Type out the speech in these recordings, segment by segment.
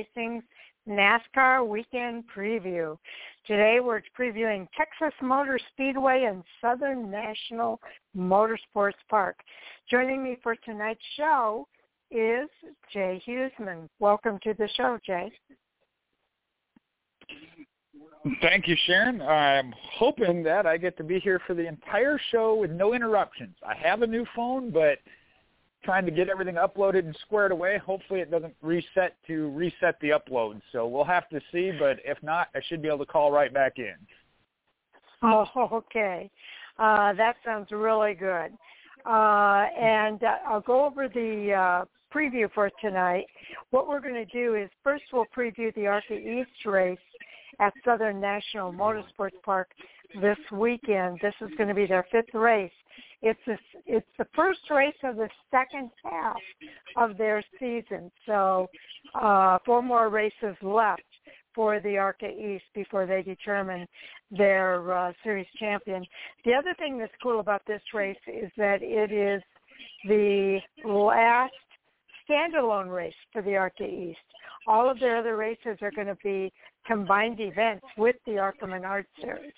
Racing's NASCAR Weekend Preview. Today we're previewing Texas Motor Speedway and Southern National Motorsports Park. Joining me for tonight's show is Jay Husmann. Welcome to the show, Jay. Thank you, Sharon. I'm hoping that I get to be here for the entire show with no interruptions. I have a new phone, but trying to get everything uploaded and squared away. Hopefully it doesn't reset to reset the upload. So we'll have to see, but if not, I should be able to call right back in. Oh, okay. Uh, that sounds really good. Uh, and uh, I'll go over the uh, preview for tonight. What we're going to do is first we'll preview the ARCA East race at Southern National Motorsports Park this weekend. This is going to be their fifth race. It's a, it's the first race of the second half of their season. So uh, four more races left for the ARCA East before they determine their uh, series champion. The other thing that's cool about this race is that it is the last standalone race for the ARCA East. All of their other races are going to be combined events with the ARCA Menard Series.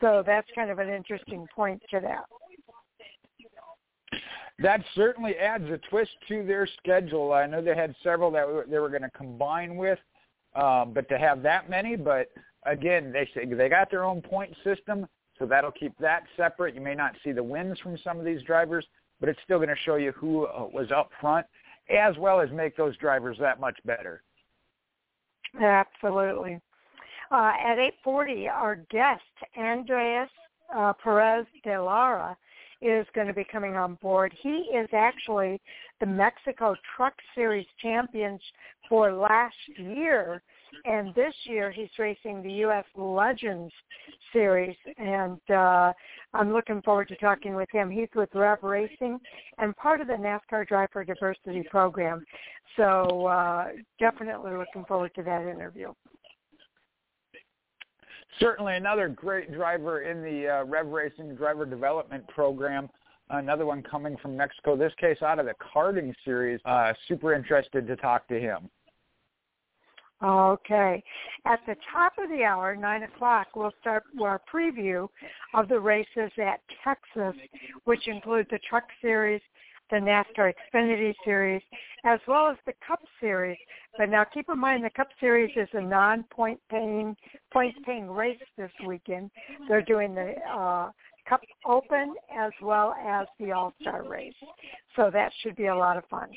So that's kind of an interesting point to that. That certainly adds a twist to their schedule. I know they had several that they were going to combine with, um, but to have that many, but again, they they got their own point system, so that'll keep that separate. You may not see the wins from some of these drivers, but it's still going to show you who uh, was up front, as well as make those drivers that much better. Absolutely. Uh, at 8:40, our guest Andreas uh, Perez de Lara is going to be coming on board. He is actually the Mexico Truck Series champion for last year, and this year he's racing the U.S. Legends Series, and uh, I'm looking forward to talking with him. He's with Rev Racing and part of the NASCAR Driver Diversity Program, so uh, definitely looking forward to that interview. Certainly another great driver in the uh, Rev Racing Driver Development Program. Another one coming from Mexico, this case out of the karting series. Uh, super interested to talk to him. Okay. At the top of the hour, 9 o'clock, we'll start our preview of the races at Texas, which include the Truck Series, the NASCAR Xfinity Series, as well as the Cup Series. But now keep in mind the Cup Series is a non-point paying point paying race this weekend. They're doing the uh, Cup Open as well as the All Star race, so that should be a lot of fun.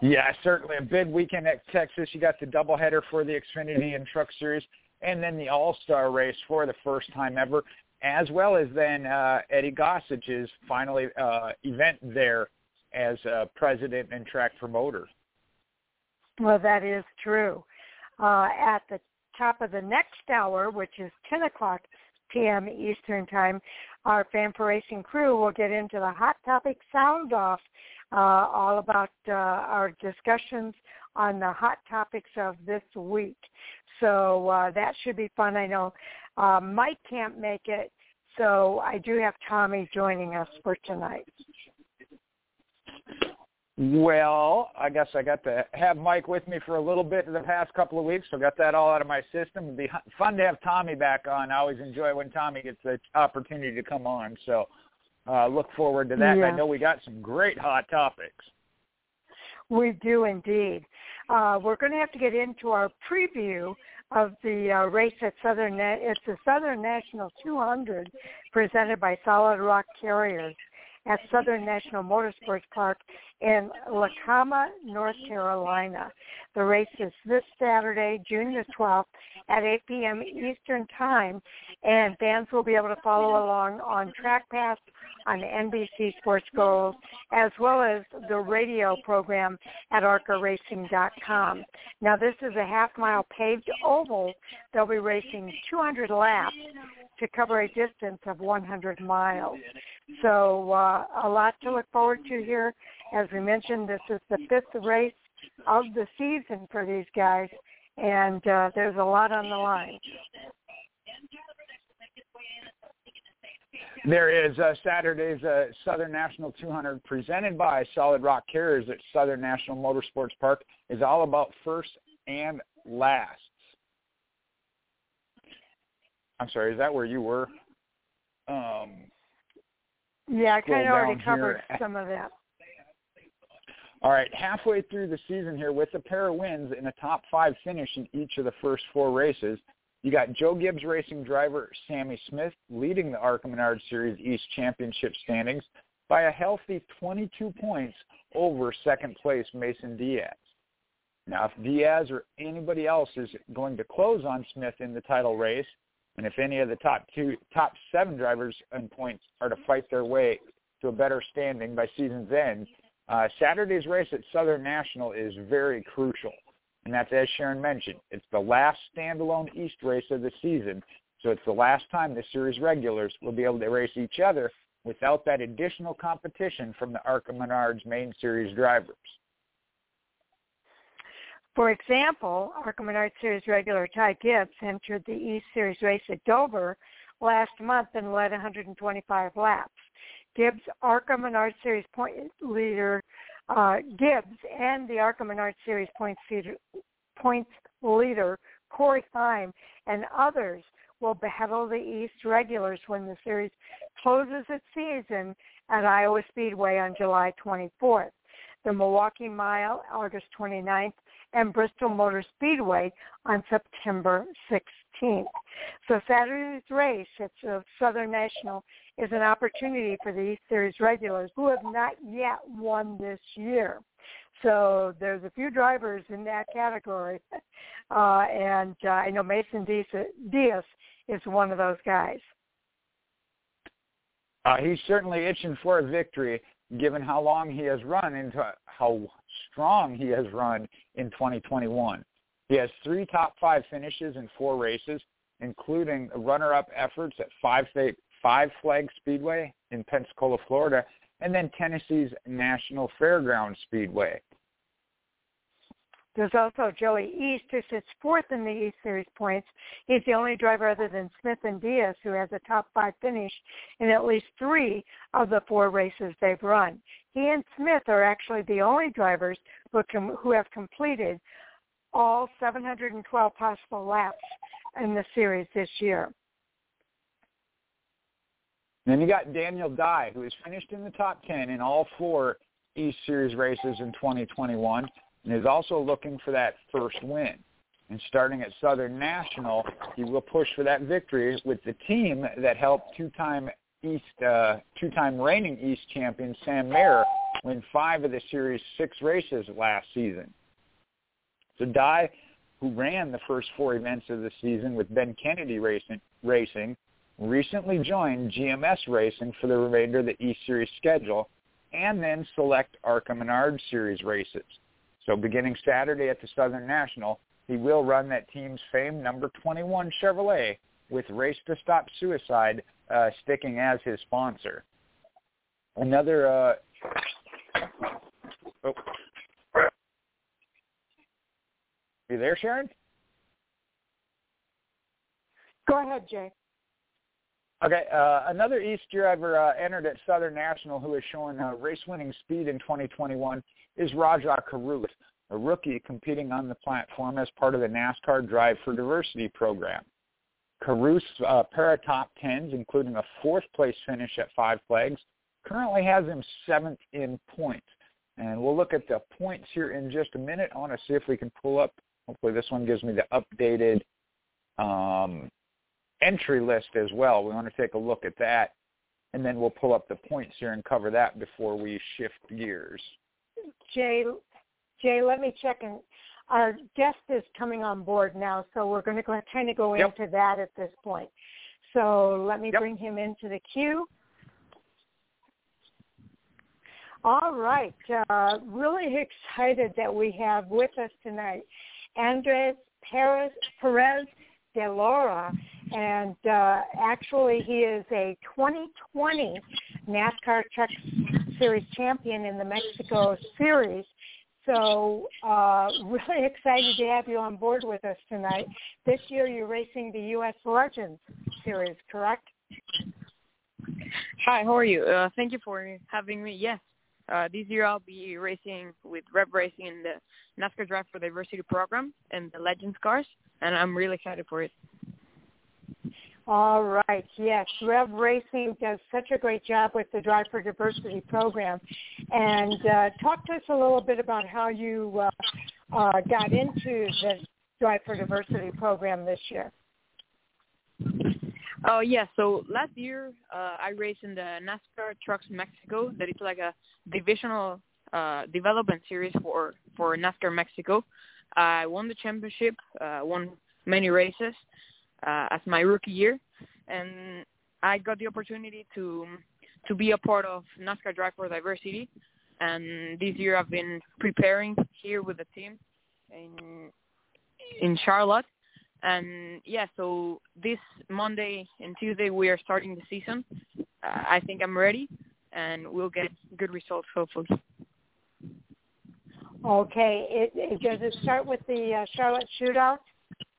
Yeah, certainly a big weekend at Texas. You got the doubleheader for the Xfinity and Truck Series, and then the All Star race for the first time ever as well as then uh, Eddie Gossage's final uh, event there as uh, president and track promoter. Well, that is true. Uh, at the top of the next hour, which is 10 o'clock p.m. Eastern Time, our Fan for Racing crew will get into the Hot Topic Sound Off, uh, all about uh, our discussions on the hot topics of this week. So uh, that should be fun. I know uh, Mike can't make it, so I do have Tommy joining us for tonight. Well, I guess I got to have Mike with me for a little bit in the past couple of weeks, so got that all out of my system. It'd be fun to have Tommy back on. I always enjoy when Tommy gets the opportunity to come on, so uh, look forward to that. Yeah. I know we got some great hot topics. We do indeed. Uh, we're going to have to get into our preview of the uh, race at Southern. Na- it's the Southern National 200 presented by Solid Rock Carriers at Southern National Motorsports Park in Lucama, North Carolina. The race is this Saturday, June the 12th at 8 p.m. Eastern Time, and fans will be able to follow along on Track Pass on NBC Sports Gold, as well as the radio program at arcaracing.com. Now, this is a half-mile paved oval. They'll be racing 200 laps to cover a distance of 100 miles. So uh, a lot to look forward to here. As we mentioned, this is the fifth race of the season for these guys, and uh, there's a lot on the line. There is uh, Saturday's uh, Southern National 200 presented by Solid Rock Carriers at Southern National Motorsports Park is all about first and lasts. I'm sorry, is that where you were? Um, yeah, I kind of already covered here. some of that. All right, halfway through the season here with a pair of wins and a top five finish in each of the first four races, you got Joe Gibbs Racing driver Sammy Smith leading the ARCA Menard Series East Championship standings by a healthy 22 points over second place Mason Diaz. Now, if Diaz or anybody else is going to close on Smith in the title race, and if any of the top two, top seven drivers in points are to fight their way to a better standing by season's end, uh, Saturday's race at Southern National is very crucial. And that's as Sharon mentioned. It's the last standalone East race of the season. So it's the last time the series regulars will be able to race each other without that additional competition from the ARCA Menards main series drivers. For example, ARCA Menard Series regular Ty Gibbs entered the East Series race at Dover last month and led 125 laps. Gibbs, ARCA Menard Series point leader uh, Gibbs, and the ARCA Menard Series points leader, points leader Corey Heim, and others will battle the East regulars when the series closes its season at Iowa Speedway on July 24th. The Milwaukee Mile, August 29th, and Bristol Motor Speedway on September 16th. So Saturday's race at the Southern National is an opportunity for the East Series regulars who have not yet won this year. So there's a few drivers in that category, uh, and uh, I know Mason Diaz is one of those guys. Uh, he's certainly itching for a victory, given how long he has run into how strong he has run in 2021. He has three top five finishes in four races, including runner-up efforts at Five, State five Flag Speedway in Pensacola, Florida, and then Tennessee's Nashville Fairgrounds Speedway. There's also Joey East, who sits fourth in the East Series points. He's the only driver other than Smith and Diaz who has a top five finish in at least three of the four races they've run. He and Smith are actually the only drivers who, com- who have completed all 712 possible laps in the series this year. Then you got Daniel Dye, who has finished in the top 10 in all four East Series races in 2021 and is also looking for that first win. And starting at Southern National, he will push for that victory with the team that helped two-time East, uh, two-time reigning East champion Sam Mayer win five of the series' six races last season. So Dye, who ran the first four events of the season with Ben Kennedy Racing, racing recently joined GMS Racing for the remainder of the East Series schedule and then select ARCA Menard Series races. So beginning Saturday at the Southern National, he will run that team's famed number 21 Chevrolet with Race to Stop Suicide uh, sticking as his sponsor. Another. Uh, oh. You there, Sharon? Go ahead, Jay. Okay, uh, another East driver uh, entered at Southern National who is showing uh, race-winning speed in 2021 is Rajah Caruth, a rookie competing on the platform as part of the NASCAR Drive for Diversity program. Caruth's uh, top tens, including a fourth place finish at Five Flags, currently has him seventh in points. And we'll look at the points here in just a minute. I want to see if we can pull up. Hopefully this one gives me the updated um, entry list as well. We want to take a look at that, and then we'll pull up the points here and cover that before we shift gears. Jay, Jay, let me check and our guest is coming on board now, so we're going to go, kind of go yep. into that at this point. So let me yep. bring him into the queue. All right. Uh, really excited that we have with us tonight Andres Perez, Perez de Laura. And uh, actually, he is a 2020 NASCAR Truck Series champion in the Mexico Series. So uh, really excited to have you on board with us tonight. This year you're racing the U.S. Legends Series, correct? Hi, how are you? Uh, thank you for having me. Yes, uh, this year I'll be racing with Rev Racing in the NASCAR Drive for Diversity program and the Legends cars, and I'm really excited for it. All right. Yes, Rev Racing does such a great job with the Drive for Diversity program. And uh, talk to us a little bit about how you uh, uh, got into the Drive for Diversity program this year. Oh yeah, so last year uh, I raced in the NASCAR Trucks Mexico. That is like a divisional uh, development series for for NASCAR Mexico. I won the championship, uh, won many races uh, as my rookie year, and I got the opportunity to to be a part of NASCAR Drive for Diversity. And this year I've been preparing here with the team in in Charlotte and yeah, so this Monday and Tuesday we are starting the season. Uh, I think I'm ready, and we'll get good results hopefully. Okay, it, it, does it start with the uh, Charlotte Shootout?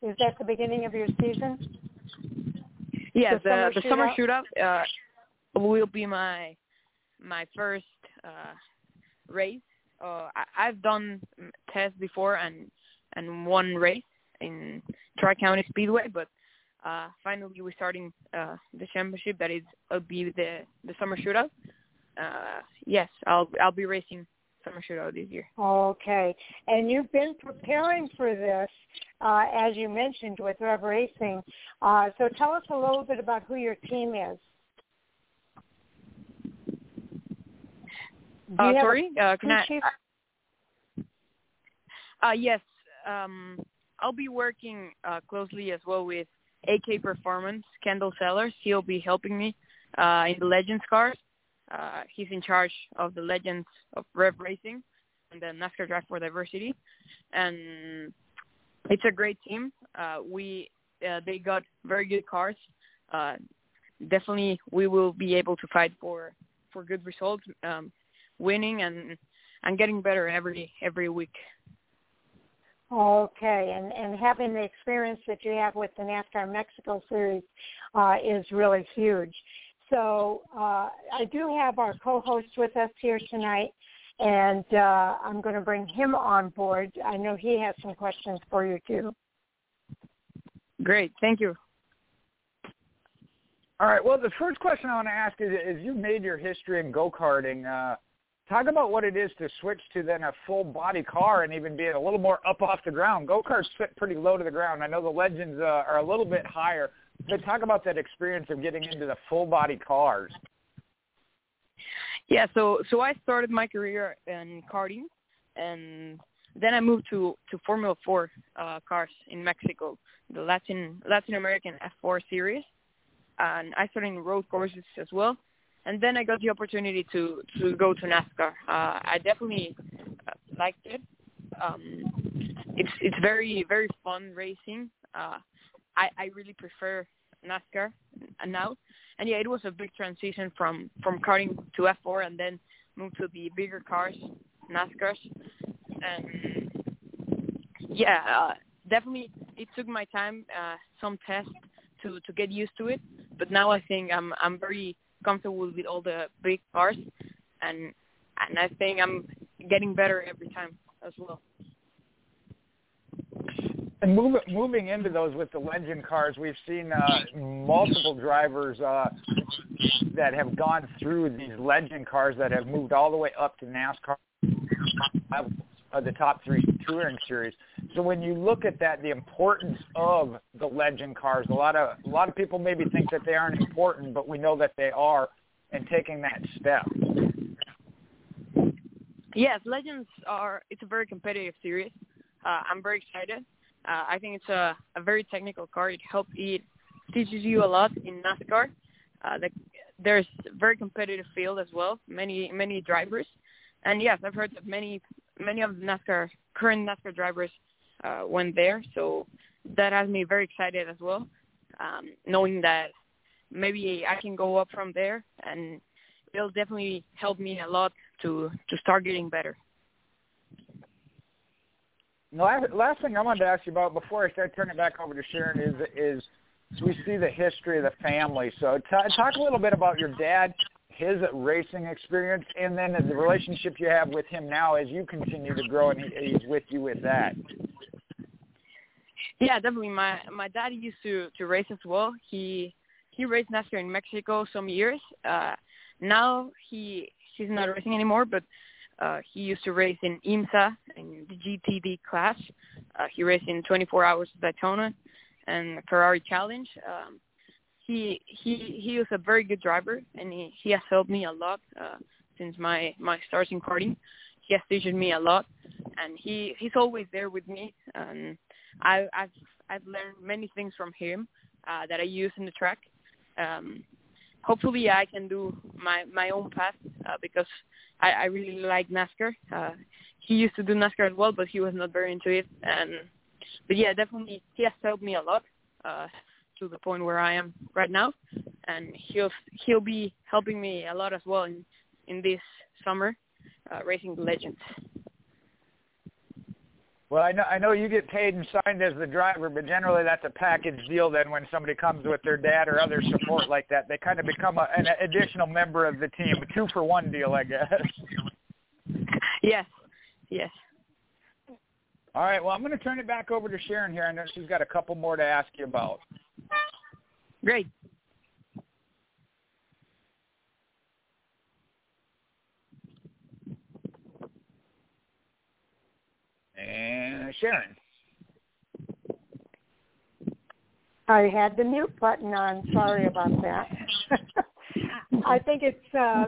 Is that the beginning of your season? Yeah, the, the summer the shootout, summer shootout uh, will be my my first uh, race. Uh, I, I've done tests before and and one race in Tri County Speedway, but uh, finally we're starting uh, the championship. That is, will be the the summer shootout. Uh, yes, I'll I'll be racing summer shootout this year. Okay, and you've been preparing for this, uh, as you mentioned, with Rev Racing. Uh, so tell us a little bit about who your team is. Uh, sorry, uh, can I? Uh, yes, um, I'll be working uh, closely as well with AK Performance, Kendall Sellers. He'll be helping me uh, in the Legends cars. Uh, he's in charge of the Legends of Rev Racing and the NASCAR Drive for Diversity, and it's a great team. Uh, we uh, they got very good cars. Uh, definitely, we will be able to fight for for good results, um, winning and and getting better every every week. Okay, and and having the experience that you have with the NASCAR Mexico Series uh, is really huge. So uh, I do have our co-host with us here tonight, and uh, I'm going to bring him on board. I know he has some questions for you too. Great, thank you. All right. Well, the first question I want to ask is: Is you made your history in go karting? Uh, Talk about what it is to switch to then a full body car and even being a little more up off the ground. Go karts fit pretty low to the ground. I know the legends uh, are a little bit higher, but talk about that experience of getting into the full body cars. Yeah, so so I started my career in karting, and then I moved to to Formula Four uh, cars in Mexico, the Latin Latin American F4 series, and I started in road courses as well and then I got the opportunity to to go to NASCAR. Uh, I definitely uh, liked it. Um, it's it's very very fun racing. Uh, I I really prefer NASCAR and now, and yeah, it was a big transition from from karting to F4, and then moved to the bigger cars, NASCARs, and yeah, uh, definitely it took my time, uh, some tests to to get used to it, but now I think I'm I'm very comfortable with all the big cars, and and I think I'm getting better every time as well. And moving moving into those with the legend cars, we've seen uh, multiple drivers uh, that have gone through these legend cars that have moved all the way up to NASCAR uh, the top three touring series. So when you look at that, the importance of the legend cars, a lot of a lot of people maybe think that they aren't important, but we know that they are, and taking that step. Yes, legends are. It's a very competitive series. Uh, I'm very excited. Uh, I think it's a, a very technical car. It helps it teaches you a lot in NASCAR. Uh, the, there's very competitive field as well. Many many drivers, and yes, I've heard that many many of the NASCAR current NASCAR drivers uh, went there, so that has me very excited as well, um, knowing that maybe I can go up from there, and it'll definitely help me a lot to to start getting better. Last, last thing I wanted to ask you about before I start turning it back over to Sharon is is so we see the history of the family. So t- talk a little bit about your dad, his racing experience, and then the relationship you have with him now as you continue to grow and he, he's with you with that. Yeah, definitely. My my dad used to to race as well. He he raced NASCAR in Mexico some years. Uh, now he he's not racing anymore, but uh, he used to race in IMSA in the GTD class. Uh, he raced in 24 Hours Daytona and Ferrari Challenge. Um, he he he was a very good driver, and he he has helped me a lot uh, since my my starts in karting. He has teaching me a lot, and he he's always there with me. And I I've I've learned many things from him uh, that I use in the track. Um, hopefully I can do my my own path uh, because I, I really like NASCAR. Uh, he used to do NASCAR as well, but he was not very into it. And but yeah, definitely he has helped me a lot uh, to the point where I am right now, and he'll he'll be helping me a lot as well in in this summer, uh, racing the legends. Well, I know I know you get paid and signed as the driver, but generally that's a package deal. Then when somebody comes with their dad or other support like that, they kind of become a, an additional member of the team, a two for one deal, I guess. Yes, yes. All right. Well, I'm going to turn it back over to Sharon here. I know she's got a couple more to ask you about. Great. And Sharon. I had the mute button on. Sorry about that. I think it's uh,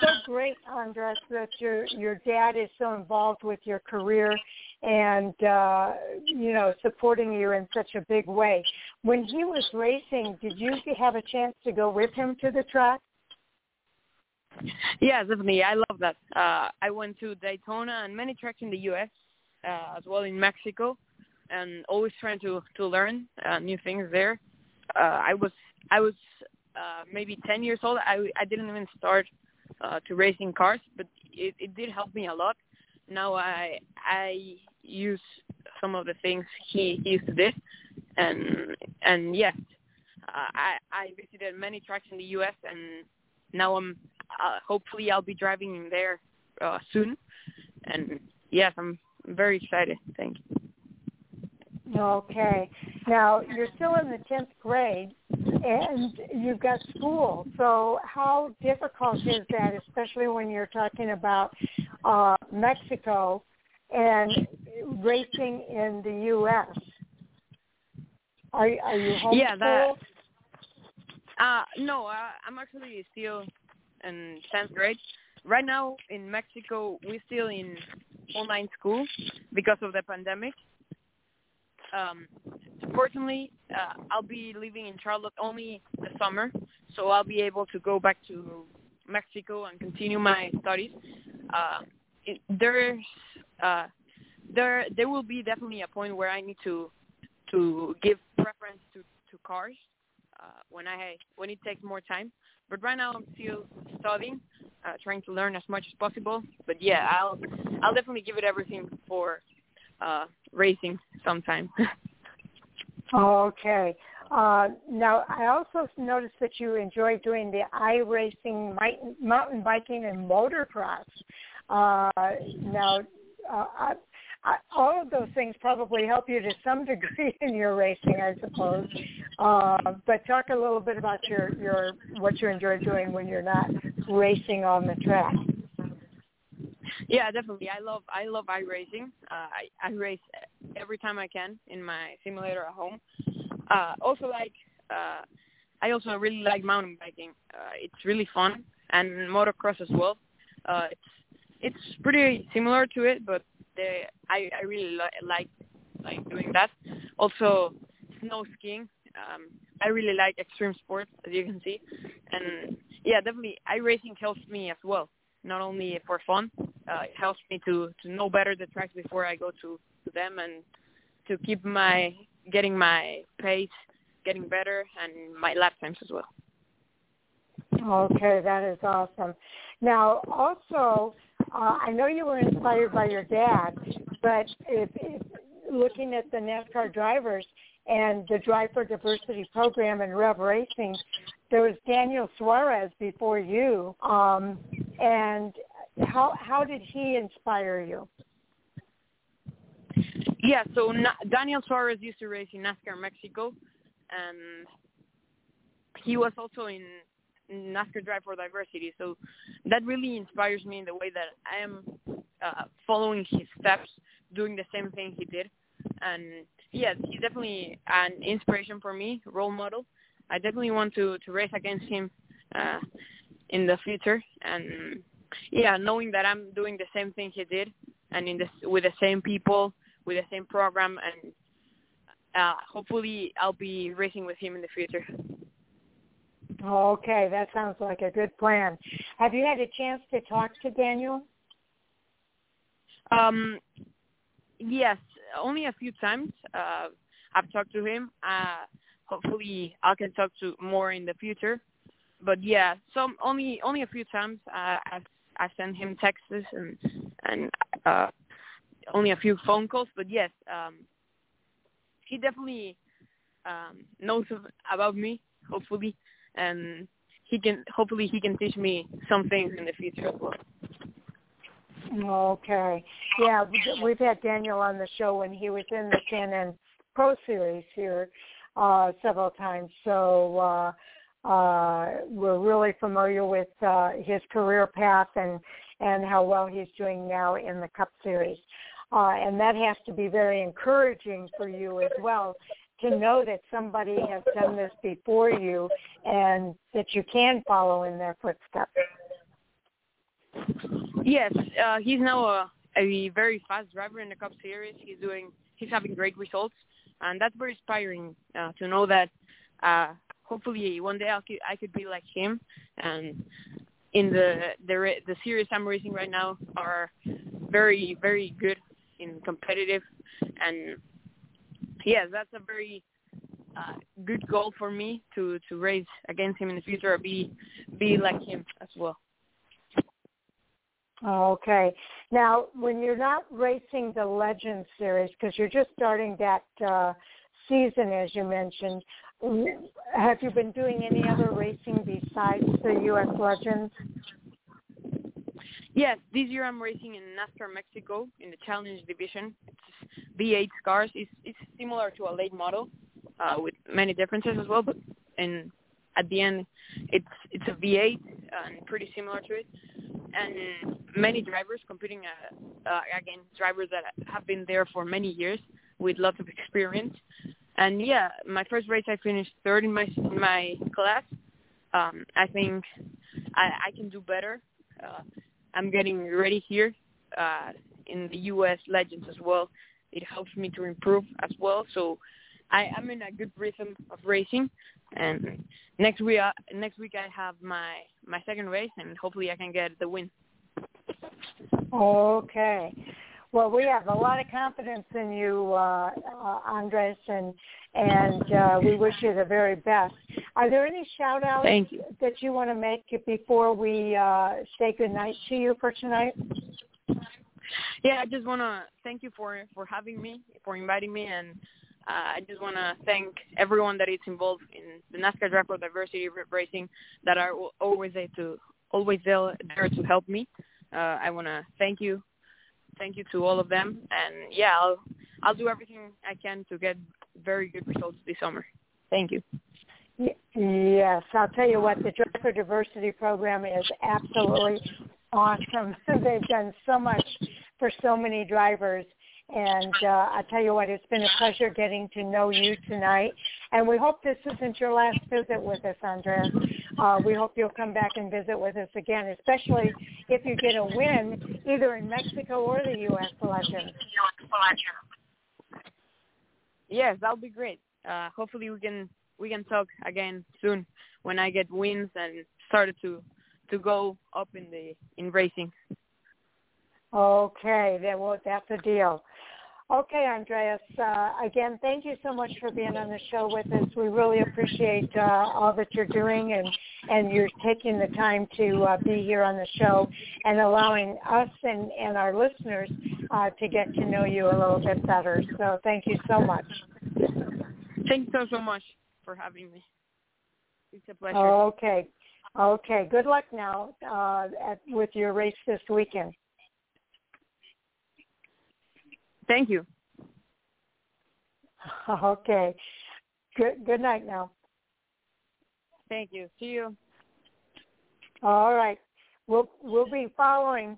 so great, Andres, that your your dad is so involved with your career and uh, you know supporting you in such a big way. When he was racing, did you have a chance to go with him to the track? Yeah, definitely. I love that. Uh, I went to Daytona and many tracks in the U.S. Uh, as well in Mexico, and always trying to to learn uh, new things there. Uh, I was I was uh, maybe 10 years old. I I didn't even start uh, to racing cars, but it, it did help me a lot. Now I I use some of the things he, used to do, and and yes, uh, I I visited many tracks in the U.S. and now I'm uh, hopefully I'll be driving in there uh, soon, and yes, I'm very excited. Thank you. Okay. Now you're still in the tenth grade, and you've got school. So how difficult is that, especially when you're talking about uh, Mexico and racing in the U.S.? Are are you homeschooled? Yeah, that. Uh, no, uh, I'm actually still in tenth grade. Right now in Mexico, we're still in online school because of the pandemic. Um, fortunately, uh, I'll be living in Charlotte only the summer, so I'll be able to go back to Mexico and continue my studies. Uh, it, there's uh, there there will be definitely a point where I need to to give preference to to cars uh, when I when it takes more time. But right now I'm still studying, uh, trying to learn as much as possible. But yeah, I'll I'll definitely give it everything for uh, racing sometime. okay. Uh, now, I also noticed that you enjoy doing the iRacing, mountain biking, and motocross. Uh, now, uh, I, I, all of those things probably help you to some degree in your racing, I suppose. Uh, but talk a little bit about your, your what you enjoy doing when you're not racing on the track. Yeah, definitely. I love I love iRacing. Uh, I I race every time I can in my simulator at home. Uh, also, like uh, I also really like mountain biking. Uh, it's really fun and motocross as well. Uh, it's it's pretty similar to it, but the, I I really li- like like doing that. Also, snow skiing. Um, I really like extreme sports, as you can see, and yeah, definitely iRacing helps me as well not only for fun. Uh, it helps me to to know better the tracks before I go to to them and to keep my getting my pace getting better and my lap times as well. Okay, that is awesome. Now, also, uh, I know you were inspired by your dad, but if, if looking at the NASCAR drivers, and the Drive for Diversity program in Rev Racing, there was Daniel Suarez before you. Um, and how how did he inspire you? Yeah, so Na- Daniel Suarez used to race in NASCAR Mexico, and he was also in NASCAR Drive for Diversity. So that really inspires me in the way that I am uh, following his steps, doing the same thing he did. And yeah, he's definitely an inspiration for me, role model. I definitely want to to race against him uh, in the future. And yeah, knowing that I'm doing the same thing he did, and in this with the same people, with the same program, and uh, hopefully I'll be racing with him in the future. Okay, that sounds like a good plan. Have you had a chance to talk to Daniel? Um, yes, only a few times. Uh, I've talked to him. Uh, hopefully, I can talk to more in the future. But yeah, so only only a few times. Uh, I've I've sent him texts and and uh, only a few phone calls. But yes, um, he definitely um, knows about me. Hopefully, and he can hopefully he can teach me some things in the future as well. Okay. Yeah, we've had Daniel on the show when he was in the K&N Pro Series here uh, several times. So uh, uh, we're really familiar with uh, his career path and and how well he's doing now in the Cup Series. Uh, and that has to be very encouraging for you as well to know that somebody has done this before you and that you can follow in their footsteps. Yes, uh, he's now a, a very fast driver in the Cup Series. He's doing, he's having great results, and that's very inspiring uh, to know that. Uh, hopefully, one day I could, I could be like him. And in the the the series I'm racing right now are very very good in competitive, and yes, that's a very uh, good goal for me to to race against him in the future, or be be like him as well. Okay. Now, when you're not racing the Legend Series, because you're just starting that uh, season, as you mentioned, have you been doing any other racing besides the U.S. Legends? Yes, this year I'm racing in NASCAR Mexico in the Challenge Division. It's V8 cars. It's, it's similar to a late model uh, with many differences as well, but in at the end, it's it's a V8 and pretty similar to it. And many drivers competing uh, uh, again, drivers that have been there for many years with lots of experience. And yeah, my first race I finished third in my in my class. Um, I think I, I can do better. Uh, I'm getting ready here uh, in the U.S. Legends as well. It helps me to improve as well. So I, I'm in a good rhythm of racing, and next week uh, next week I have my my second race, and hopefully I can get the win. Okay. Well, we have a lot of confidence in you, uh, uh, Andres, and and uh, we wish you the very best. Are there any shout outs that you want to make before we uh, say good night to you for tonight? Yeah, I just want to thank you for for having me, for inviting me, and uh, I just want to thank everyone that is involved in the NASCAR Drive for Diversity racing that are always there to always there, to help me. Uh, I want to thank you, thank you to all of them, and yeah, I'll I'll do everything I can to get very good results this summer. Thank you. Yes, I'll tell you what, the Drive for Diversity program is absolutely awesome. They've done so much for so many drivers and uh, I tell you what, it's been a pleasure getting to know you tonight. And we hope this isn't your last visit with us, Andrea. Uh, we hope you'll come back and visit with us again, especially if you get a win either in Mexico or the U.S. Legends. Yes, that'll be great. Uh, hopefully we can we can talk again soon when I get wins and started to to go up in the in racing. Okay, then well, that's a deal. Okay, Andreas. Uh, again, thank you so much for being on the show with us. We really appreciate uh, all that you're doing and and you're taking the time to uh, be here on the show and allowing us and, and our listeners uh, to get to know you a little bit better. So thank you so much. Thanks so so much for having me. It's a pleasure. Okay. Okay. Good luck now uh, at, with your race this weekend. Thank you. Okay. Good. Good night now. Thank you. See you. All right. We'll we'll be following.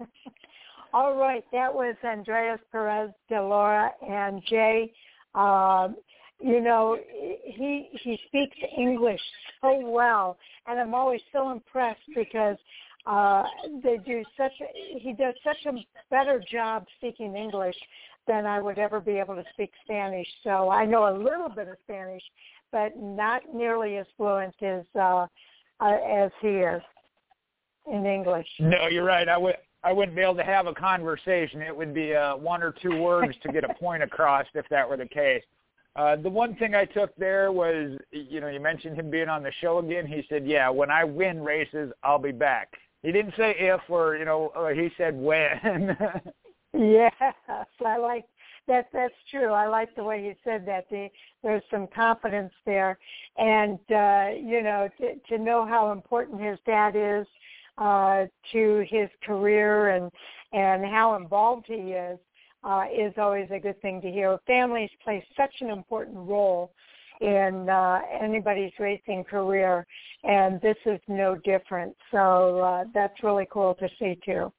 All right. That was Andreas Perez de Laura and Jay. Um, you know, he he speaks English so well, and I'm always so impressed because uh, they do such a, he does such a better job speaking English than I would ever be able to speak Spanish. So I know a little bit of Spanish, but not nearly as fluent as uh, uh, as he is in English. No, you're right. I would I wouldn't be able to have a conversation. It would be uh, one or two words to get a point across if that were the case. Uh, the one thing I took there was, you know, you mentioned him being on the show again. He said, "Yeah, when I win races, I'll be back." He didn't say if or you know, or he said when. yes, I like that. That's true. I like the way he said that. The, there's some confidence there, and uh, you know, to, to know how important his dad is uh, to his career and and how involved he is uh, is always a good thing to hear. Families play such an important role in uh, anybody's racing career, and this is no different. So uh, that's really cool to see too.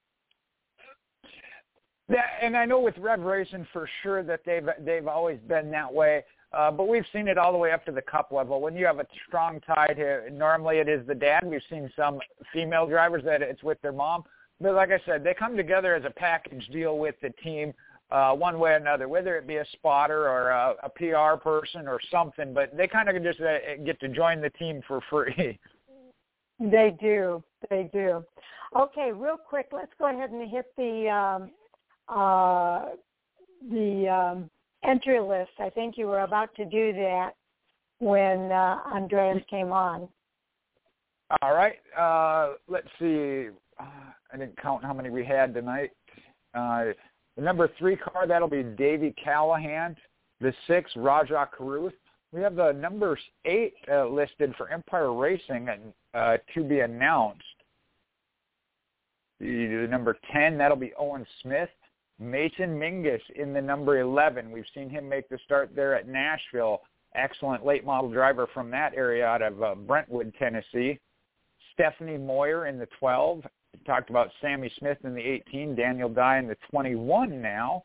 Yeah, and I know with Rev Racing for sure that they've they've always been that way. Uh, but we've seen it all the way up to the cup level. When you have a strong tie to, normally it is the dad. We've seen some female drivers that it's with their mom. But like I said, they come together as a package deal with the team uh, one way or another, whether it be a spotter or a, a PR person or something. But they kind of just uh, get to join the team for free. They do. They do. Okay, real quick, let's go ahead and hit the um, uh, the um, entry list. I think you were about to do that when uh, Andreas came on. All right. Uh, let's see. Uh, I didn't count how many we had tonight. Uh, the number three car, that'll be Davey Callahan. The six, Rajah Caruth. We have the number eight uh, listed for Empire Racing and uh, to be announced. The, the number 10, that'll be Owen Smith. Mason Mingus in the number 11. We've seen him make the start there at Nashville. Excellent late model driver from that area out of uh, Brentwood, Tennessee. Stephanie Moyer in the 12 talked about Sammy Smith in the 18, Daniel Dye in the 21 now.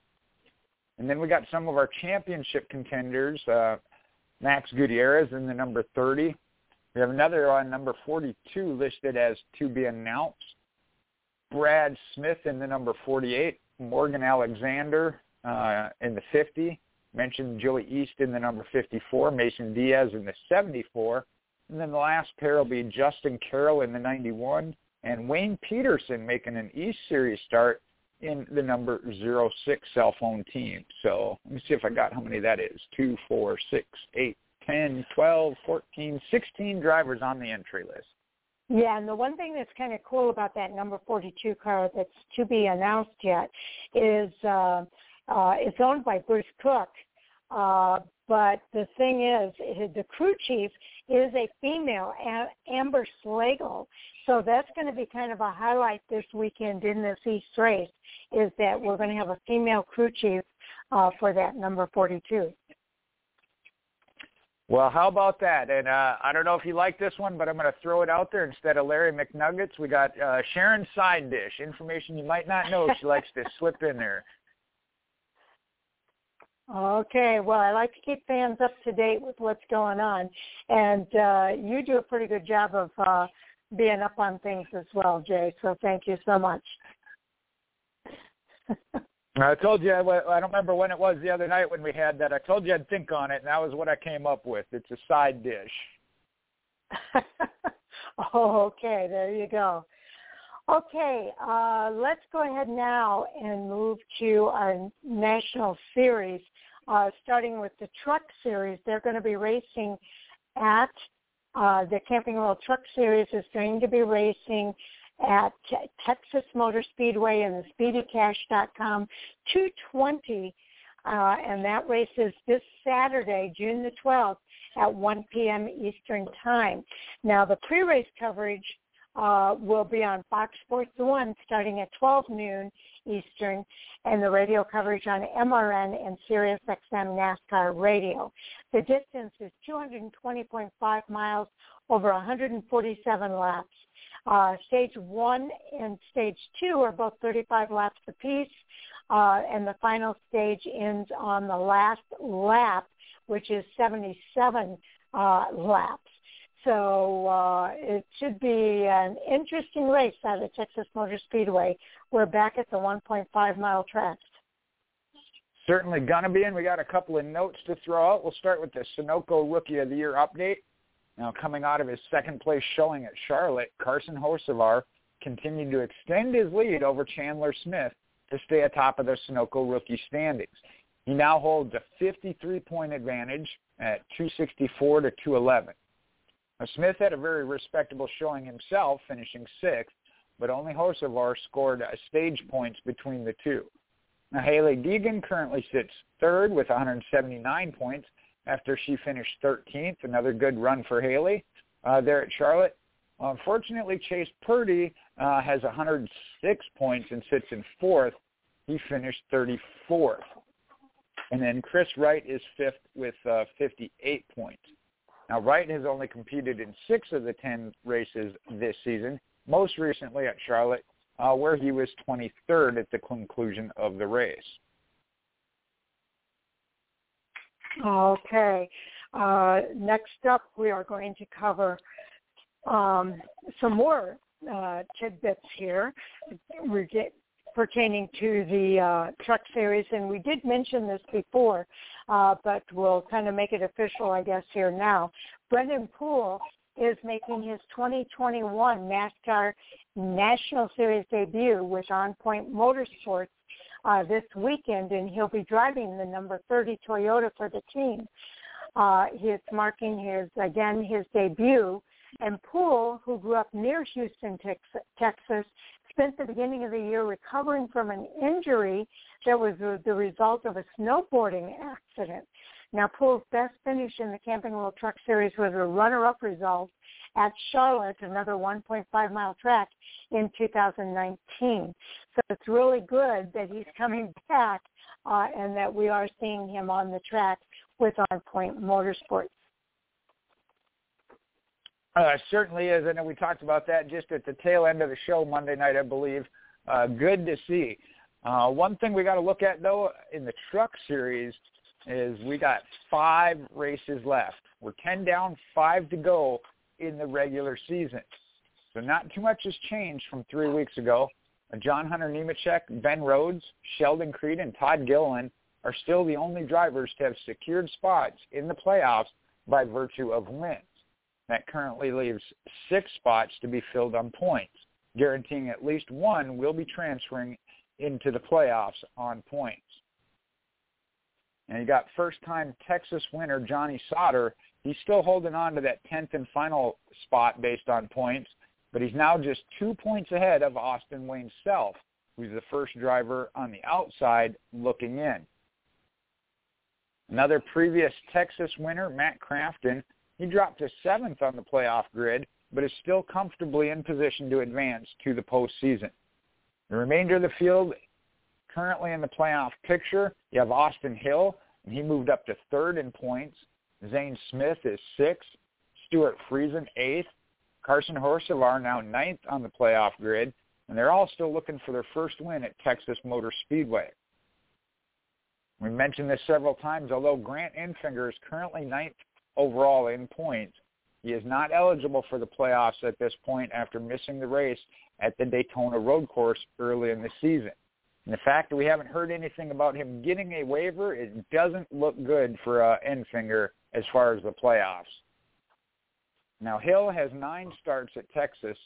And then we got some of our championship contenders, uh, Max Gutierrez in the number 30. We have another on number 42 listed as to be announced. Brad Smith in the number 48. Morgan Alexander uh, in the 50. Mentioned Joey East in the number 54. Mason Diaz in the 74. And then the last pair will be Justin Carroll in the 91 and Wayne Peterson making an East Series start in the number zero six cell phone team. So let me see if I got how many that is. Two, four, six, eight, ten, twelve, fourteen, sixteen drivers on the entry list. Yeah, and the one thing that's kind of cool about that number 42 car that's to be announced yet is uh, uh, it's owned by Bruce Cook. Uh, but the thing is, the crew chief is a female, Amber Slagle. So that's going to be kind of a highlight this weekend in this East race is that we're going to have a female crew chief uh, for that number 42. Well, how about that? And uh, I don't know if you like this one, but I'm going to throw it out there instead of Larry McNuggets. We got uh, Sharon Side Dish, information you might not know. She likes to slip in there. Okay, well, I like to keep fans up to date with what's going on, and uh, you do a pretty good job of uh, being up on things as well, Jay. So thank you so much. I told you, I don't remember when it was the other night when we had that. I told you I'd think on it, and that was what I came up with. It's a side dish. oh, okay. There you go. Okay, uh, let's go ahead now and move to our national series, uh, starting with the truck series. They're going to be racing at uh, the Camping World Truck Series is going to be racing at Texas Motor Speedway and the SpeedyCash.com 220 uh, and that race is this Saturday, June the 12th at 1 p.m. Eastern Time. Now, the pre-race coverage uh, will be on Fox Sports 1 starting at 12 noon Eastern, and the radio coverage on MRN and Sirius XM NASCAR Radio. The distance is 220.5 miles over 147 laps. Uh, stage one and stage two are both 35 laps apiece, uh, and the final stage ends on the last lap, which is 77 uh, laps. So uh, it should be an interesting race at the Texas Motor Speedway. We're back at the 1.5 mile track. Certainly gonna be, and we got a couple of notes to throw out. We'll start with the Sunoco Rookie of the Year update. Now, coming out of his second place showing at Charlotte, Carson Hocevar continued to extend his lead over Chandler Smith to stay atop of the Sunoco rookie standings. He now holds a 53-point advantage at 264 to 211. Now, Smith had a very respectable showing himself, finishing sixth, but only Hocevar scored stage points between the two. Now, Hailie Deegan currently sits third with 179 points after she finished 13th. Another good run for Hailie uh, there at Charlotte. Unfortunately, Chase Purdy uh, has 106 points and sits in fourth. He finished 34th. And then Chris Wright is fifth with uh, 58 points. Now, Wright has only competed in six of the 10 races this season, most recently at Charlotte, uh, where he was 23rd at the conclusion of the race. Okay. Uh, next up, we are going to cover um, some more uh, tidbits here pertaining to the uh, truck series, and we did mention this before, uh, but we'll kind of make it official, I guess, here now. Brendan Poole is making his 2021 NASCAR National Series debut with On Point Motorsports uh, this weekend, and he'll be driving the number 30 Toyota for the team. Uh, he's marking his again his debut. And Poole, who grew up near Houston, Texas, spent the beginning of the year recovering from an injury that was the result of a snowboarding accident. Now, Poole's best finish in the Camping World Truck Series was a runner-up result at Charlotte, another 1.5 mile track in 2019. So it's really good that he's coming back uh, and that we are seeing him on the track with On Point Motorsports. Uh, certainly is. Know we talked about that just at the tail end of the show Monday night, I believe. Uh, good to see. Uh, one thing we got to look at though in the truck series is we got five races left. We're ten down, five to go in the regular season. So not too much has changed from three weeks ago. John Hunter Nemechek, Ben Rhodes, Sheldon Creed, and Todd Gilliland are still the only drivers to have secured spots in the playoffs by virtue of wins. That currently leaves six spots to be filled on points, guaranteeing at least one will be transferring into the playoffs on points. And you got first-time Texas winner Johnny Sauter He's still holding on to that 10th and final spot based on points, but he's now just two points ahead of Austin Wayne Self, who's the first driver on the outside looking in. Another previous Texas winner, Matt Crafton, he dropped to seventh on the playoff grid, but is still comfortably in position to advance to the postseason. The remainder of the field currently in the playoff picture, you have Austin Hill, and he moved up to third in points. Zane Smith is sixth. Stewart Friesen eighth. Carson Hocevar now ninth on the playoff grid, and they're all still looking for their first win at Texas Motor Speedway. We mentioned this several times. Although Grant Enfinger is currently ninth overall in points, he is not eligible for the playoffs at this point after missing the race at the Daytona Road Course early in the season. And the fact that we haven't heard anything about him getting a waiver, it doesn't look good for uh, Enfinger as far as the playoffs. Now, Hill has nine starts at Texas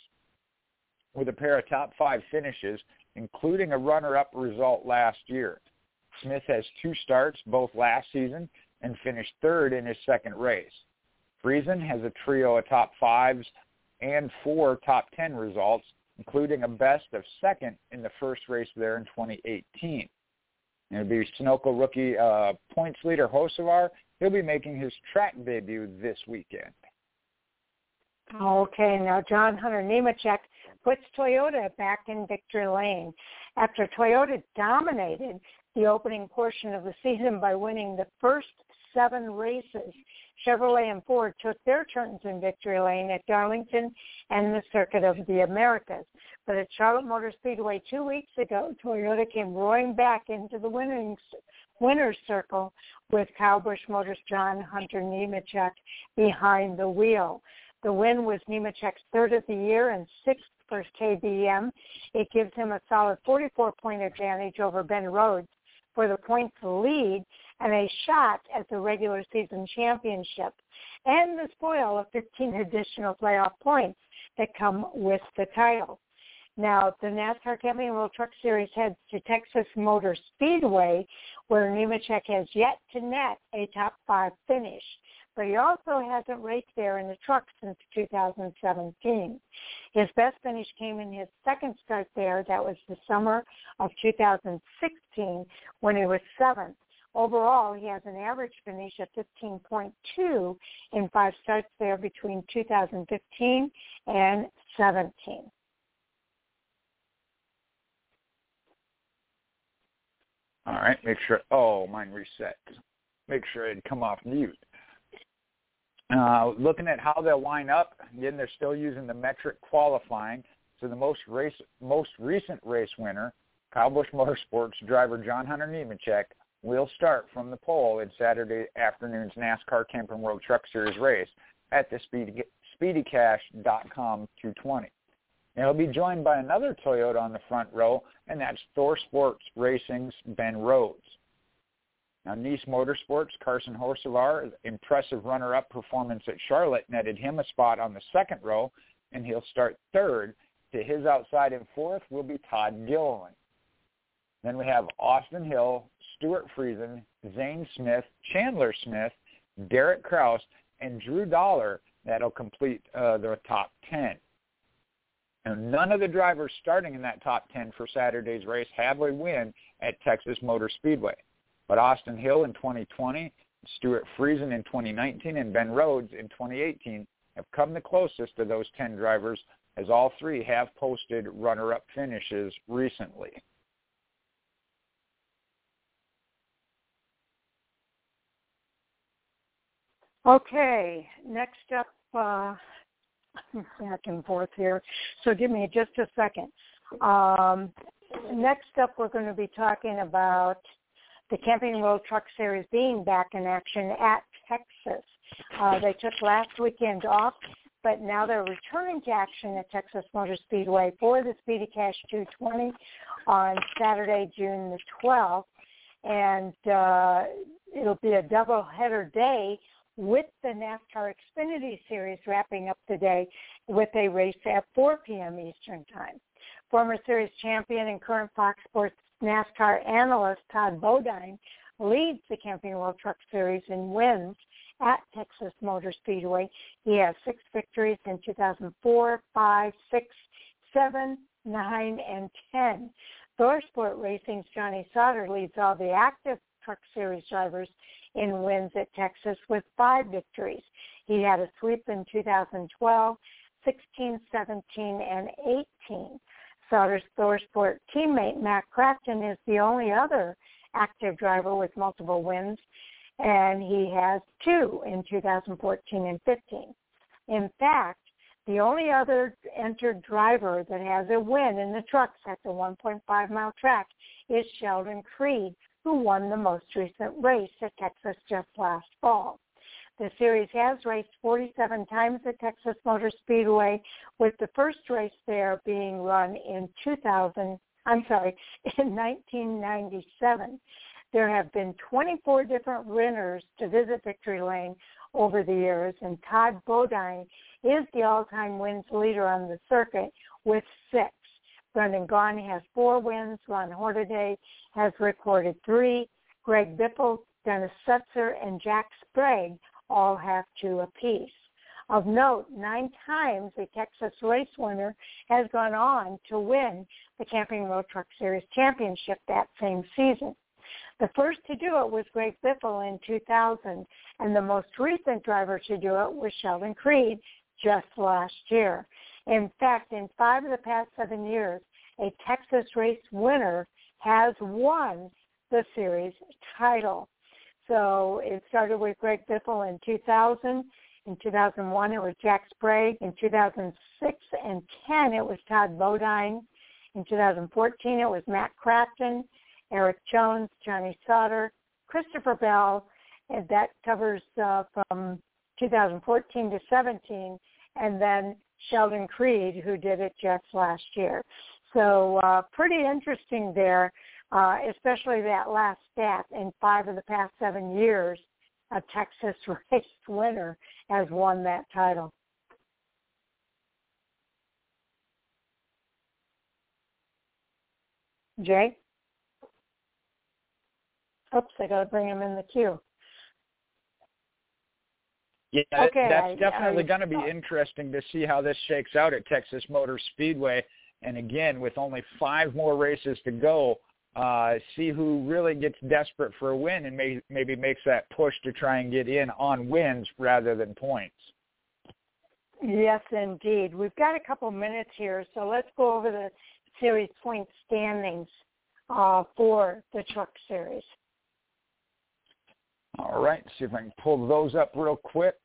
with a pair of top five finishes, including a runner-up result last year. Smith has two starts, both last season, and finished third in his second race. Friesen has a trio of top fives and four top ten results, including a best of second in the first race there in 2018. It'll be Sunoco rookie uh, points leader Hocevar. He'll be making his track debut this weekend. Okay, now John Hunter Nemechek puts Toyota back in victory lane. After Toyota dominated the opening portion of the season by winning the first seven races, Chevrolet and Ford took their turns in victory lane at Darlington and the Circuit of the Americas. But at Charlotte Motor Speedway two weeks ago, Toyota came roaring back into the winning winner's circle with Busch Motors' John Hunter Nemechek behind the wheel. The win was Nemechek's third of the year and sixth for KBM. It gives him a solid 44-point advantage over Ben Rhodes for the points lead and a shot at the regular season championship and the spoil of 15 additional playoff points that come with the title. Now, the NASCAR Camping World Truck Series heads to Texas Motor Speedway, where Nemechek has yet to net a top five finish but he also hasn't raced there in the truck since 2017. His best finish came in his second start there. That was the summer of 2016 when he was seventh. Overall, he has an average finish of 15.2 in five starts there between 2015 and 17. All right, make sure. Oh, mine reset. Make sure it come off mute. Uh, looking at how they'll line up, again, they're still using the metric qualifying. So the most race, most recent race winner, Kyle Busch Motorsports driver John Hunter Nemechek, will start from the pole in Saturday afternoon's NASCAR Camping World Truck Series race at the Speedy, SpeedyCash.com 220. And he'll be joined by another Toyota on the front row, and that's ThorSport Racing's Ben Rhodes. Now, Niece Motorsports, Carson Hocevar, impressive runner-up performance at Charlotte netted him a spot on the second row, and he'll start third. To his outside and fourth will be Todd Gilliland. Then we have Austin Hill, Stewart Friesen, Zane Smith, Chandler Smith, Derek Kraus, and Drew Dollar that'll complete uh, the top 10. And none of the drivers starting in that top 10 for Saturday's race have a win at Texas Motor Speedway. But Austin Hill in 2020, Stewart Friesen in 2019, and Ben Rhodes in 2018 have come the closest to those 10 drivers as all three have posted runner-up finishes recently. Okay, next up, uh, back and forth here. So give me just a second. Um, next up, we're going to be talking about the Camping World Truck Series being back in action at Texas. Uh, they took last weekend off, but now they're returning to action at Texas Motor Speedway for the Speedy Cash 220 on Saturday, June the 12th. And uh, it'll be a double header day with the NASCAR Xfinity Series wrapping up today with a race at 4 p.m. Eastern Time. Former series champion and current Fox Sports NASCAR analyst Todd Bodine leads the Camping World Truck Series in wins at Texas Motor Speedway. He has six victories in 2004, 5, 6, 7, 9, and 10. ThorSport Racing's Johnny Sauter leads all the active Truck Series drivers in wins at Texas with five victories. He had a sweep in 2012, 16, 17, and 18. Sauter's ThorSport teammate Matt Crafton is the only other active driver with multiple wins, and he has two in 2014 and 15. In fact, the only other entered driver that has a win in the trucks at the 1.5 mile track is Sheldon Creed, who won the most recent race at Texas just last fall. The series has raced 47 times at Texas Motor Speedway, with the first race there being run in 2000. I'm sorry, in 1997. There have been 24 different winners to visit Victory Lane over the years, and Todd Bodine is the all-time wins leader on the circuit with six. Brendan Gaughan has four wins. Ron Hornaday has recorded three. Greg Biffle, Dennis Setzer, and Jack Sprague all have two apiece. Of note, nine times a Texas race winner has gone on to win the Camping World Truck Series championship that same season. The first to do it was Greg Biffle in 2000, and the most recent driver to do it was Sheldon Creed just last year. In fact, in five of the past seven years, a Texas race winner has won the series title. So it started with Greg Biffle in 2000. In 2001, it was Jack Sprague. In 2006 and 10, it was Todd Bodine. In 2014, it was Matt Crafton, Erik Jones, Johnny Sauter, Christopher Bell, and that covers uh, from 2014 to 17, and then Sheldon Creed, who did it just last year. So uh, pretty interesting there, uh, especially that last stat. In five of the past seven years, a Texas race winner has won that title. Jay? Oops, I got to bring him in the queue. Yeah, okay, that's I, definitely going to be interesting to see how this shakes out at Texas Motor Speedway. And again, with only five more races to go, uh, see who really gets desperate for a win and may, maybe makes that push to try and get in on wins rather than points. Yes, indeed. We've got a couple minutes here, so let's go over the series point standings uh, for the truck series. All right, see if I can pull those up real quick.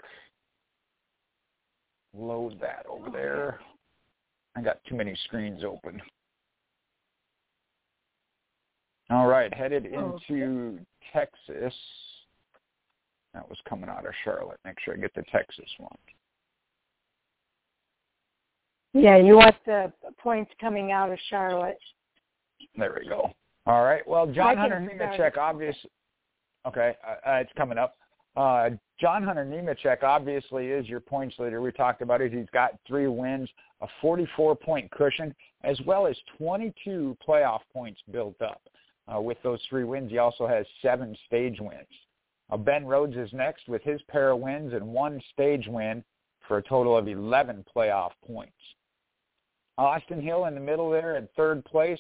Load that over there. I got too many screens open. All right, headed into okay. Texas. That was coming out of Charlotte. Make sure I get the Texas one. Yeah, you want the points coming out of Charlotte. There we go. All right. Well, John Hunter Nemechek, obviously. Okay, uh, uh, it's coming up. Uh, John Hunter Nemechek obviously is your points leader. We talked about it. He's got three wins, a 44-point cushion, as well as 22 playoff points built up. Uh, with those three wins, he also has seven stage wins. Uh, ben Rhodes is next with his pair of wins and one stage win for a total of 11 playoff points. Austin Hill in the middle there in third place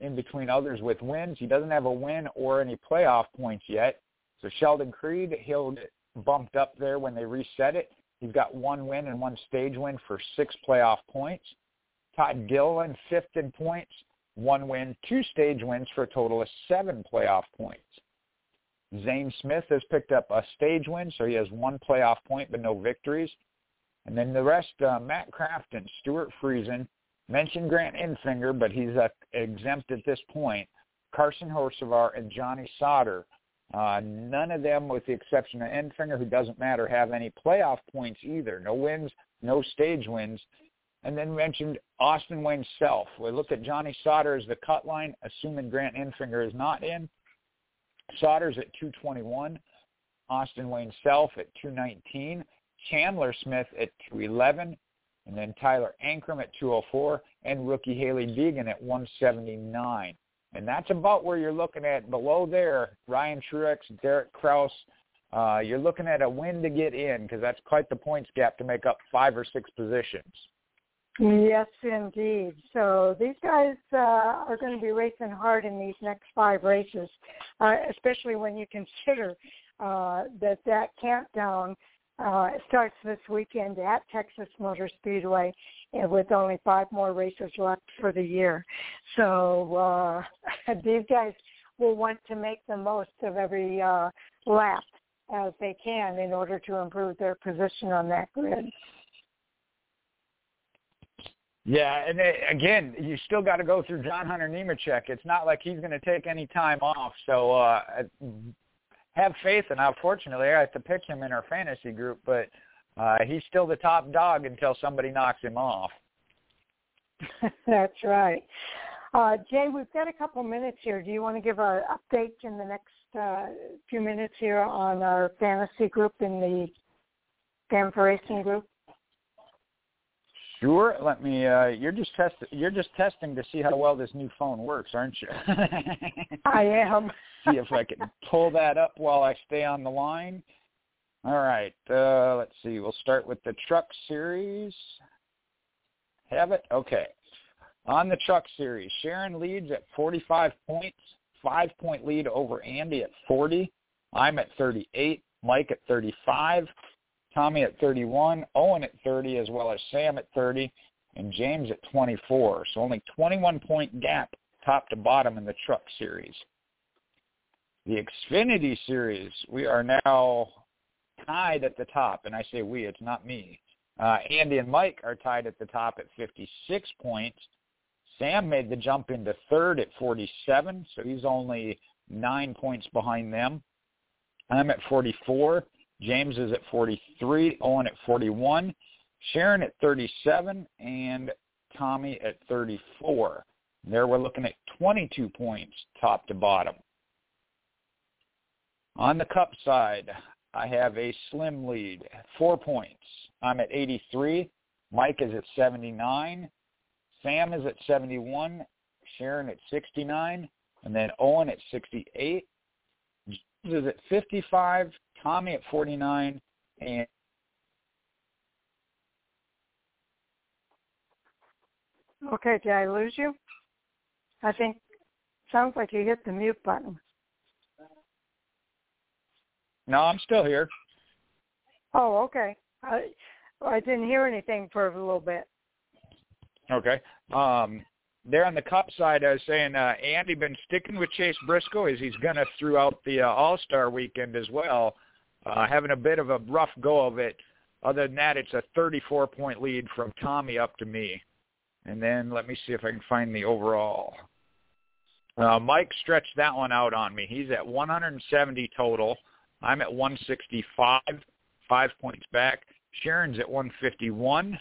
in between others with wins. He doesn't have a win or any playoff points yet. So Sheldon Creed, he'll get bumped up there when they reset it. He's got one win and one stage win for six playoff points. Todd Gilliland, fifth in points, one win, two stage wins for a total of seven playoff points. Zane Smith has picked up a stage win, so he has one playoff point but no victories. And then the rest, uh, Matt Crafton, Stewart Friesen, mentioned Grant Enfinger, but he's uh, exempt at this point. Carson Hocevar and Johnny Sauter. Uh, none of them, with the exception of Enfinger, who doesn't matter, have any playoff points either. No wins, no stage wins. And then mentioned Austin Wayne Self. We look at Johnny Sauter as the cut line, assuming Grant Enfinger is not in. Sauter's at 221. Austin Wayne Self at 219. Chandler Smith at 211 and then Tyler Ankrum at 204, and rookie Hailie Deegan at 179. And that's about where you're looking at. Below there, Ryan Truex, Derek Kraus. Uh, you're looking at a win to get in because that's quite the points gap to make up five or six positions. Yes, indeed. So these guys uh, are going to be racing hard in these next five races, uh, especially when you consider uh, that that countdown uh, it starts this weekend at Texas Motor Speedway and with only five more races left for the year. So uh, these guys will want to make the most of every uh, lap as they can in order to improve their position on that grid. Yeah, and again, you still got to go through John Hunter Nemechek. It's not like he's going to take any time off. So uh, have faith in. Unfortunately, I have to pick him in our fantasy group, but uh, he's still the top dog until somebody knocks him off. That's right. Uh, Jay, we've got a couple minutes here. Do you want to give an update in the next uh, few minutes here on our fantasy group in the Fan Racing group? Sure. Let me. Uh, you're just test. You're just testing to see how well this new phone works, aren't you? I am. See if I can pull that up while I stay on the line. All right. Uh, let's see. We'll start with the truck series. Have it? Okay. On the truck series, Sharon leads at 45 points, five-point lead over Andy at 40. I'm at 38. Mike at 35. Tommy at 31. Owen at 30, as well as Sam at 30, and James at 24. So only 21-point gap top to bottom in the Truck Series. The Xfinity Series, we are now tied at the top, and I say we, it's not me. Uh, Andy and Mike are tied at the top at 56 points. Sam made the jump into third at 47, so he's only nine points behind them. I'm at 44. James is at 43. Owen at 41. Sharon at 37, and Tommy at 34. There we're looking at 22 points top to bottom. On the cup side, I have a slim lead, four points. I'm at 83. Mike is at 79. Sam is at 71. Sharon at 69. And then Owen at 68. James is at 55. Tommy at 49. And Okay, did I lose you? I think sounds like you hit the mute button. No, I'm still here. Oh, okay. I I didn't hear anything for a little bit. Okay. Um, there on the cup side, I was saying uh, Andy been sticking with Chase Briscoe as he's going to throughout the uh, All Star weekend as well, uh, having a bit of a rough go of it. Other than that, it's a 34 point lead from Tommy up to me. And then let me see if I can find the overall. Uh, Mike stretched that one out on me. He's at 170 total. I'm at 165, five points back. Sharon's at 151.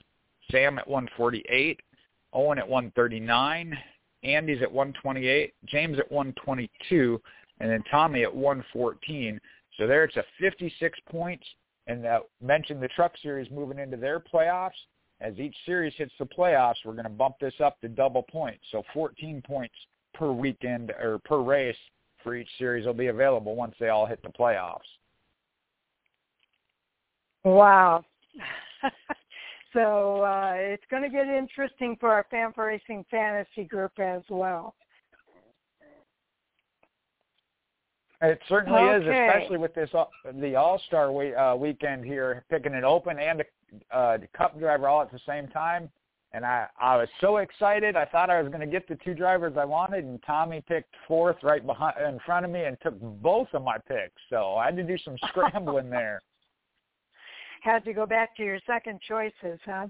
Sam at 148. Owen at 139. Andy's at 128. James at 122. And then Tommy at 114. So there it's a 56 points. And uh, mentioned the Truck Series moving into their playoffs. As each series hits the playoffs, we're going to bump this up to double points. So 14 points per weekend or per race for each series will be available once they all hit the playoffs. Wow. so uh, it's going to get interesting for our Fan4Racing fantasy group as well. It certainly okay. is, especially with this uh, the All Star we, uh, weekend here, picking an open and a uh, Cup driver all at the same time and I I was so excited. I thought I was going to get the two drivers I wanted, and Tommy picked fourth right behind in front of me and took both of my picks. So I had to do some scrambling there. Had to go back to your second choices, huh?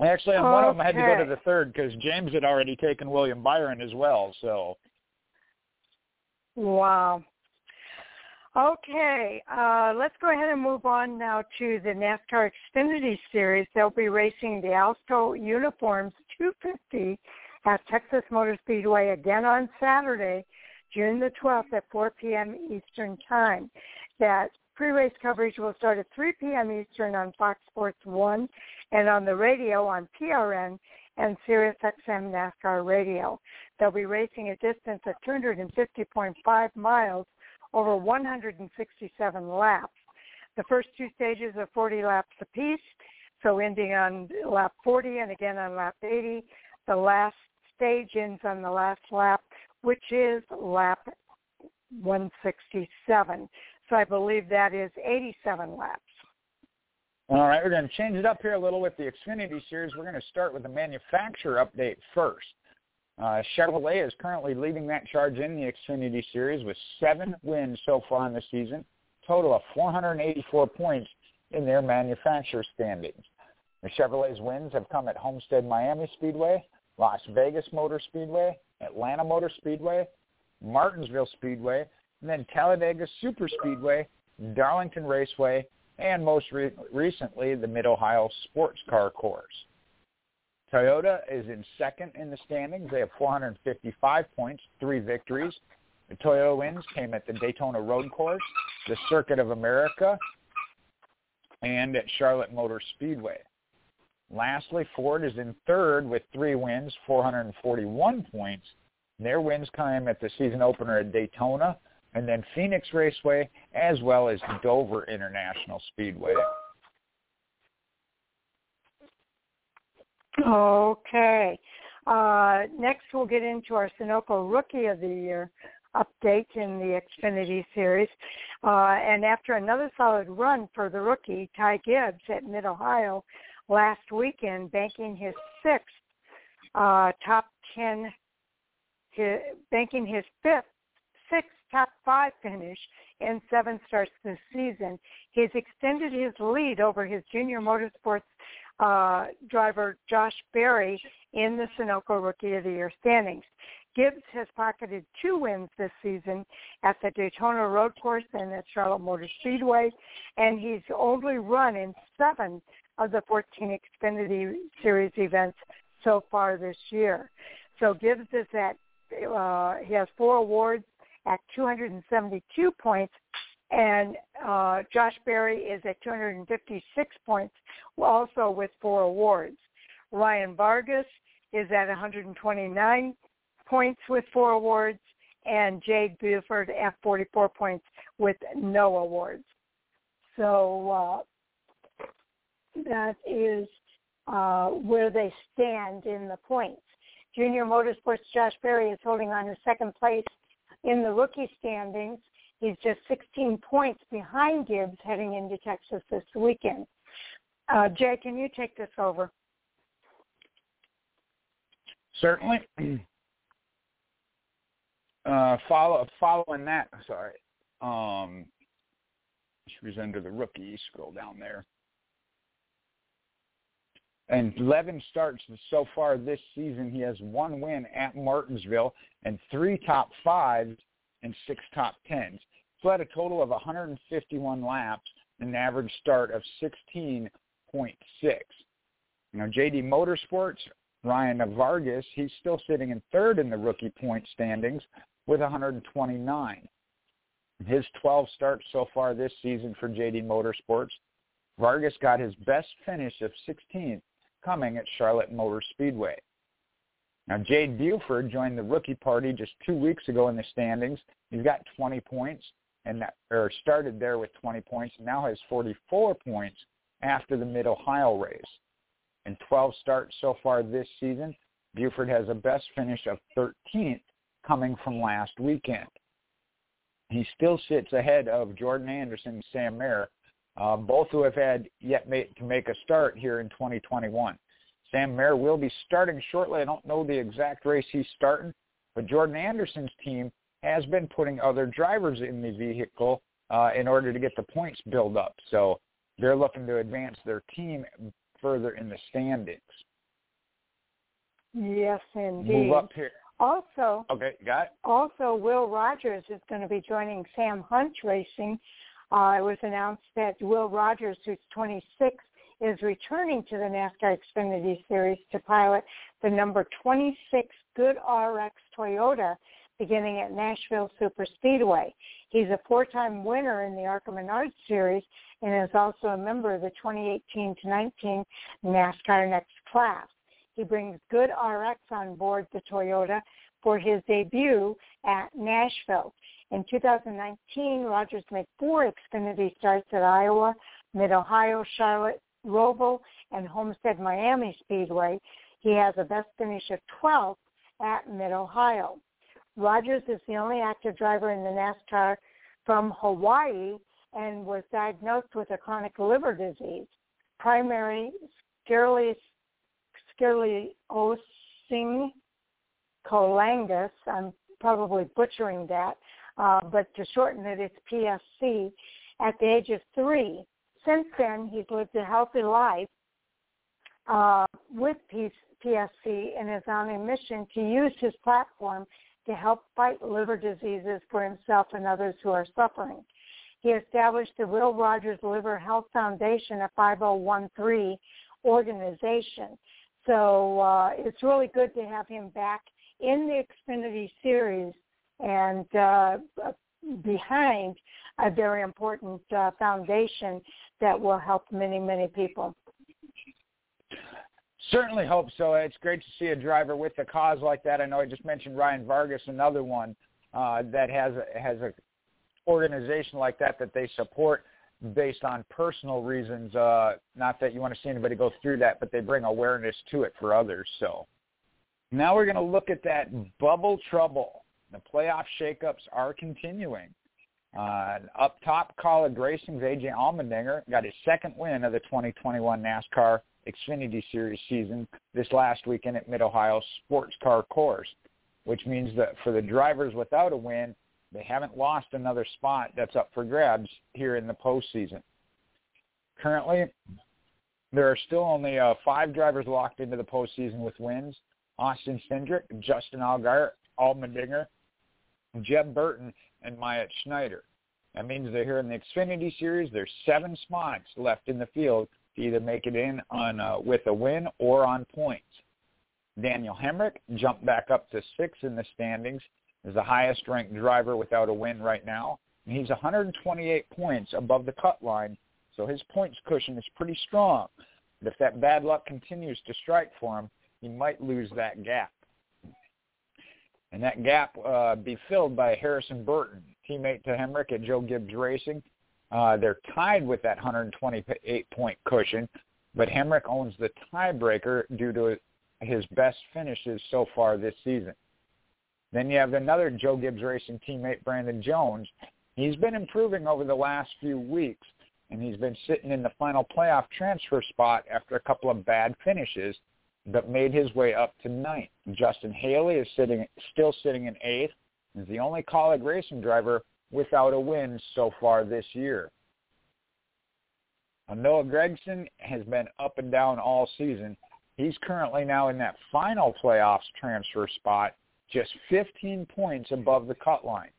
Actually, on okay. one of them, I had to go to the third because James had already taken William Byron as well. So. Wow. Okay, uh, let's go ahead and move on now to the NASCAR Xfinity Series. They'll be racing the Alsco Uniforms 250 at Texas Motor Speedway again on Saturday, June the 12th at 4 p.m. Eastern Time. That pre-race coverage will start at 3 p.m. Eastern on Fox Sports 1 and on the radio on PRN and Sirius XM NASCAR Radio. They'll be racing a distance of 250.5 miles over 167 laps. The first two stages are 40 laps apiece, so ending on lap 40 and again on lap 80. The last stage ends on the last lap, which is lap 167. So I believe that is 87 laps. All right, we're going to change it up here a little with the Xfinity Series. We're going to start with the manufacturer update first. Uh, Chevrolet is currently leading that charge in the Xfinity Series with seven wins so far in the season, total of 484 points in their manufacturer standings. The Chevrolet's wins have come at Homestead Miami Speedway, Las Vegas Motor Speedway, Atlanta Motor Speedway, Martinsville Speedway, and then Talladega Super Speedway, Darlington Raceway, and most re- recently the Mid-Ohio Sports Car Course. Toyota is in second in the standings. They have 455 points, three victories. The Toyota wins came at the Daytona Road Course, the Circuit of America, and at Charlotte Motor Speedway. Lastly, Ford is in third with three wins, 441 points. Their wins came at the season opener at Daytona and then Phoenix Raceway as well as Dover International Speedway. Okay. Uh, next, we'll get into our Sunoco Rookie of the Year update in the Xfinity Series. Uh, and after another solid run for the rookie, Ty Gibbs at Mid-Ohio last weekend, banking his sixth uh, top 10, his, banking his fifth, sixth top five finish in seven starts this season. He's extended his lead over his junior motorsports uh, driver Josh Berry in the Sunoco Rookie of the Year standings. Gibbs has pocketed two wins this season at the Daytona Road Course and at Charlotte Motor Speedway, and he's only run in seven of the 14 Xfinity Series events so far this year. So Gibbs is at, uh, he has four awards at 272 points, and uh, Josh Berry is at 256 points, also with four awards. Ryan Vargas is at 129 points with four awards, and Jade Buford at 44 points with no awards. So uh, that is uh, where they stand in the points. Junior Motorsports Josh Berry is holding on to second place in the rookie standings. He's just 16 points behind Gibbs heading into Texas this weekend. Uh, Jay, can you take this over? Certainly. Uh, follow following that, sorry. Um, she was under the rookie. Scroll down there. And 11 starts so far this season. He has one win at Martinsville and three top fives and six top tens. So had a total of 151 laps an average start of 16.6. Now, JD Motorsports, Ryan Vargas, he's still sitting in third in the rookie point standings with 129. His 12 starts so far this season for JD Motorsports. Vargas got his best finish of 16th coming at Charlotte Motor Speedway. Now, Jade Buford joined the rookie party just two weeks ago in the standings. He's got 20 points and that, or started there with 20 points and now has 44 points after the Mid-Ohio race. In 12 starts so far this season, Buford has a best finish of 13th coming from last weekend. He still sits ahead of Jordan Anderson and Sam Mayer, uh, both who have had yet made, to make a start here in 2021. Sam Mayer will be starting shortly. I don't know the exact race he's starting, but Jordan Anderson's team has been putting other drivers in the vehicle uh, in order to get the points build up. So they're looking to advance their team further in the standings. Yes, indeed. Move up here. Also, okay, got it. Also, Will Rogers is going to be joining Sam Hunt Racing. Uh, it was announced that Will Rogers, who's 26, is returning to the NASCAR Xfinity Series to pilot the number 26 GoodRx Toyota beginning at Nashville Super Speedway. He's a four-time winner in the ARCA Menard Series and is also a member of the 2018 to 19 NASCAR Next Class. He brings GoodRx on board the Toyota for his debut at Nashville. In 2019, Rogers made four Xfinity starts at Iowa, Mid-Ohio, Charlotte, Roval, and Homestead Miami Speedway. He has a best finish of 12th at Mid-Ohio. Rogers is the only active driver in the NASCAR from Hawaii and was diagnosed with a chronic liver disease, primary sclerosing cholangus. I'm probably butchering that, uh, but to shorten it, it's PSC. At the age of three, since then he's lived a healthy life uh, with PSC and is on a mission to use his platform to help fight liver diseases for himself and others who are suffering. He established the Will Rogers Liver Health Foundation, a 5013 organization. So uh, it's really good to have him back in the Xfinity Series and uh, behind a very important uh, foundation that will help many, many people. Certainly hope so. It's great to see a driver with a cause like that. I know I just mentioned Ryan Vargas, another one uh, that has a, has a organization like that that they support based on personal reasons. Uh, not that you want to see anybody go through that, but they bring awareness to it for others. So Now we're going to look at that bubble trouble. The playoff shakeups are continuing. Uh, up top, Kaulig Racing's AJ Allmendinger got his second win of the 2021 NASCAR Xfinity Series season this last weekend at Mid-Ohio Sports Car Course, which means that for the drivers without a win, they haven't lost another spot that's up for grabs here in the postseason. Currently, there are still only uh, five drivers locked into the postseason with wins. Austin Cindric, Justin Allgaier, Allmendinger, Jeb Burton, and Myatt Snider. That means they're here in the Xfinity Series. There's seven spots left in the field to either make it in on uh, with a win or on points. Daniel Hemric jumped back up to six in the standings is the highest ranked driver without a win right now. And he's 128 points above the cut line, so his points cushion is pretty strong. But if that bad luck continues to strike for him, he might lose that gap. And that gap uh, be filled by Harrison Burton, teammate to Hemric at Joe Gibbs Racing. Uh, they're tied with that 128-point cushion, but Hemric owns the tiebreaker due to his best finishes so far this season. Then you have another Joe Gibbs Racing teammate, Brandon Jones. He's been improving over the last few weeks, and he's been sitting in the final playoff transfer spot after a couple of bad finishes, but made his way up to ninth. Justin Haley is sitting still sitting in eighth. He's the only Kaulig racing driver without a win so far this year. Noah Gragson has been up and down all season. He's currently now in that final playoffs transfer spot just 15 points above the cut line.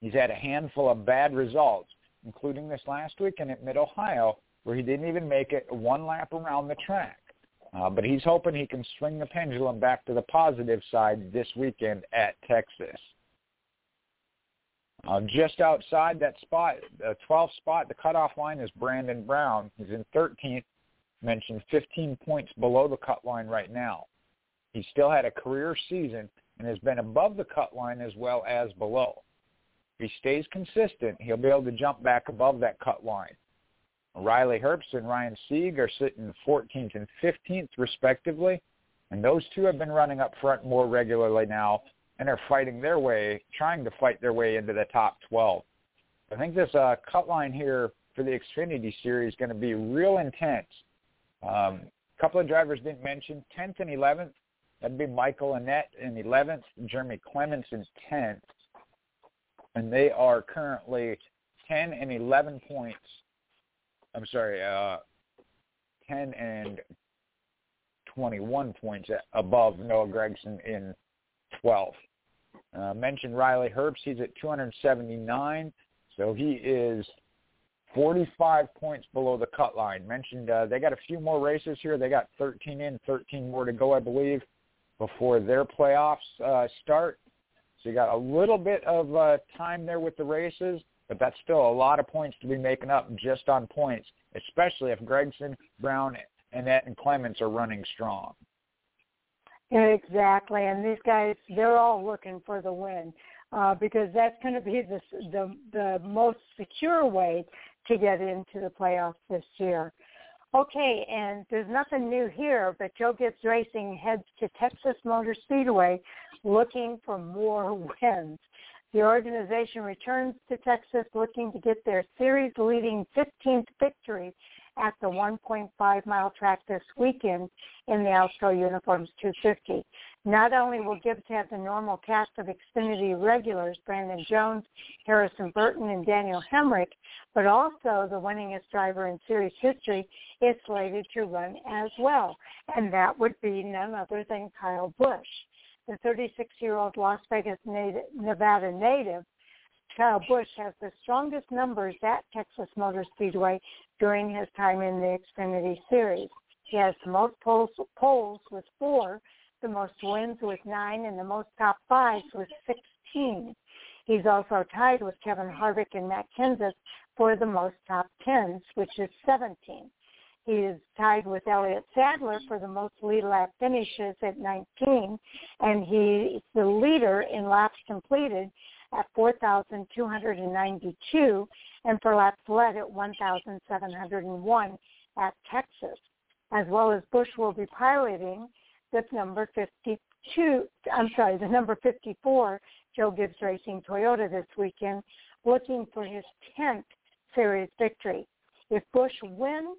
He's had a handful of bad results, including this last weekend at Mid-Ohio, where he didn't even make it one lap around the track. Uh, but he's hoping he can swing the pendulum back to the positive side this weekend at Texas. Uh, just outside that spot, the 12th spot, the cutoff line is Brandon Brown. He's in 13th, mentioned 15 points below the cut line right now. He still had a career season, and has been above the cut line as well as below. If he stays consistent, he'll be able to jump back above that cut line. Riley Herbst and Ryan Sieg are sitting 14th and 15th respectively, and those two have been running up front more regularly now and are fighting their way, trying to fight their way into the top 12. I think this uh, cut line here for the Xfinity Series is going to be real intense. Um, a couple of drivers didn't mention 10th and 11th That'd be Michael Annett in 11th, Jeremy Clements in 10th. And they are currently 10 and 11 points. I'm sorry, uh, 10 and 21 points above Noah Gregson in 12th. Uh, mentioned Riley Herbst. He's at 279. So he is 45 points below the cut line. Mentioned uh, they got a few more races here. They got 13 in, 13 more to go, I believe before their playoffs uh, start. So you got a little bit of uh, time there with the races, but that's still a lot of points to be making up just on points, especially if Gregson, Brown, Annett, and Clements are running strong. Exactly, and these guys, they're all looking for the win uh, because that's going to be the, the the most secure way to get into the playoffs this year. Okay, and there's nothing new here, but Joe Gibbs Racing heads to Texas Motor Speedway looking for more wins. The organization returns to Texas looking to get their series leading 15th victory at the 1.5 mile track this weekend in the Alsco Uniforms 250. Not only will Gibbs have the normal cast of Xfinity regulars, Brandon Jones, Harrison Burton, and Daniel Hemric, but also the winningest driver in series history is slated to run as well, and that would be none other than Kyle Busch. The 36-year-old Las Vegas Nevada native Kyle Busch has the strongest numbers at Texas Motor Speedway during his time in the Xfinity Series. He has the most poles, poles with four, the most wins with nine, and the most top fives with 16. He's also tied with Kevin Harvick and Matt Kenseth for the most top tens, which is 17. He is tied with Elliott Sadler for the most lead lap finishes at 19, and he's the leader in laps completed at 4,292 and for laps led at 1,701 at Texas, as well as Busch will be piloting the number 52, I'm sorry, the number 54, Joe Gibbs Racing Toyota this weekend, looking for his 10th series victory. If Busch wins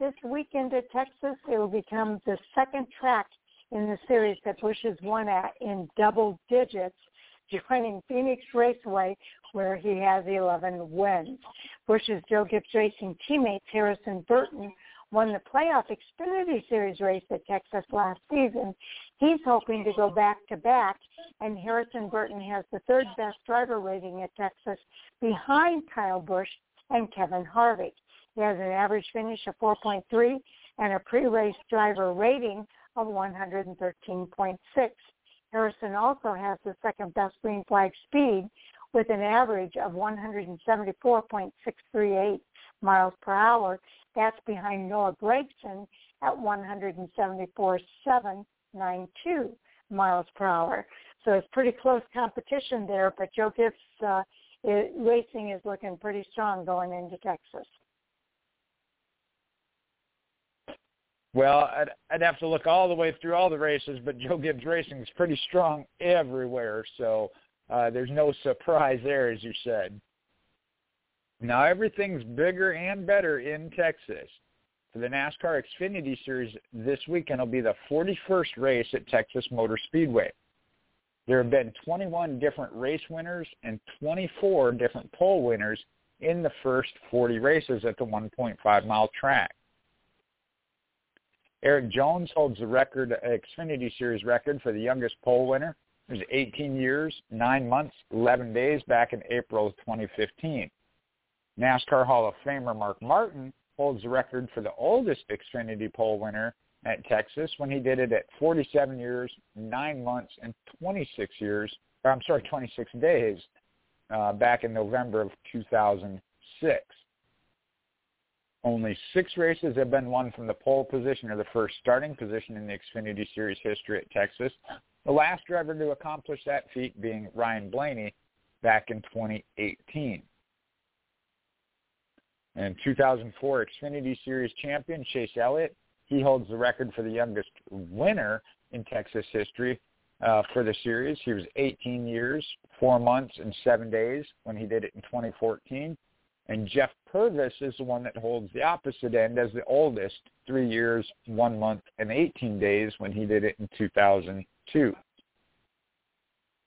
this weekend at Texas, it will become the second track in the series that Busch has won at in double digits, joining Phoenix Raceway, where he has 11 wins. Busch's Joe Gibbs Racing teammates Harrison Burton won the playoff Xfinity Series race at Texas last season. He's hoping to go back to back, and Harrison Burton has the third best driver rating at Texas behind Kyle Busch and Kevin Harvick. He has an average finish of 4.3 and a pre-race driver rating of 113.6. Harrison also has the second best green flag speed with an average of 174.638 miles per hour. That's behind Noah Gragson at 174.792 miles per hour. So it's pretty close competition there, but Joe Gibbs uh, racing is looking pretty strong going into Texas. Well, I'd, I'd have to look all the way through all the races, but Joe Gibbs Racing is pretty strong everywhere, so uh, there's no surprise there, as you said. Now everything's bigger and better in Texas. For the NASCAR Xfinity Series this weekend will be the 41st race at Texas Motor Speedway. There have been 21 different race winners and 24 different pole winners in the first 40 races at the 1.5 mile track. Erik Jones holds the record, Xfinity Series record for the youngest pole winner. It was 18 years, 9 months, 11 days back in April of 2015. NASCAR Hall of Famer Mark Martin holds the record for the oldest Xfinity pole winner at Texas when he did it at 47 years, 9 months, and 26 years, or I'm sorry, 26 days uh, back in November of 2006. Only six races have been won from the pole position or the first starting position in the Xfinity Series history at Texas. The last driver to accomplish that feat being Ryan Blaney back in 2018. And 2004 Xfinity Series champion Chase Elliott, he holds the record for the youngest winner in Texas history uh, for the series. He was 18 years, 4 months, and 7 days when he did it in 2014. And Jeff Purvis is the one that holds the opposite end as the oldest, three years, one month, and 18 days when he did it in 2002.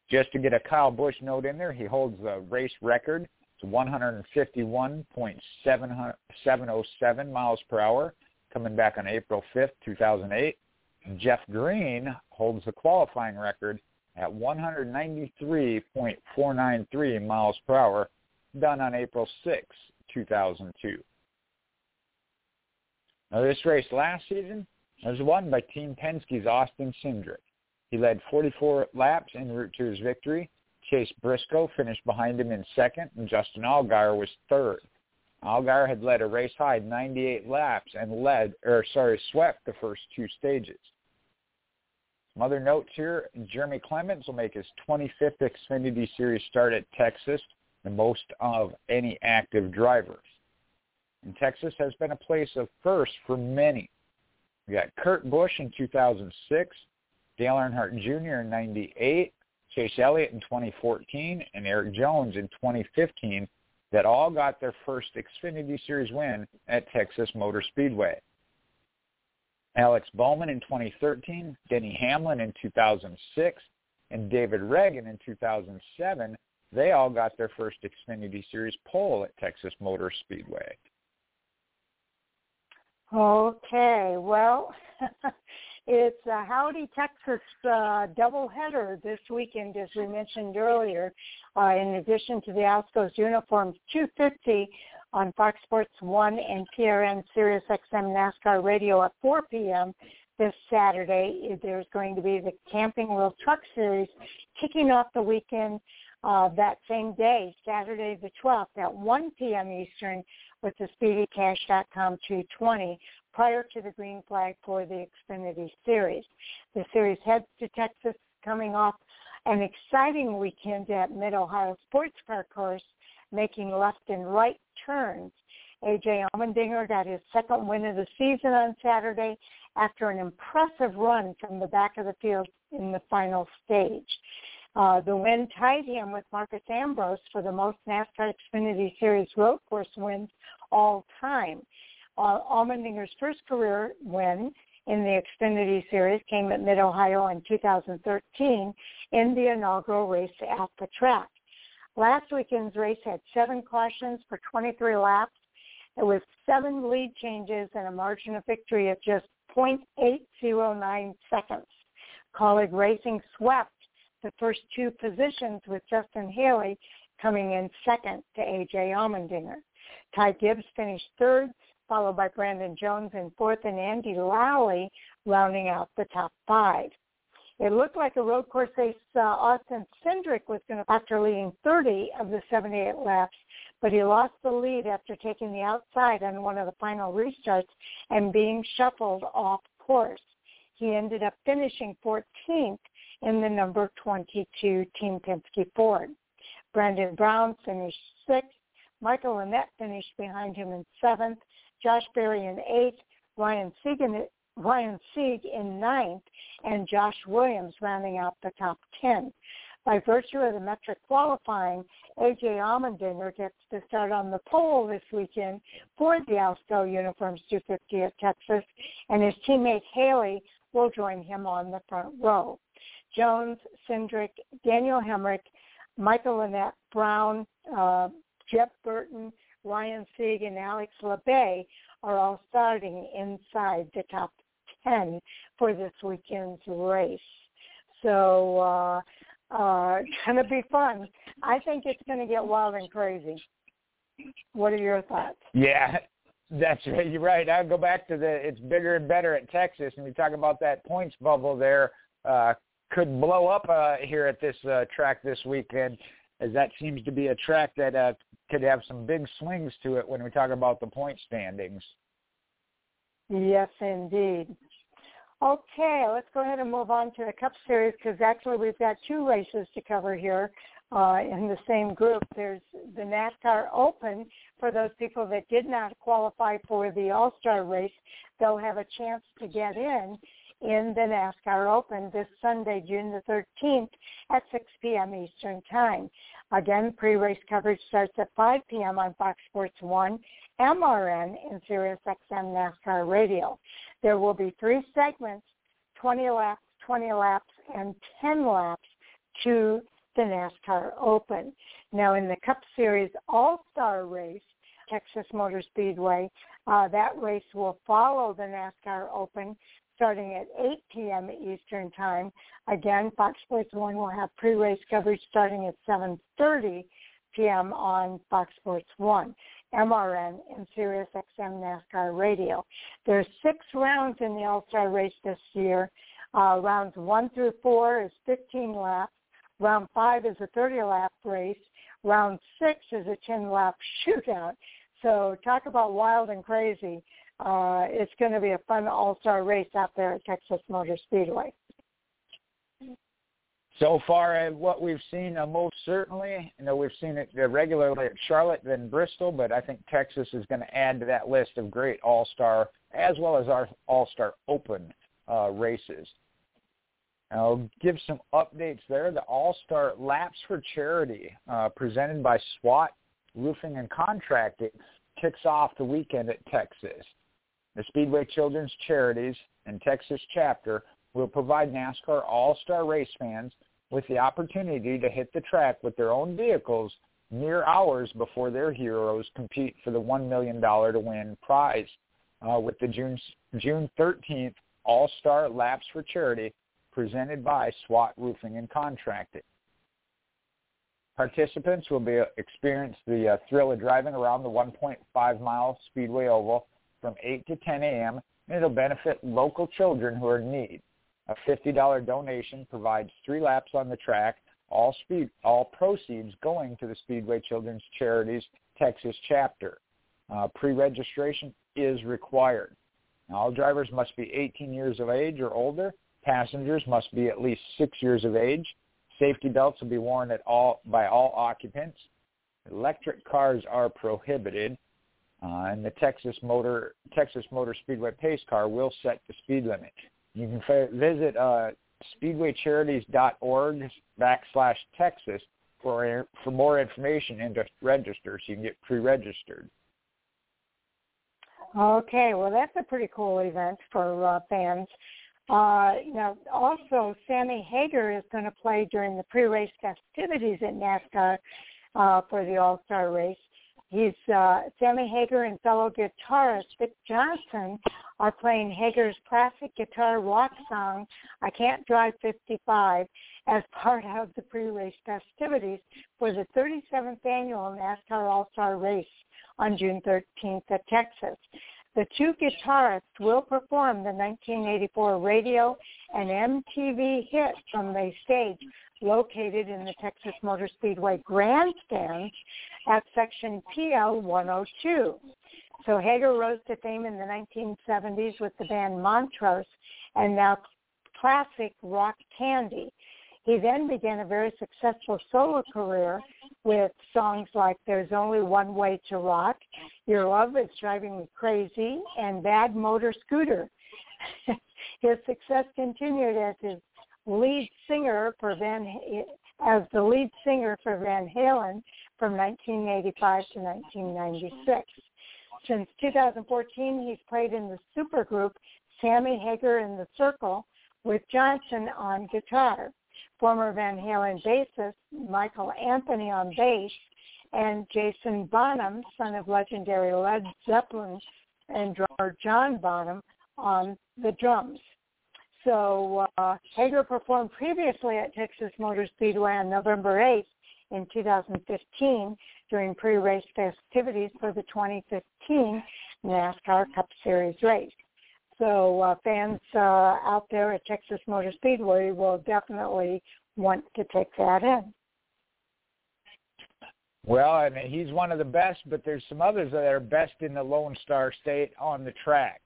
Just to get a Kyle Busch note in there, he holds the race record. It's 151.707 miles per hour, coming back on April 5th, 2008. Jeff Green holds the qualifying record at 193.493 miles per hour, done on April 6, 2002. Now this race last season was won by Team Penske's Austin Cindric. He led 44 laps en route to his victory. Chase Briscoe finished behind him in second, and Justin Allgaier was third. Allgaier had led a race high 98 laps and led, or sorry, swept the first two stages. Some other notes here, Jeremy Clements will make his 25th Xfinity Series start at Texas the most of any active drivers. And Texas has been a place of first for many. We got Kurt Busch in 2006, Dale Earnhardt Jr. in 98, Chase Elliott in 2014, and Erik Jones in 2015 that all got their first Xfinity Series win at Texas Motor Speedway. Alex Bowman in 2013, Denny Hamlin in 2006, and David Ragan in 2007 they all got their first Xfinity Series pole at Texas Motor Speedway. Okay, well, it's a Howdy Texas uh, doubleheader this weekend, as we mentioned earlier. Uh, in addition to the Alsco Uniforms 250 on Fox Sports 1 and PRN Sirius XM NASCAR Radio at 4 p.m. this Saturday, there's going to be the Camping World Truck Series kicking off the weekend uh, that same day, Saturday the 12th at 1 p.m. Eastern with the SpeedyCash.com 220 prior to the green flag for the Xfinity Series. The series heads to Texas coming off an exciting weekend at Mid-Ohio Sports Car Course, making left and right turns. AJ Allmendinger got his second win of the season on Saturday after an impressive run from the back of the field in the final stage. Uh, the win tied him with Marcos Ambrose for the most NASCAR Xfinity Series road course wins all time. Uh, Allmendinger's first career win in the Xfinity Series came at Mid-Ohio in 2013 in the inaugural race at the track. Last weekend's race had seven cautions for 23 laps with seven lead changes and a margin of victory of just 0.809 seconds. Kaulig Racing swept the first two positions with Justin Haley coming in second to AJ Allmendinger. Ty Gibbs finished third, followed by Brandon Jones in fourth and Andy Lally rounding out the top five. It looked like a road course ace uh, Austin Cindric was going to, after leading 30 of the 78 laps, but he lost the lead after taking the outside on one of the final restarts and being shuffled off course. He ended up finishing 14th in the number 22 Team Penske Ford. Brandon Brown finished sixth. Michael Annett finished behind him in seventh. Josh Berry in eighth. Ryan Sieg in, Ryan Sieg in ninth, and Josh Williams rounding out the top 10. By virtue of the metric qualifying, AJ Allmendinger gets to start on the pole this weekend for the Alsco Uniforms 250 at Texas, and his teammate Haley will join him on the front row. Jones, Cindric, Daniel Hemric, Michael Annett, Brown, uh, Jeff Burton, Ryan Sieg, and Alex Labbe are all starting inside the top 10 for this weekend's race. So uh, uh, going to be fun. I think it's going to get wild and crazy. What are your thoughts? Yeah, that's right. You're right. I'll go back to the it's bigger and better at Texas, and we talk about that points bubble there. Uh, could blow up uh, here at this uh, track this weekend, as that seems to be a track that uh, could have some big swings to it when we talk about the point standings. Yes, indeed. Okay, let's go ahead and move on to the Cup Series because actually we've got two races to cover here uh, in the same group. There's the NASCAR Open for those people that did not qualify for the All-Star race. They'll have a chance to get in in the NASCAR Open this Sunday, June the 13th at 6 p.m. Eastern Time. Again, pre-race coverage starts at 5 p.m. on Fox Sports 1, MRN, and Sirius XM NASCAR Radio. There will be three segments, 20 laps, 20 laps, and 10 laps to the NASCAR Open. Now in the Cup Series All-Star race, Texas Motor Speedway, uh, that race will follow the NASCAR Open starting at 8 p.m. Eastern Time. Again, Fox Sports 1 will have pre-race coverage starting at 7.30 p.m. on Fox Sports 1, MRN, and Sirius XM NASCAR Radio. There's six rounds in the All-Star race this year. Uh, rounds 1 through 4 is 15 laps. Round 5 is a 30-lap race. Round 6 is a 10-lap shootout. So talk about wild and crazy uh, it's going to be a fun all-star race out there at Texas Motor Speedway. So far, uh, what we've seen, uh, most certainly, you know, we've seen it uh, regularly at Charlotte, then Bristol, but I think Texas is going to add to that list of great all-star, as well as our all-star open uh, races. I'll give some updates there. The All-Star Laps for Charity, uh, presented by SWAT Roofing and Contracting, kicks off the weekend at Texas. The Speedway Children's Charities and Texas chapter will provide NASCAR All-Star race fans with the opportunity to hit the track with their own vehicles mere hours before their heroes compete for the $1 million to win prize uh, with the June, June 13th All-Star Laps for Charity presented by SWAT Roofing and Contracting. Participants will be uh, experience the uh, thrill of driving around the 1.5 mile Speedway Oval from 8 to 10 a.m. and it'll benefit local children who are in need. A $50 donation provides three laps on the track, all speed, all proceeds going to the Speedway Children's Charities Texas chapter. Uh, pre-registration is required. All drivers must be 18 years of age or older. Passengers must be at least six years of age. Safety belts will be worn at all by all occupants. Electric cars are prohibited. Uh, and the Texas Motor Texas Motor Speedway pace car will set the speed limit. You can visit uh, speedwaycharities.org backslash Texas for for more information and to register, so you can get pre-registered. Okay, well that's a pretty cool event for uh, fans. Uh, now, also, Sammy Hagar is going to play during the pre-race festivities at NASCAR uh, for the All-Star race. He's uh, Sammy Hagar and fellow guitarist Vic Johnson are playing Hagar's classic guitar rock song "I Can't Drive 55" as part of the pre-race festivities for the 37th annual NASCAR All-Star Race on June 13th at Texas. The two guitarists will perform the 1984 radio and MTV hit from the stage located in the Texas Motor Speedway grandstands at section PL 102. So Hagar rose to fame in the 1970s with the band Montrose and now classic rock candy. He then began a very successful solo career with songs like There's Only One Way to Rock, Your Love is Driving Me Crazy, and Bad Motor Scooter. his success continued as his lead singer for Van as the lead singer for Van Halen from 1985 to 1996. Since 2014, he's played in the supergroup Sammy Hagar and the Circle with Johnson on guitar former Van Halen bassist Michael Anthony on bass, and Jason Bonham, son of legendary Led Zeppelin and drummer John Bonham, on the drums. So uh, Hagar performed previously at Texas Motor Speedway on November 8th in 2015 during pre-race festivities for the 2015 NASCAR Cup Series race. So uh, fans uh, out there at Texas Motor Speedway will definitely want to take that in. Well, I mean, he's one of the best, but there's some others that are best in the Lone Star State on the track.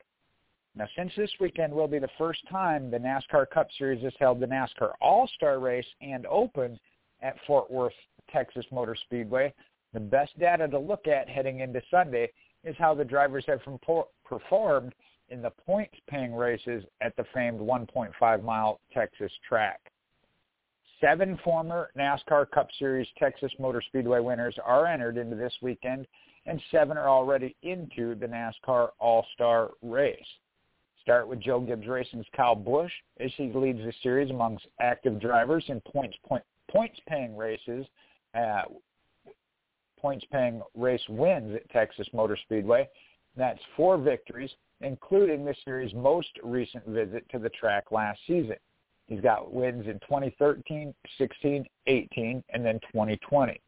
Now, since this weekend will be the first time the NASCAR Cup Series has held the NASCAR All-Star Race and Open at Fort Worth, Texas Motor Speedway, the best data to look at heading into Sunday is how the drivers have performed in the points-paying races at the famed 1.5-mile Texas track. Seven former NASCAR Cup Series Texas Motor Speedway winners are entered into this weekend, and seven are already into the NASCAR All-Star race. Start with Joe Gibbs Racing's Kyle Busch as he leads the series amongst active drivers in points point, points paying races, uh, points paying race wins at Texas Motor Speedway. That's four victories, including the series' most recent visit to the track last season. He's got wins in 2013, 16, 18, and then 2020.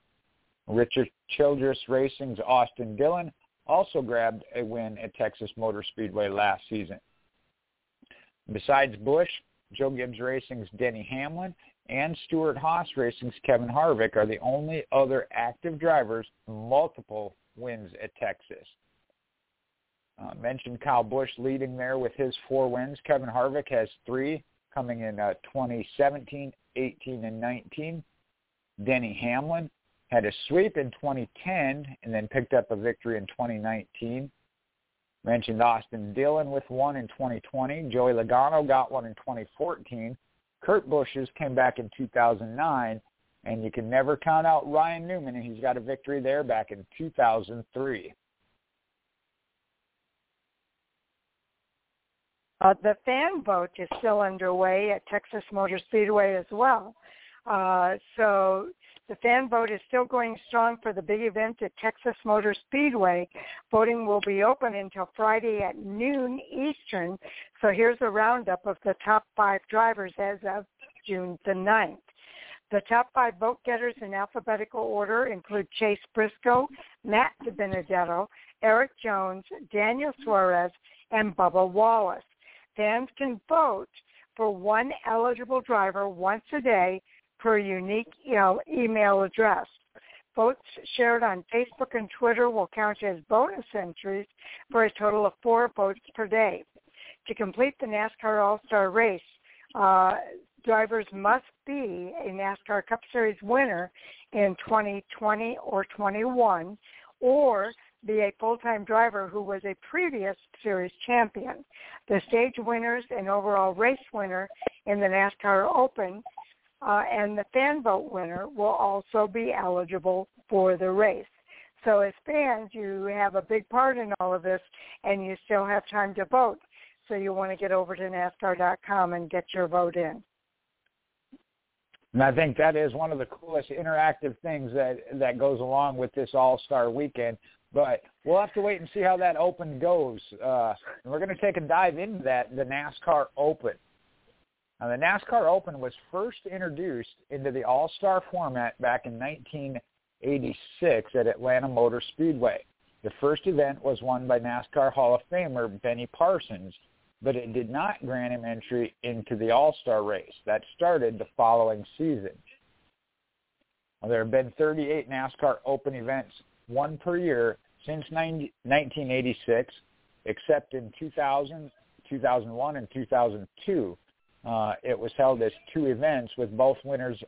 Richard Childress Racing's Austin Dillon also grabbed a win at Texas Motor Speedway last season. Besides Busch, Joe Gibbs Racing's Denny Hamlin and Stewart-Haas Racing's Kevin Harvick are the only other active drivers multiple wins at Texas. Uh, mentioned Kyle Busch leading there with his four wins. Kevin Harvick has three coming in uh, 2017, 18, and 19. Denny Hamlin had a sweep in 2010 and then picked up a victory in 2019. Mentioned Austin Dillon with one in 2020. Joey Logano got one in 2014. Kurt Busch's came back in 2009. And you can never count out Ryan Newman, and he's got a victory there back in 2003. Uh, the fan vote is still underway at Texas Motor Speedway as well. Uh, so the fan vote is still going strong for the big event at Texas Motor Speedway. Voting will be open until Friday at noon Eastern. So here's a roundup of the top five drivers as of June the 9th. The top five vote getters in alphabetical order include Chase Briscoe, Matt DiBenedetto, Erik Jones, Daniel Suarez, and Bubba Wallace. Fans can vote for one eligible driver once a day per unique email address. Votes shared on Facebook and Twitter will count as bonus entries for a total of four votes per day. To complete the NASCAR All-Star race, uh, drivers must be a NASCAR Cup Series winner in 2020 or 21, or be a full-time driver who was a previous series champion. The stage winners and overall race winner in the NASCAR Open uh, and the fan vote winner will also be eligible for the race. So as fans, you have a big part in all of this, and you still have time to vote. So you want to get over to NASCAR.com and get your vote in. And I think that is one of the coolest interactive things that that goes along with this All Star Weekend. But we'll have to wait and see how that Open goes. Uh, and we're going to take a dive into that, the NASCAR Open. Now, the NASCAR Open was first introduced into the All Star format back in 1986 at Atlanta Motor Speedway. The first event was won by NASCAR Hall of Famer Benny Parsons but it did not grant him entry into the All-Star race. That started the following season. Well, there have been 38 NASCAR Open events, one per year, since 90, 1986, except in 2000, 2001, and 2002. Uh, it was held as two events with both winners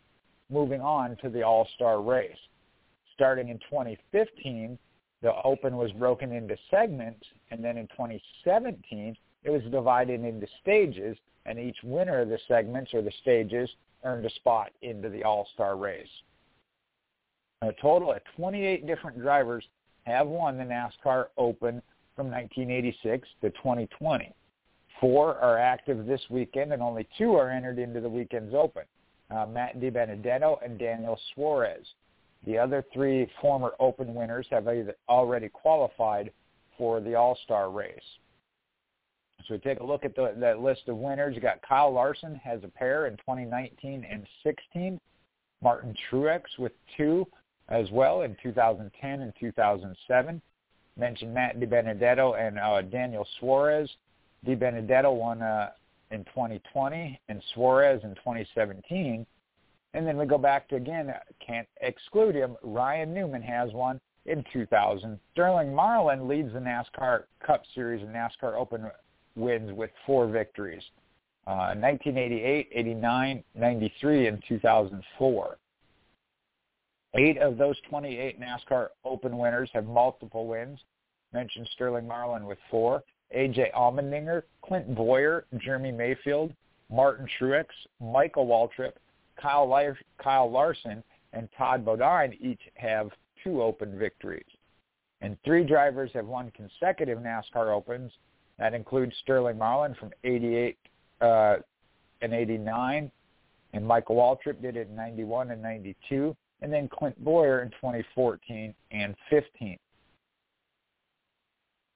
moving on to the All-Star race. Starting in 2015, the Open was broken into segments, and then in 2017, it was divided into stages, and each winner of the segments or the stages earned a spot into the All-Star race. A total of 28 different drivers have won the NASCAR Open from 1986 to 2020. Four are active this weekend, and only two are entered into the weekend's Open, uh, Matt DiBenedetto and Daniel Suarez. The other three former Open winners have already qualified for the All-Star race. So we take a look at the, that list of winners. You got Kyle Larson has a pair in 2019 and 16. Martin Truex with two as well in 2010 and 2007. Mentioned Matt DiBenedetto and uh, Daniel Suarez. DiBenedetto won uh, in 2020 and Suarez in 2017. And then we go back to, again, can't exclude him, Ryan Newman has one in 2000. Sterling Marlin leads the NASCAR Cup Series and NASCAR Open wins with four victories. Uh, 1988, 89, 93, and 2004. Eight of those 28 NASCAR Open winners have multiple wins. Mentioned Sterling Marlin with four. AJ Allmendinger, Clint Bowyer, Jeremy Mayfield, Martin Truex, Michael Waltrip, Kyle, Lar- Kyle Larson, and Todd Bodine each have two Open victories. And three drivers have won consecutive NASCAR Opens that includes Sterling Marlin from 88 uh, and 89, and Michael Waltrip did it in 91 and 92, and then Clint Bowyer in 2014 and 15.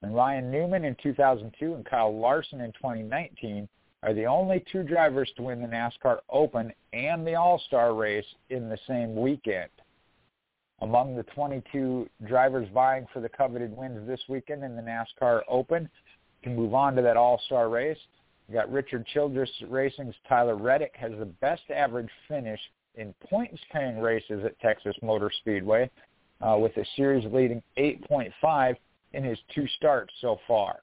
And Ryan Newman in 2002 and Kyle Larson in 2019 are the only two drivers to win the NASCAR Open and the All-Star race in the same weekend. Among the 22 drivers vying for the coveted wins this weekend in the NASCAR Open, can move on to that all-star race. You got Richard Childress Racing's Tyler Reddick has the best average finish in points-paying races at Texas Motor Speedway, uh, with a series leading 8.5 in his two starts so far.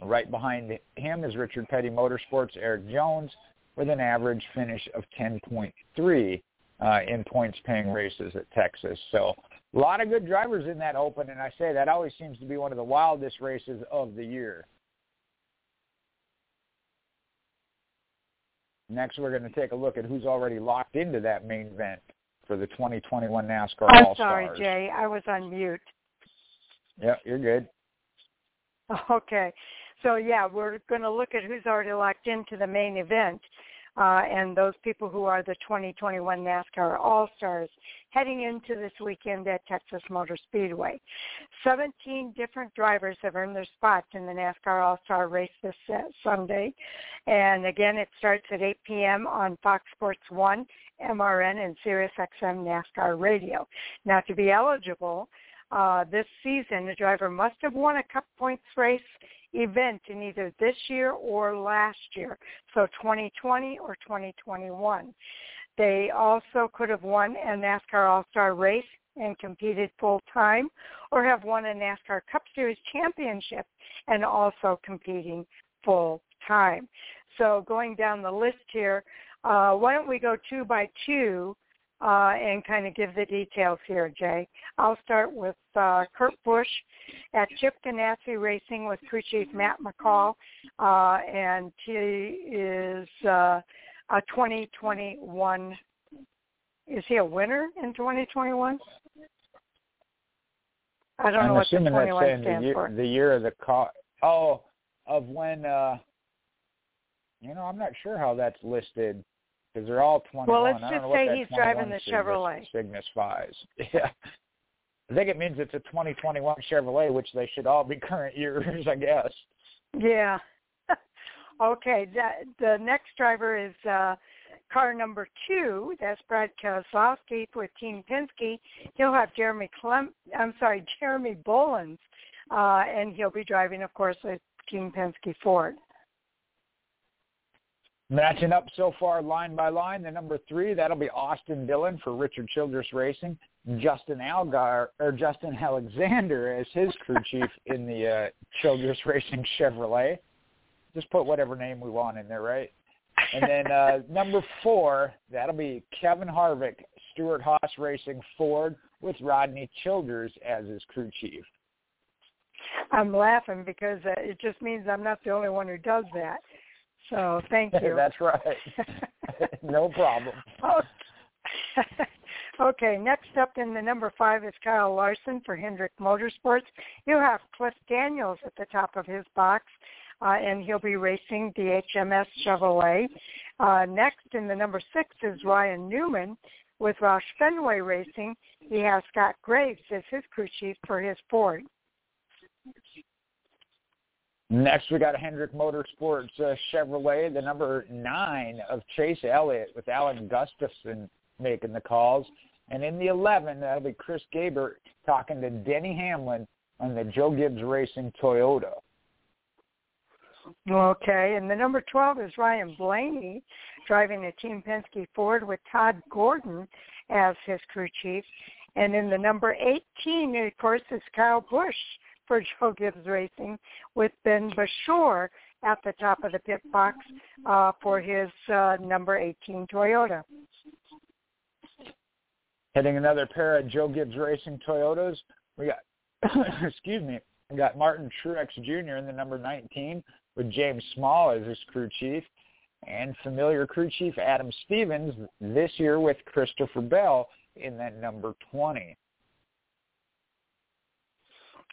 Right behind him is Richard Petty Motorsports' Erik Jones with an average finish of 10.3 uh, in points-paying races at Texas. So a lot of good drivers in that open, and I say that always seems to be one of the wildest races of the year. Next, we're going to take a look at who's already locked into that main event for the 2021 NASCAR I'm All-Stars. sorry, Jay. I was on mute. Yep, you're good. Okay. So, yeah, we're going to look at who's already locked into the main event uh, and those people who are the 2021 NASCAR All-Stars heading into this weekend at Texas Motor Speedway. 17 different drivers have earned their spots in the NASCAR All-Star race this uh, Sunday. And again, it starts at 8 p.m. on Fox Sports 1, MRN, and SiriusXM NASCAR Radio. Now, to be eligible, uh, this season, the driver must have won a Cup Points race event in either this year or last year, so 2020 or 2021. They also could have won a NASCAR All-Star race and competed full time or have won a NASCAR Cup Series championship and also competing full time. So going down the list here, uh, why don't we go two by two uh, and kind of give the details here, Jay. I'll start with uh, Kurt Busch at Chip Ganassi Racing with crew chief Matt McCall, uh, and he is uh, a 2021. Is he a winner in 2021? I don't I'm know what the assuming 21 that's saying stands the year, for. the year of the car. Oh, of when. uh You know, I'm not sure how that's listed because they're all 21. Well, let's just say he's driving the Chevrolet. Cygnus Fives. Yeah. I think it means it's a 2021 Chevrolet, which they should all be current years, I guess. Yeah. okay. That, the next driver is uh, car number two. That's Brad Keselowski with Team Penske. He'll have Jeremy Clem. I'm sorry, Jeremy Bullins, uh, and he'll be driving, of course, with Team Penske Ford. Matching up so far line by line, the number three, that'll be Austin Dillon for Richard Childress Racing. Justin Allgaier or Justin Alexander as his crew chief in the uh, Childress Racing Chevrolet. Just put whatever name we want in there, right? And then uh, number four, that'll be Kevin Harvick, Stewart Haas Racing Ford with Rodney Childers as his crew chief. I'm laughing because uh, it just means I'm not the only one who does that. So thank you. That's right. no problem. okay, next up in the number five is Kyle Larson for Hendrick Motorsports. You have Cliff Daniels at the top of his box, uh, and he'll be racing the HMS Chevrolet. Uh, next in the number six is Ryan Newman with Roush Fenway Racing. He has Scott Graves as his crew chief for his Ford. Next, we got Hendrick Motorsports uh, Chevrolet, the number nine of Chase Elliott with Alan Gustafson making the calls. And in the 11, that'll be Chris Gabehart talking to Denny Hamlin on the Joe Gibbs Racing Toyota. Okay, and the number 12 is Ryan Blaney driving the Team Penske Ford with Todd Gordon as his crew chief. And in the number 18, of course, is Kyle Busch for Joe Gibbs Racing with Ben Beshore at the top of the pit box uh, for his uh, number 18 Toyota. Hitting another pair of Joe Gibbs Racing Toyotas, we got, excuse me, we got Martin Truex Jr. in the number 19 with James Small as his crew chief and familiar crew chief Adam Stevens this year with Christopher Bell in that number 20.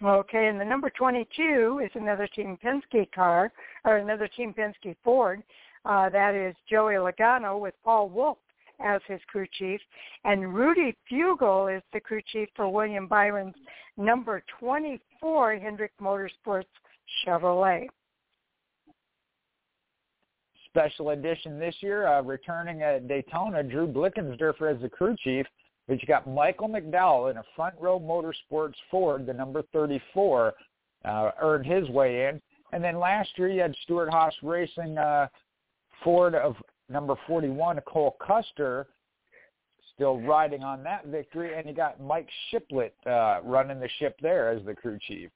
Okay, and the number 22 is another Team Penske car, or another Team Penske Ford. Uh, that is Joey Logano with Paul Wolfe as his crew chief. And Rudy Fugle is the crew chief for William Byron's number 24 Hendrick Motorsports Chevrolet. Special edition this year, uh, returning at Daytona, Drew Blickensderfer as the crew chief but you got Michael McDowell in a front row motorsports Ford, the number 34, uh, earned his way in. And then last year you had Stewart Haas Racing uh, Ford of number 41, Cole Custer, still riding on that victory. And you got Mike Shiplett uh, running the ship there as the crew chief.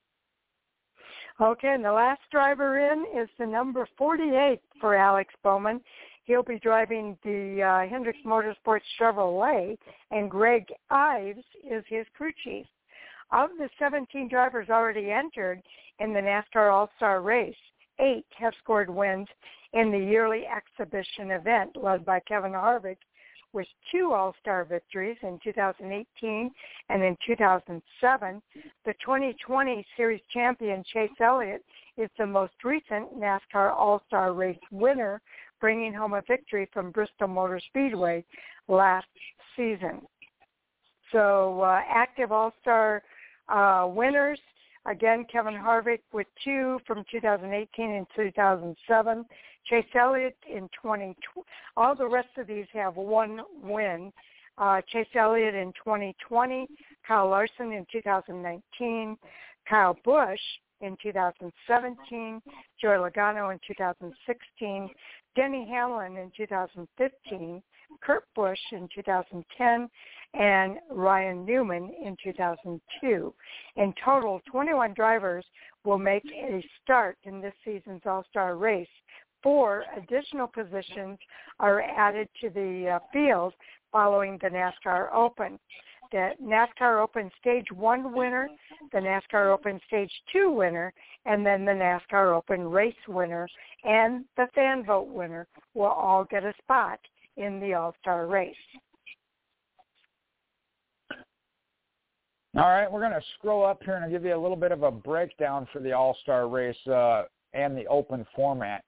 Okay, and the last driver in is the number 48 for Alex Bowman. He'll be driving the uh, Motorsports Chevrolet, and Greg Ives is his crew chief. Of the 17 drivers already entered in the NASCAR All-Star race, eight have scored wins in the yearly exhibition event led by Kevin Harvick with two All-Star victories in 2018 and in 2007. The 2020 Series champion Chase Elliott is the most recent NASCAR All-Star race winner bringing home a victory from Bristol Motor Speedway last season. So uh, active All-Star uh, winners, again, Kevin Harvick with two from 2018 and 2007. Chase Elliott in 20. All the rest of these have one win. Uh, Chase Elliott in 2020, Kyle Larson in 2019, Kyle Busch in 2017, Joey Logano in 2016, Denny Hamlin in 2015, Kurt Busch in 2010, and Ryan Newman in 2002. In total, 21 drivers will make a start in this season's All-Star race four additional positions are added to the uh, field following the NASCAR Open. The NASCAR Open Stage 1 winner, the NASCAR Open Stage 2 winner, and then the NASCAR Open Race winner and the fan vote winner will all get a spot in the All-Star race. All right, we're going to scroll up here and I'll give you a little bit of a breakdown for the All-Star race uh, and the open format.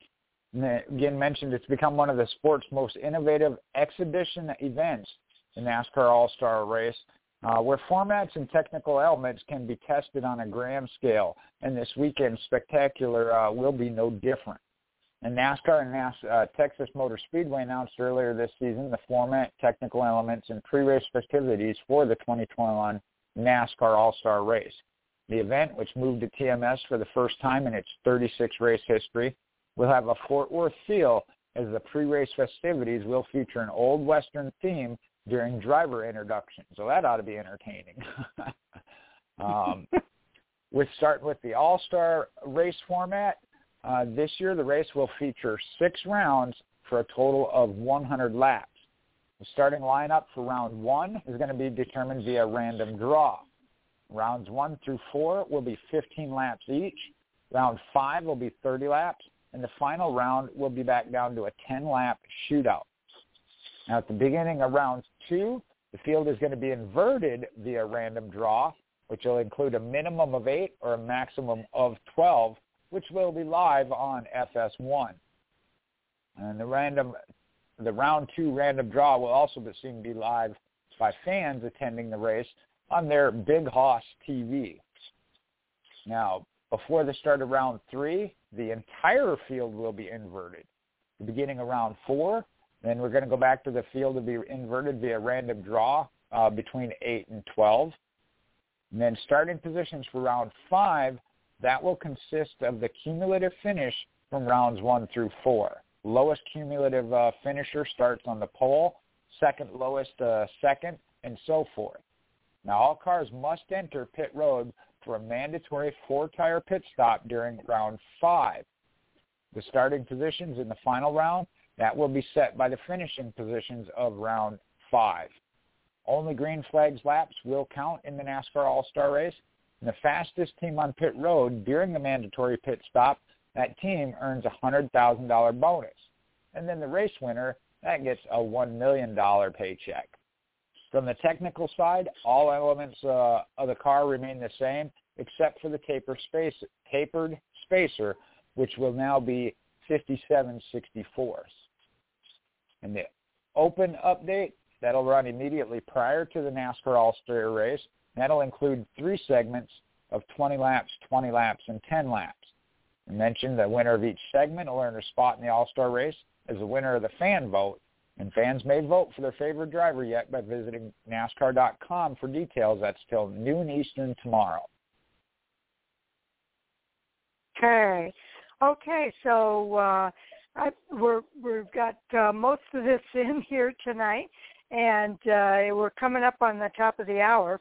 And again, mentioned it's become one of the sport's most innovative exhibition events, the NASCAR All-Star race, uh, where formats and technical elements can be tested on a grand scale. And this weekend's spectacular uh, will be no different. And NASCAR and NAS, uh, Texas Motor Speedway announced earlier this season the format, technical elements, and pre-race festivities for the 2021 NASCAR All-Star Race. The event, which moved to TMS for the first time in its 36-race history, will have a Fort Worth feel as the pre-race festivities will feature an old Western theme during driver introductions. So that ought to be entertaining. um, with starting with the All-Star race format, uh, this year the race will feature six rounds for a total of 100 laps. The starting lineup for round one is going to be determined via random draw. Rounds one through four will be 15 laps each. Round five will be 30 laps. And the final round will be back down to a 10-lap shootout. Now, at the beginning of round two, the field is going to be inverted via random draw, which will include a minimum of eight or a maximum of 12, which will be live on FS1. And the random the round two random draw will also be seen to be live by fans attending the race on their Big Hoss TV. Now, before the start of round three, the entire field will be inverted. The beginning of round four, then we're going to go back to the field to be inverted via random draw uh, between 8 and 12. And then starting positions for round five, that will consist of the cumulative finish from rounds one through four. Lowest cumulative uh, finisher starts on the pole, second lowest uh, second, and so forth. Now all cars must enter pit road for a mandatory four-tire pit stop during round five. The starting positions in the final round, that will be set by the finishing positions of round five. Only green flags laps will count in the NASCAR All-Star race. And the fastest team on pit road during the mandatory pit stop that team earns a $100,000 bonus. And then the race winner, that gets a $1 million paycheck. From the technical side, all elements uh, of the car remain the same except for the taper space, tapered spacer, which will now be 5764s. And the open update, that'll run immediately prior to the NASCAR All-Star race. That'll include three segments of 20 laps, 20 laps, and 10 laps. I mentioned the winner of each segment will earn a spot in the All-Star race as the winner of the fan vote. And fans may vote for their favorite driver yet by visiting NASCAR.com for details. That's till noon Eastern tomorrow. Okay. Okay, so uh, I, we're, we've got uh, most of this in here tonight, and uh, we're coming up on the top of the hour,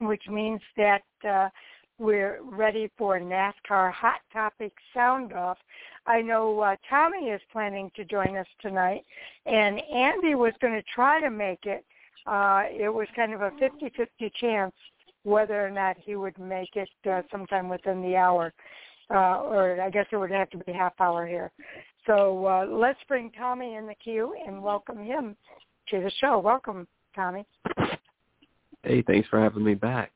which means that uh, we're ready for NASCAR Hot Topic Sound Off. I know uh, Tommy is planning to join us tonight, and Andy was going to try to make it. Uh, it was kind of a 50-50 chance whether or not he would make it uh, sometime within the hour, uh, or I guess it would have to be half hour here. So uh, let's bring Tommy in the queue and welcome him to the show. Welcome, Tommy. Hey, thanks for having me back.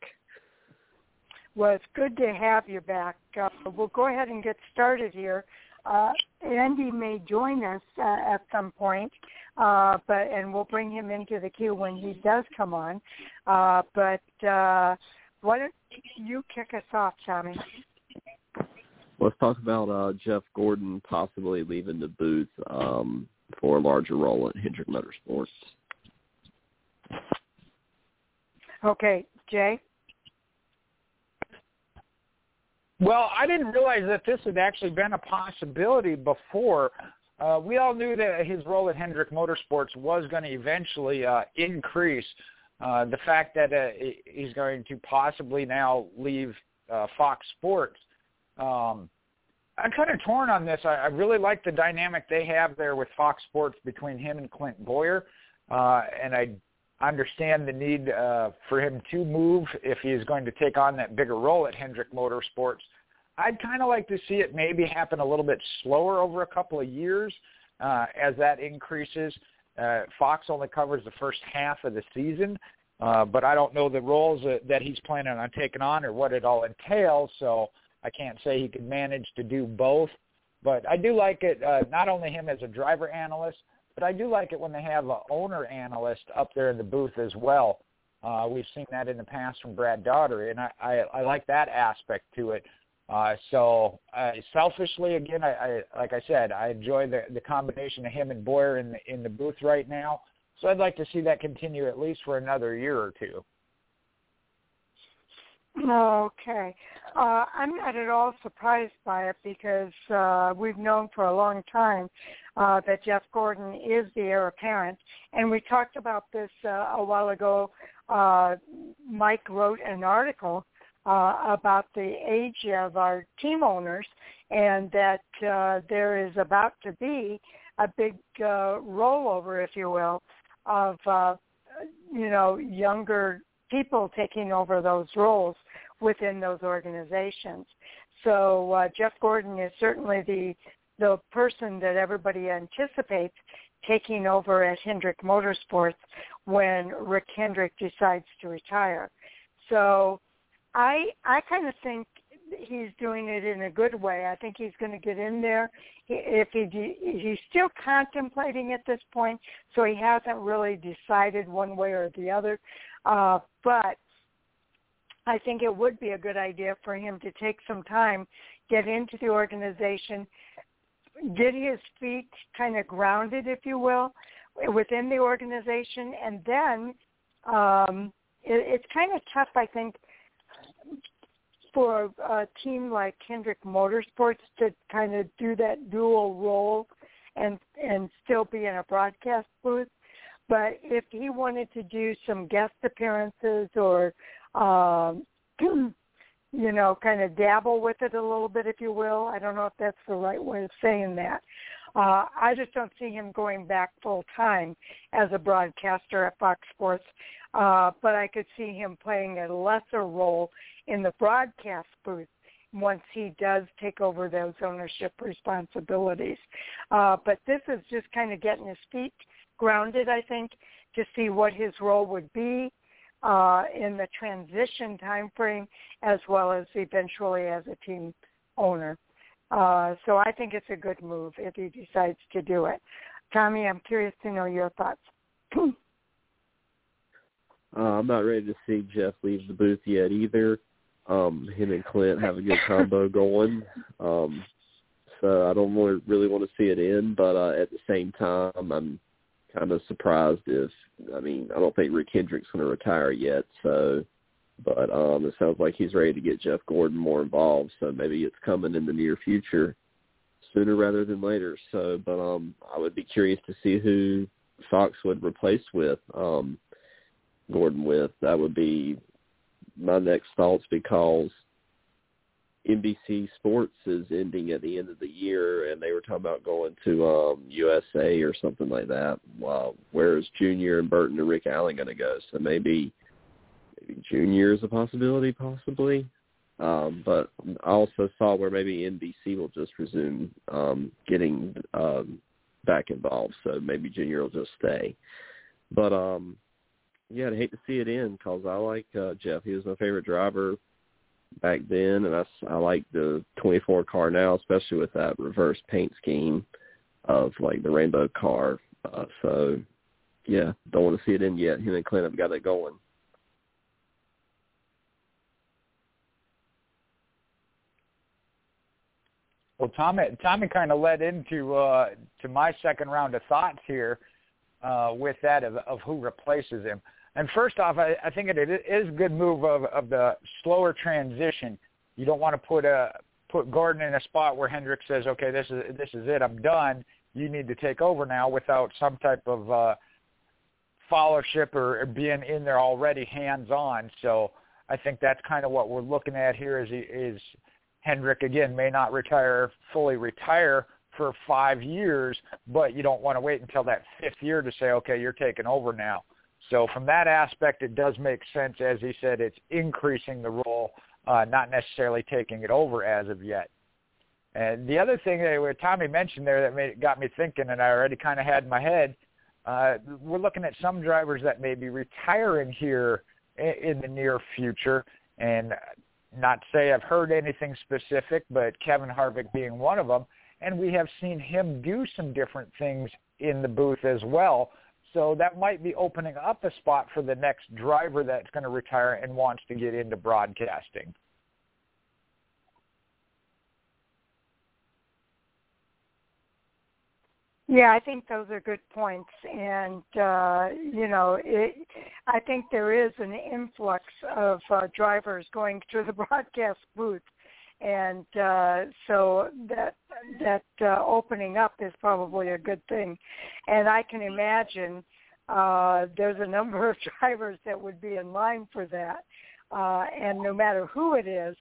Well, it's good to have you back. Uh, we'll go ahead and get started here. Uh, Andy may join us uh, at some point, uh, but and we'll bring him into the queue when he does come on. Uh, but uh, why don't you kick us off, Tommy? Let's talk about uh, Jeff Gordon possibly leaving the booth um, for a larger role at Hendrick Motorsports. Okay, Jay. Well, I didn't realize that this had actually been a possibility before. Uh, we all knew that his role at Hendrick Motorsports was going to eventually uh, increase. Uh, the fact that uh, he's going to possibly now leave uh, Fox Sports, um, I'm kind of torn on this. I, I really like the dynamic they have there with Fox Sports between him and Clint Bowyer, uh, and I understand the need uh, for him to move if he's going to take on that bigger role at Hendrick Motorsports. I'd kind of like to see it maybe happen a little bit slower over a couple of years uh, as that increases. Uh, Fox only covers the first half of the season, uh, but I don't know the roles that, that he's planning on taking on or what it all entails. So I can't say he could manage to do both. But I do like it, uh, not only him as a driver analyst, but I do like it when they have an owner analyst up there in the booth as well. Uh, we've seen that in the past from Brad Daugherty, and I, I, I like that aspect to it. Uh, so uh, selfishly, again, I, I, like I said, I enjoy the, the combination of him and Bowyer in the, in the booth right now. So I'd like to see that continue at least for another year or two. Okay. Uh, I'm not at all surprised by it because uh, we've known for a long time uh, that Jeff Gordon is the heir apparent. And we talked about this uh, a while ago. Uh, Mike wrote an article uh, about the age of our team owners and that uh, there is about to be a big uh, rollover, if you will, of uh, you know younger people taking over those roles within those organizations. So uh, Jeff Gordon is certainly the the person that everybody anticipates taking over at Hendrick Motorsports when Rick Hendrick decides to retire. So I I kind of think he's doing it in a good way. I think he's going to get in there. If he he's still contemplating at this point, so he hasn't really decided one way or the other. Uh, but I think it would be a good idea for him to take some time, get into the organization, get his feet kind of grounded, if you will, within the organization, and then um, it, it's kind of tough, I think, for a team like Hendrick Motorsports to kind of do that dual role and and still be in a broadcast booth. But if he wanted to do some guest appearances or um, you know, kind of dabble with it a little bit, if you will. I don't know if that's the right way of saying that. Uh, I just don't see him going back full time as a broadcaster at Fox Sports, uh, but I could see him playing a lesser role in the broadcast booth once he does take over those ownership responsibilities. Uh, but this is just kind of getting his feet grounded, I think, to see what his role would be uh, in the transition time frame as well as eventually as a team owner. Uh, so I think it's a good move if he decides to do it. Tommy, I'm curious to know your thoughts. uh, I'm not ready to see Jeff leave the booth yet either. Um, him and Clint have a good combo going. Um, so I don't really, really want to see it end, but uh, at the same time, I'm kind of surprised if I mean I don't think Rick Hendrick's going to retire yet. So, but um, it sounds like he's ready to get Jeff Gordon more involved. So maybe it's coming in the near future, sooner rather than later. So, but um, I would be curious to see who Fox would replace with um, Gordon with. That would be my next thoughts because NBC Sports is ending at the end of the year, and they were talking about going to um, USA or something like that. Well, where's Junior and Burton and Rick Allen going to go? So maybe, maybe Junior is a possibility, possibly. Um, but I also saw where maybe NBC will just resume um, getting um, back involved. So maybe Junior will just stay. But um, yeah, I'd hate to see it end because I like uh, Jeff. He was my favorite driver back then, and I, I like the 24 car now, especially with that reverse paint scheme of like the rainbow car. Uh, so, yeah, don't want to see it in yet. Him and Clint have got it going. Well, Tommy, Tommy kind of led into uh, to my second round of thoughts here uh, with that of, of who replaces him. And first off, I, I think it is a good move of, of the slower transition. You don't want to put a put Gordon in a spot where Hendrick says, "Okay, this is this is it. I'm done. You need to take over now," without some type of uh, followership or, or being in there already hands on. So I think that's kind of what we're looking at here is is Hendrick again may not retire fully retire for five years, but you don't want to wait until that fifth year to say, okay, you're taking over now. So from that aspect, it does make sense. As he said, it's increasing the role, uh, not necessarily taking it over as of yet. And the other thing that Tommy mentioned there that made, got me thinking, and I already kind of had in my head, uh, we're looking at some drivers that may be retiring here in the near future. And not say I've heard anything specific, but Kevin Harvick being one of them. And we have seen him do some different things in the booth as well. So that might be opening up a spot for the next driver that's going to retire and wants to get into broadcasting. Yeah, I think those are good points, and uh, you know, it, I think there is an influx of uh, drivers going to the broadcast booth, and uh, so that that uh, opening up is probably a good thing, and I can imagine uh, there's a number of drivers that would be in line for that, uh, and no matter who it is,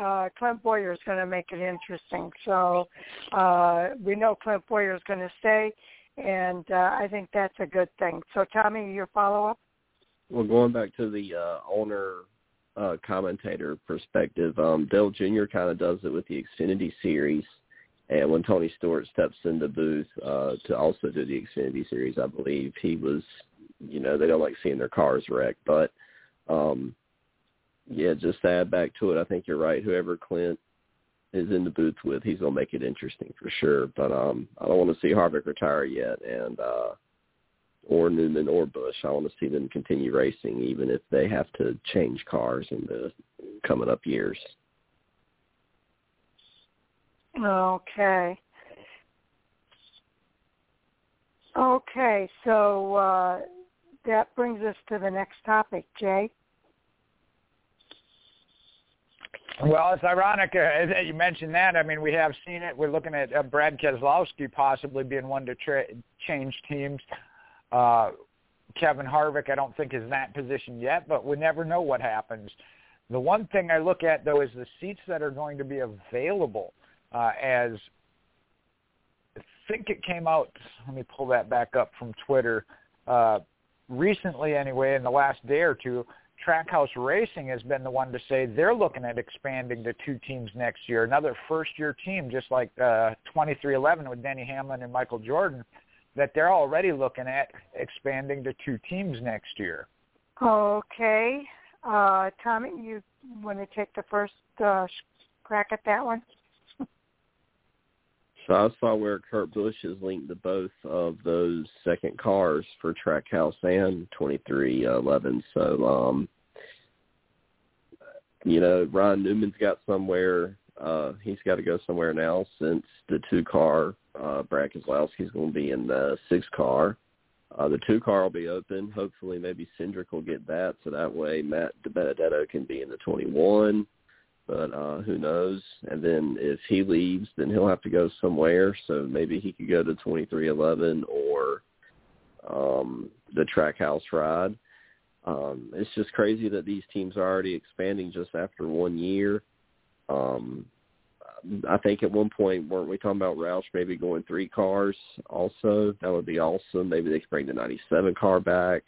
uh, Clint Bowyer is going to make it interesting. So uh, we know Clint Bowyer is going to stay, and uh, I think that's a good thing. So Tommy, your follow up? Well, going back to the uh, owner uh, commentator perspective, um, Dale Jr. kind of does it with the Xfinity series. And when Tony Stewart steps in the booth uh, to also do the Xfinity series, I believe he was, you know, they don't like seeing their cars wrecked, but um, yeah, just to add back to it, I think you're right. Whoever Clint is in the booth with, he's gonna make it interesting for sure. But um, I don't want to see Harvick retire yet, and uh, or Newman or Busch. I want to see them continue racing, even if they have to change cars in the coming up years. Okay. Okay, so uh, that brings us to the next topic, Jay. Well, it's ironic uh, that you mentioned that. I mean, we have seen it. We're looking at uh, Brad Keselowski possibly being one to tra- change teams. Uh, Kevin Harvick, I don't think is in that position yet, but we never know what happens. The one thing I look at though is the seats that are going to be available. Uh, as I think it came out. Let me pull that back up from Twitter. Uh, recently, anyway, in the last day or two, Trackhouse Racing has been the one to say they're looking at expanding to two teams next year, another first-year team, just like uh, 2311 with Denny Hamlin and Michael Jordan, that they're already looking at expanding to two teams next year. Okay. Uh, Tommy, you want to take the first uh, crack at that one? So I saw where Kurt Busch is linked to both of those second cars for Trackhouse and 2311. So, um, you know, Ryan Newman's got somewhere. Uh, he's got to go somewhere now since the two car, uh, Brad Keselowski's going to be in the six car. Uh, the two car will be open. Hopefully, maybe Cindric will get that, so that way Matt DiBenedetto can be in the 21 but uh who knows and then if he leaves then he'll have to go somewhere so maybe he could go to 2311 or um the trackhouse ride um it's just crazy that these teams are already expanding just after one year um I think at one point weren't we talking about Roush maybe going three cars also that would be awesome maybe they could bring the 97 car back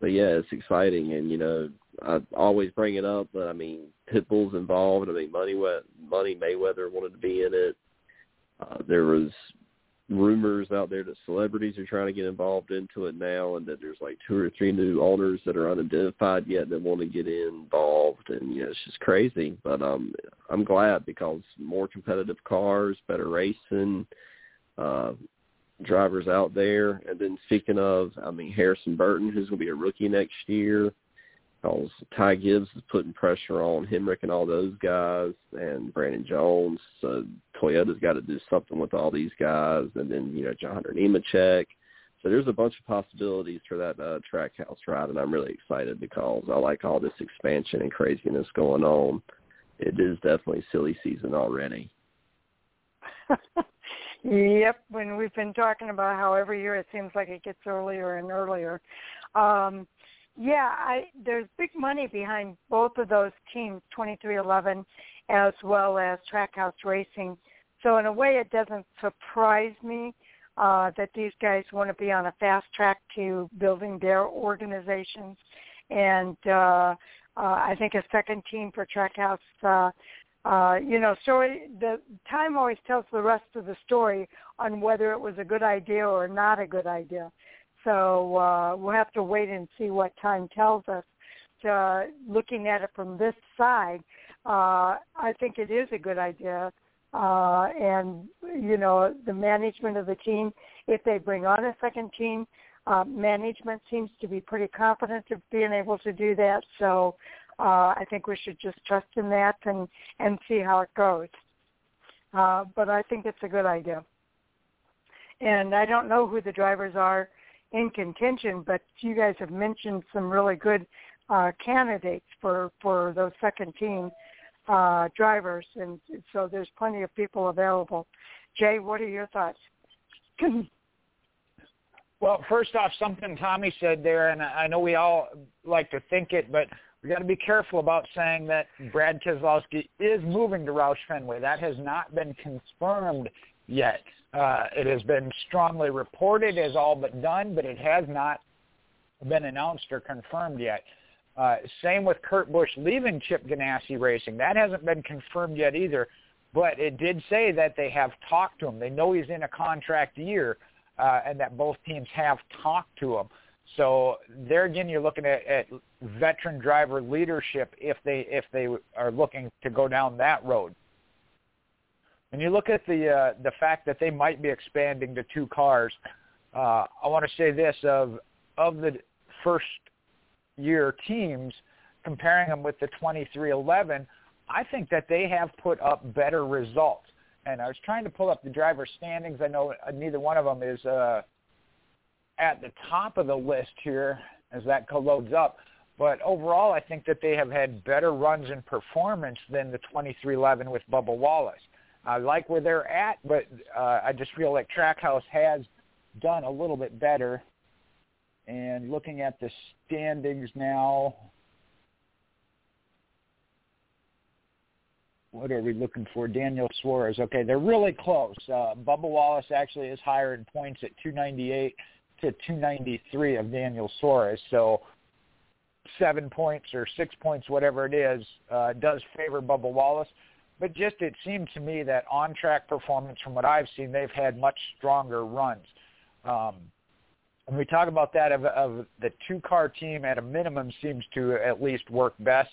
but yeah it's exciting and you know I always bring it up, but I mean, Pitbull's involved. I mean, Money Money Mayweather wanted to be in it. Uh, there was rumors out there that celebrities are trying to get involved into it now, and that there's like two or three new owners that are unidentified yet that want to get involved, and you know, it's just crazy. But um, I'm glad because more competitive cars, better racing. Uh, drivers out there. And then speaking of, I mean, Harrison Burton, who's going to be a rookie next year because Ty Gibbs is putting pressure on Hemric and all those guys, and Brandon Jones. So Toyota's got to do something with all these guys, and then you know John Hunter Nemechek. So there's a bunch of possibilities for that uh, Trackhouse ride, and I'm really excited because I like all this expansion and craziness going on. It is definitely silly season already. yep, when we've been talking about how every year it seems like it gets earlier and earlier. Um, yeah, I there's big money behind both of those teams, 2311 as well as Trackhouse Racing. So in a way, it doesn't surprise me uh, that these guys want to be on a fast track to building their organizations. And uh, uh, I think a second team for Trackhouse, uh, uh, you know, story. The time always tells the rest of the story on whether it was a good idea or not a good idea. So uh, we'll have to wait and see what time tells us. Uh, looking at it from this side, uh, I think it is a good idea. Uh, and you know the management of the team, if they bring on a second team, uh, management seems to be pretty confident of being able to do that. So uh, I think we should just trust in that and and see how it goes. Uh, but I think it's a good idea. And I don't know who the drivers are in contention, but you guys have mentioned some really good uh, candidates for for those second team uh, drivers, and so there's plenty of people available. Jay, what are your thoughts? well, first off, something Tommy said there, and I know we all like to think it, but we got to be careful about saying that Brad Keselowski is moving to Roush Fenway. That has not been confirmed yet. Uh, it has been strongly reported as all but done, but it has not been announced or confirmed yet. Uh, same with Kurt Busch leaving Chip Ganassi Racing. That hasn't been confirmed yet either, but it did say that they have talked to him. They know he's in a contract year, uh, and that both teams have talked to him. So there again, you're looking at, at veteran driver leadership if they if they are looking to go down that road. When you look at the uh, the fact that they might be expanding to two cars, uh, I want to say this of of the first year teams, comparing them with the 2311, I think that they have put up better results. And I was trying to pull up the driver standings. I know neither one of them is uh, at the top of the list here as that loads up. But overall, I think that they have had better runs and performance than the 2311 with Bubba Wallace. I like where they're at, but uh, I just feel like Trackhouse has done a little bit better and looking at the standings now, what are we looking for? Daniel Suarez. Okay, they're really close. Uh, Bubba Wallace actually is higher in points at 298 to 293 of Daniel Suarez. So seven points or six points, whatever it is, uh, does favor Bubba Wallace. But just it seemed to me that on-track performance, from what I've seen, they've had much stronger runs. Um, when we talk about that of, of the two-car team at a minimum seems to at least work best.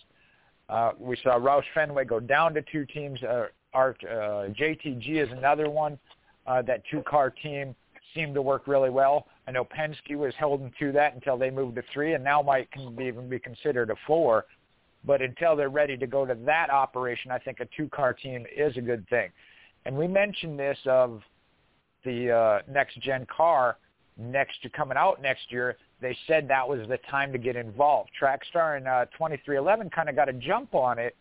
Uh, we saw Roush Fenway go down to two teams. Uh, Art uh, JTG is another one. Uh, that two-car team seemed to work really well. I know Penske was holding to that until they moved to three, and now might can be, even be considered a four. But until they're ready to go to that operation, I think a two-car team is a good thing. And we mentioned this of the uh, next-gen car next to coming out next year, they said that was the time to get involved. Trackstar and uh, 2311 kind of got a jump on it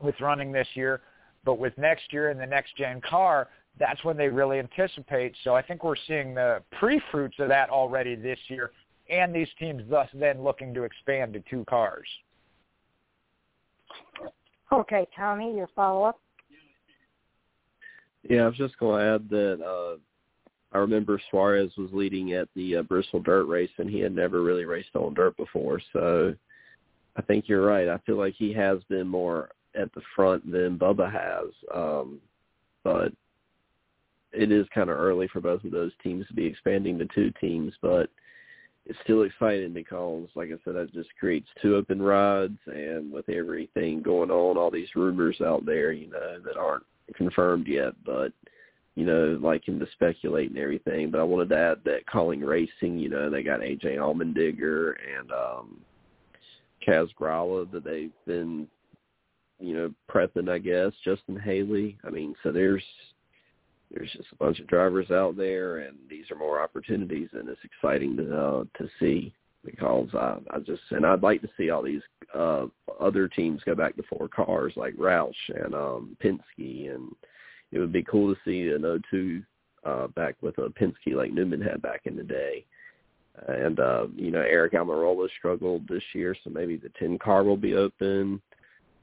with running this year, but with next year and the next gen car, that's when they really anticipate. So I think we're seeing the pre-fruits of that already this year, and these teams thus then looking to expand to two cars. Okay, Tommy, your follow-up. Yeah, I was just going to add that uh, I remember Suarez was leading at the uh, Bristol Dirt race, and he had never really raced on dirt before. So I think you're right. I feel like he has been more at the front than Bubba has. Um, but it is kind of early for both of those teams to be expanding to two teams, but it's still exciting because, like I said, that just creates two open rides, and with everything going on, all these rumors out there, you know, that aren't confirmed yet, but – you know, like him to speculate and everything. But I wanted to add that Kaulig racing, you know, they got AJ Allmendinger and um Kaz Grala that they've been, you know, prepping, I guess, Justin Haley. I mean, so there's there's just a bunch of drivers out there and these are more opportunities and it's exciting to uh, to see because I, I just and I'd like to see all these uh other teams go back to four cars like Roush and um Penske and it would be cool to see an O2 uh, back with a Penske like Newman had back in the day. And uh, you know, Aric Almirola struggled this year, so maybe the ten car will be open.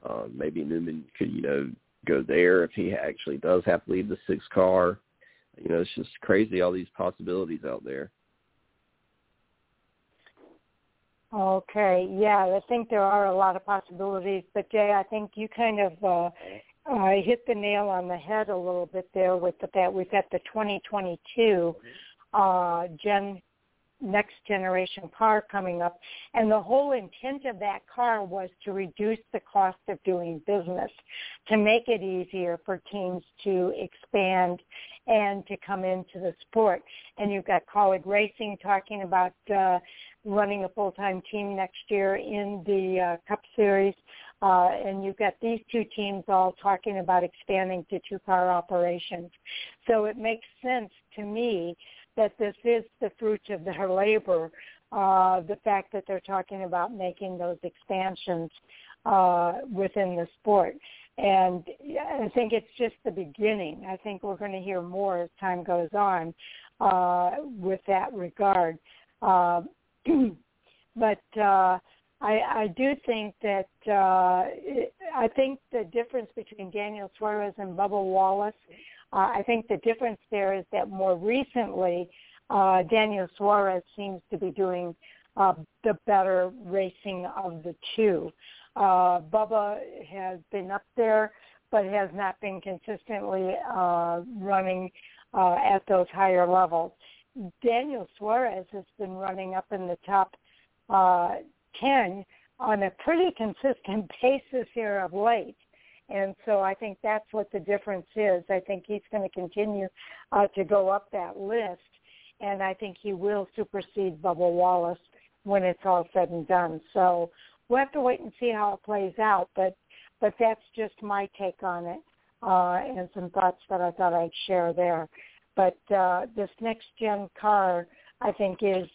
Uh, maybe Newman could, you know, go there if he actually does have to leave the six car. You know, it's just crazy all these possibilities out there. Okay, yeah, I think there are a lot of possibilities, but Jay, I think you kind of uh, uh, hit the nail on the head a little bit there with the fact we've got the 2022 uh, Gen next generation car coming up. And the whole intent of that car was to reduce the cost of doing business, to make it easier for teams to expand and to come into the sport. And you've got Kaulig Racing talking about uh, running a full-time team next year in the uh, Cup Series. Uh, and you've got these two teams all talking about expanding to two-car operations. So it makes sense to me that this is the fruit of their labor, uh, the fact that they're talking about making those expansions uh, within the sport. And I think it's just the beginning. I think we're going to hear more as time goes on uh, with that regard. Uh, but uh, I, I do think that uh, I think the difference between Daniel Suarez and Bubba Wallace uh, I think the difference there is that more recently, uh, Daniel Suarez seems to be doing uh, the better racing of the two. Uh, Bubba has been up there, but has not been consistently uh, running uh, at those higher levels. Daniel Suarez has been running up in the top uh, 10 on a pretty consistent basis here of late. And so I think that's what the difference is. I think he's going to continue uh, to go up that list, and I think he will supersede Bubba Wallace when it's all said and done. So we'll have to wait and see how it plays out. But but that's just my take on it uh, and some thoughts that I thought I'd share there. But uh, this next gen car, I think, is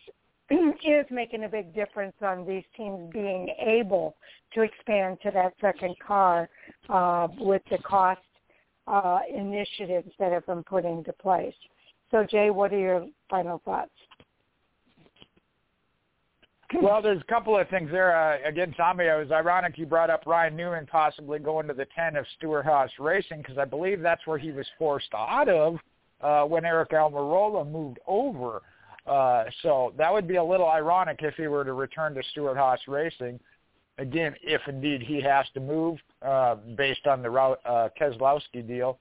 is making a big difference on these teams being able to expand to that second car uh, with the cost uh, initiatives that have been put into place. So, Jay, what are your final thoughts? Well, there's a couple of things there. Uh, again, Tommy, it was ironic you brought up Ryan Newman possibly going to the 10 of Stewart-Haas Racing because I believe that's where he was forced out of uh, when Aric Almirola moved over. Uh, so that would be a little ironic if he were to return to Stewart-Haas Racing. Again, if indeed he has to move uh, based on the uh, Keselowski deal.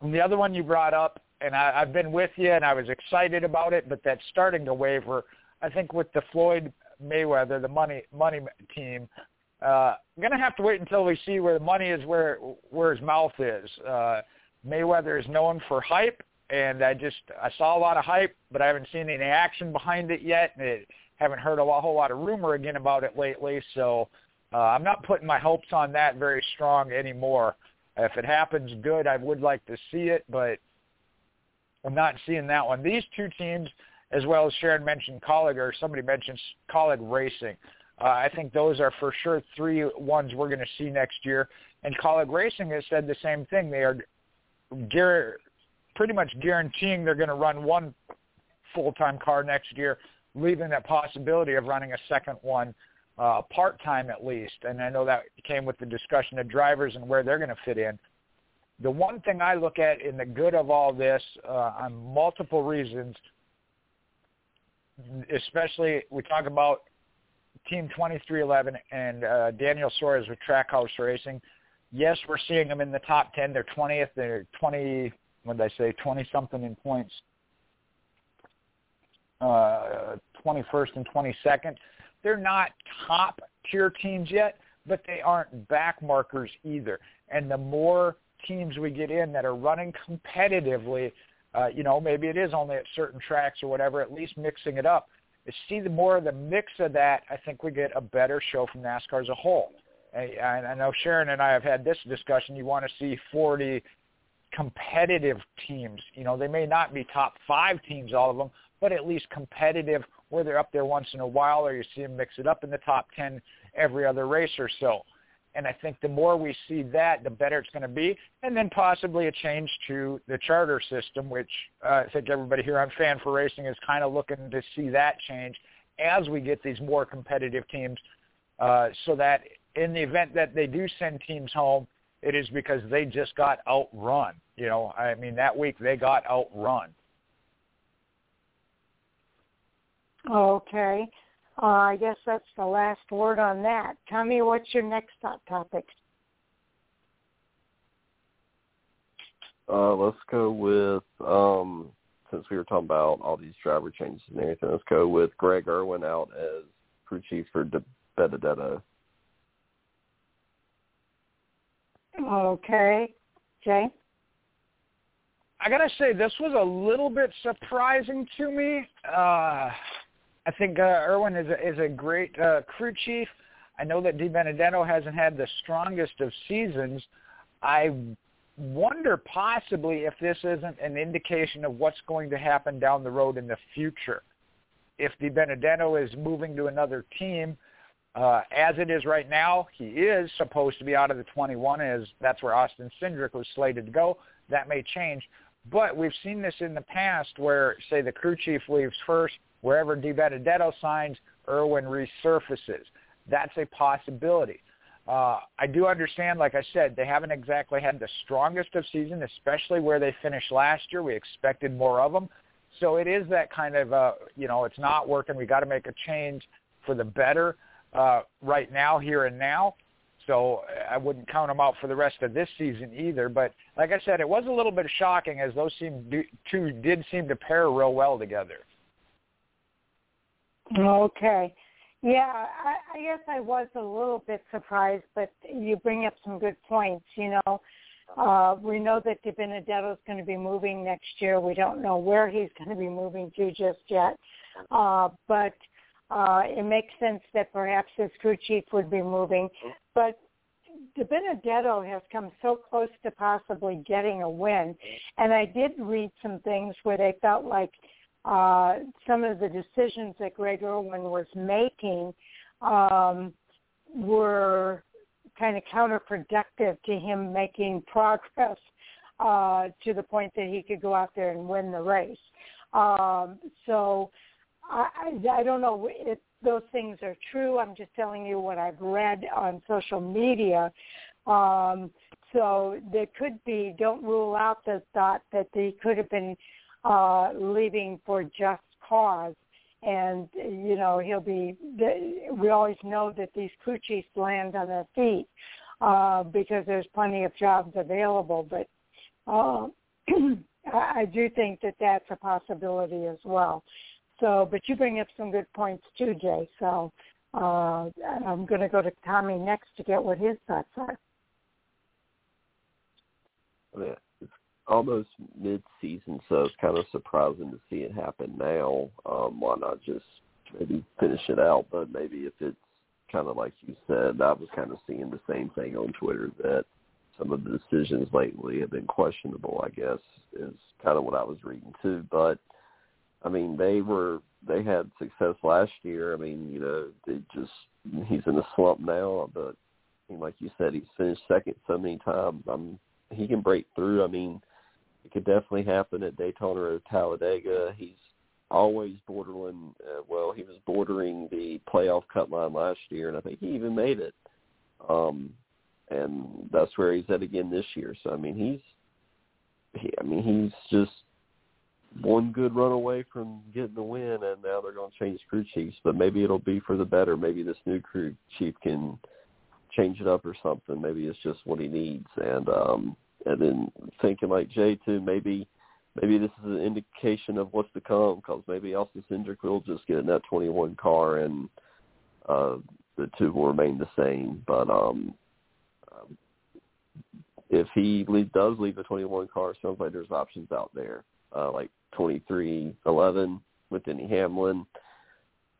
And the other one you brought up, and I, I've been with you, and I was excited about it, but that's starting to waver. I think with the Floyd Mayweather, the money money team, uh, I'm gonna have to wait until we see where the money is, where where his mouth is. Uh, Mayweather is known for hype, and I just I saw a lot of hype, but I haven't seen any action behind it yet. And it, haven't heard a whole lot of rumor again about it lately, so uh, I'm not putting my hopes on that very strong anymore. If it happens, good. I would like to see it, but I'm not seeing that one. These two teams, as well as Sharon mentioned, Kaulig or somebody mentioned Kaulig Racing. Uh, I think those are for sure three ones we're going to see next year. And Kaulig Racing has said the same thing. They are pretty much guaranteeing they're going to run one full-time car next year, leaving that possibility of running a second one uh, part-time at least. And I know that came with the discussion of drivers and where they're going to fit in. The one thing I look at in the good of all this uh, on multiple reasons, especially we talk about Team 2311 and uh, Daniel Suarez with Trackhouse Racing. Yes, we're seeing them in the top 10. They're 20th. They're 20 did I say, 20 something in points, uh, 21st and 22nd. They're not top tier teams yet, but they aren't back markers either. And the more teams we get in that are running competitively, uh, you know, maybe it is only at certain tracks or whatever, at least mixing it up. See the more of the mix of that, I think we get a better show from NASCAR as a whole. And I know Sharon and I have had this discussion. You want to see 40, competitive teams. You know, they may not be top five teams, all of them, but at least competitive where they're up there once in a while or you see them mix it up in the top 10 every other race or so. And I think the more we see that, the better it's going to be. And then possibly a change to the charter system, which uh, I think everybody here on Fan4Racing is kind of looking to see that change as we get these more competitive teams uh, so that in the event that they do send teams home, it is because they just got outrun. You know, I mean, that week they got outrun. Okay. Uh, I guess that's the last word on that. Tommy, what's your next hot topic? Uh, let's go with um, since we were talking about all these driver changes and everything. Let's go with Greg Erwin out as crew chief for De Benedetto. Okay, Jay. I gotta say this was a little bit surprising to me. Uh, I think uh, Erwin is a, is a great uh, crew chief. I know that DiBenedetto hasn't had the strongest of seasons. I wonder possibly if this isn't an indication of what's going to happen down the road in the future. If DiBenedetto is moving to another team, uh, as it is right now, he is supposed to be out of the 21 as that's where Austin Cindric was slated to go. That may change. But we've seen this in the past where, say, the crew chief leaves first, wherever DiBenedetto signs, Erwin resurfaces. That's a possibility. Uh, I do understand, like I said, they haven't exactly had the strongest of season, especially where they finished last year. We expected more of them. So it is that kind of, uh, you know, it's not working. We got to make a change for the better uh, right now, here and now. So I wouldn't count them out for the rest of this season either. But like I said, it was a little bit shocking as those two did seem to pair real well together. Okay. Yeah, I, I guess I was a little bit surprised, but you bring up some good points. You know, uh, we know that DiBenedetto is going to be moving next year. We don't know where he's going to be moving to just yet, uh, but uh, it makes sense that perhaps his crew chief would be moving. But DiBenedetto has come so close to possibly getting a win, and I did read some things where they felt like uh, some of the decisions that Greg Erwin was making um, were kind of counterproductive to him making progress uh, to the point that he could go out there and win the race. Um, so I, I don't know if those things are true. I'm just telling you what I've read on social media. Um, so there could be, don't rule out the thought that they could have been uh, leaving for just cause. And, you know, he'll be, we always know that these crew chiefs land on their feet uh, because there's plenty of jobs available. But uh, I do think that that's a possibility as well. So, but you bring up some good points too, Jay. So uh, I'm going to go to Tommy next to get what his thoughts are. Yeah almost mid-season, so it's kind of surprising to see it happen now. Um, why not just maybe finish it out? But maybe if it's kind of like you said, I was kind of seeing the same thing on Twitter that some of the decisions lately have been questionable. I guess is kind of what I was reading too. But I mean, they were they had success last year. I mean, you know, they just he's in a slump now, but like you said, he's finished second so many times. I'm he can break through. I mean, it could definitely happen at Daytona or Talladega. He's always bordering. Uh, well, he was bordering the playoff cut line last year, and I think he even made it. Um, and that's where he's at again this year. So I mean, he's. He, I mean, he's just one good run away from getting the win, and now they're going to change crew chiefs. But maybe it'll be for the better. Maybe this new crew chief can change it up or something. Maybe it's just what he needs. And um, and then thinking like Jay too, maybe maybe this is an indication of what's to come because maybe Austin Cindric will just get in that 21 car and uh, the two will remain the same. But um, if he leave, does leave the 21 car, sounds like there's options out there, uh, like 23-11 with Denny Hamlin.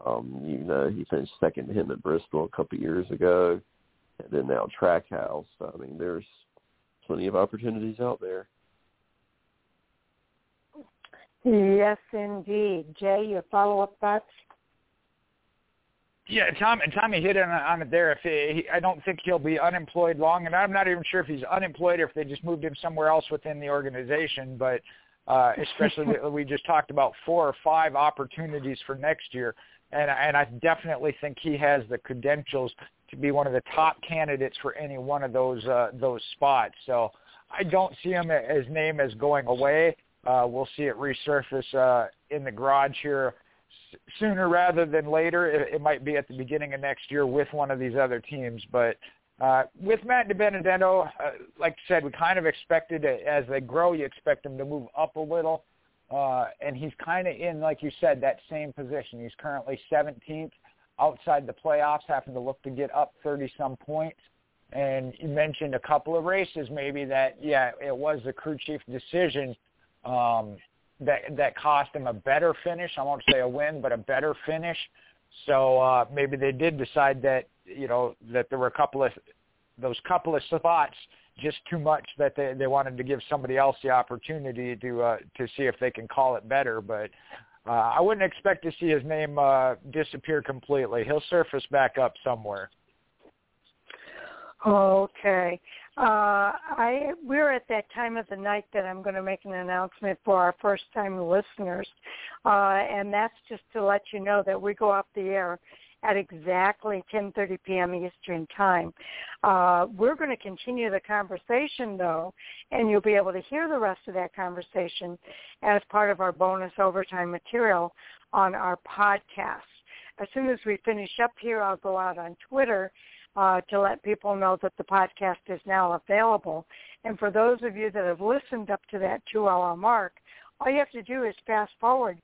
Um, you know, he finished second to him at Bristol a couple of years ago, and then now Trackhouse. I mean, there's plenty of opportunities out there. Yes, indeed. Jay, your follow-up thoughts? Yeah, Tom and Tommy hit on, on it there. If he, I don't think he'll be unemployed long, and I'm not even sure if he's unemployed or if they just moved him somewhere else within the organization. But uh, especially we just talked about four or five opportunities for next year, and and I definitely think he has the credentials to be one of the top candidates for any one of those uh, those spots. So I don't see him his name as going away. Uh, we'll see it resurface uh, in the garage here sooner rather than later. It, it might be at the beginning of next year with one of these other teams, but uh, with Matt DiBenedetto, uh, like I said, we kind of expected it, as they grow, you expect him to move up a little. Uh, and he's kind of in, like you said, that same position. He's currently 17th outside the playoffs, having to look to get up 30-some points. And you mentioned a couple of races maybe that, yeah, it was the crew chief decision um, that that cost him a better finish. I won't say a win, but a better finish. So uh, maybe they did decide that you know that there were a couple of those couple of spots just too much that they they wanted to give somebody else the opportunity to uh, to see if they can call it better. But uh, I wouldn't expect to see his name uh, disappear completely. He'll surface back up somewhere. Okay. Uh, I we're at that time of the night that I'm going to make an announcement for our first time listeners, uh, and that's just to let you know that we go off the air at exactly 10:30 p.m. Eastern Time. Uh, we're going to continue the conversation though, and you'll be able to hear the rest of that conversation as part of our bonus overtime material on our podcast. As soon as we finish up here, I'll go out on Twitter uh, to let people know that the podcast is now available. And for those of you that have listened up to that two-hour mark, all you have to do is fast forward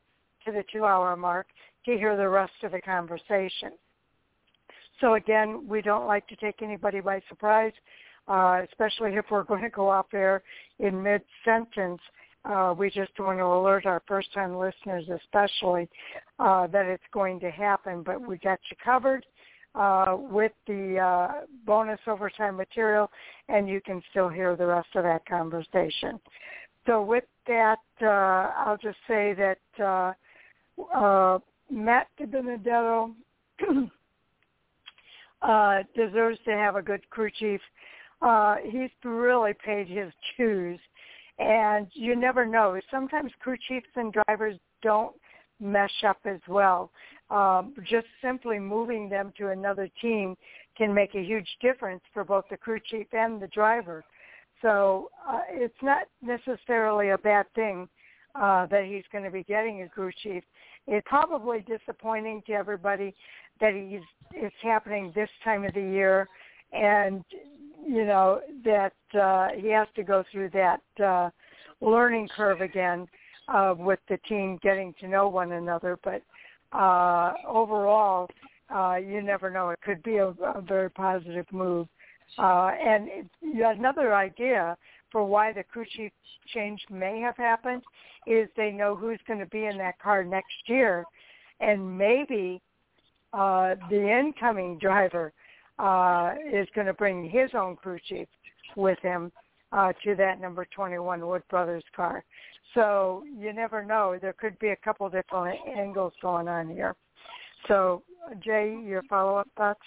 to the two-hour mark to hear the rest of the conversation. So again, we don't like to take anybody by surprise, uh, especially if we're going to go off air in mid-sentence. Uh, we just want to alert our first-time listeners especially uh, that it's going to happen, but we got you covered uh, with the uh, bonus overtime material, and you can still hear the rest of that conversation. So with that, uh, I'll just say that uh, uh, Matt DiBenedetto uh, deserves to have a good crew chief. Uh, he's really paid his dues, and you never know. Sometimes crew chiefs and drivers don't mesh up as well um, just simply moving them to another team can make a huge difference for both the crew chief and the driver. So uh, it's not necessarily a bad thing uh, that he's going to be getting a crew chief. It's probably disappointing to everybody that he's it's happening this time of the year, and you know that uh, he has to go through that uh, learning curve again uh, with the team getting to know one another. But uh, overall, uh, you never know. It could be a, a very positive move. Uh, and it, another idea for why the crew chief change may have happened is they know who's going to be in that car next year, and maybe uh, the incoming driver uh, is going to bring his own crew chief with him uh, to that number 21 Wood Brothers car. So you never know. There could be a couple different angles going on here. So Jay, your follow-up thoughts?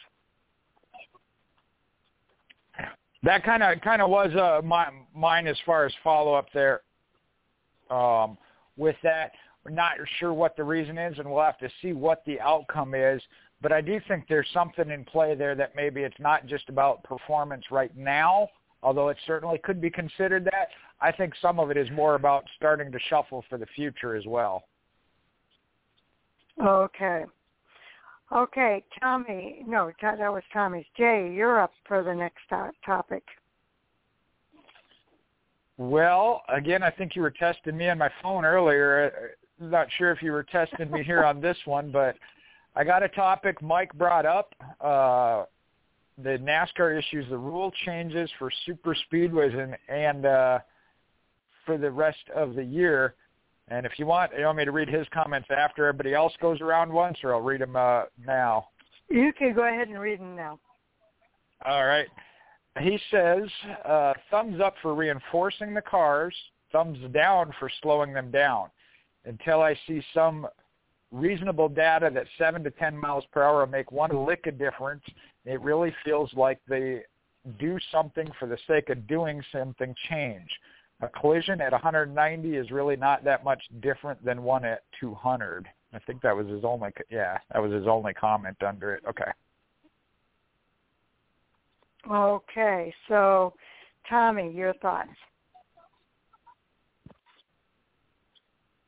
That kind of kind of was uh, my, mine as far as follow-up there. Um, with that, we're not sure what the reason is, and we'll have to see what the outcome is. But I do think there's something in play there that maybe it's not just about performance right now, although it certainly could be considered that. I think some of it is more about starting to shuffle for the future as well. Okay. Okay, Tommy. No, that was Tommy's. Jay, you're up for the next topic. Well, again, I think you were testing me on my phone earlier. I'm uh, not sure if you were testing me here on this one, but I got a topic Mike brought up. Uh, the NASCAR issues the rule changes for super speedways and and uh, for the rest of the year. And if you want, you want me to read his comments after everybody else goes around once, or I'll read them uh, now. You can go ahead and read them now. All right. He says, uh, thumbs up for reinforcing the cars, thumbs down for slowing them down. Until I see some reasonable data that 7 to 10 miles per hour make one lick of difference, it really feels like they do something for the sake of doing something change a collision at 190 is really not that much different than one at 200. I think that was his only yeah, that was his only comment under it. Okay. Okay, so Tommy, your thoughts?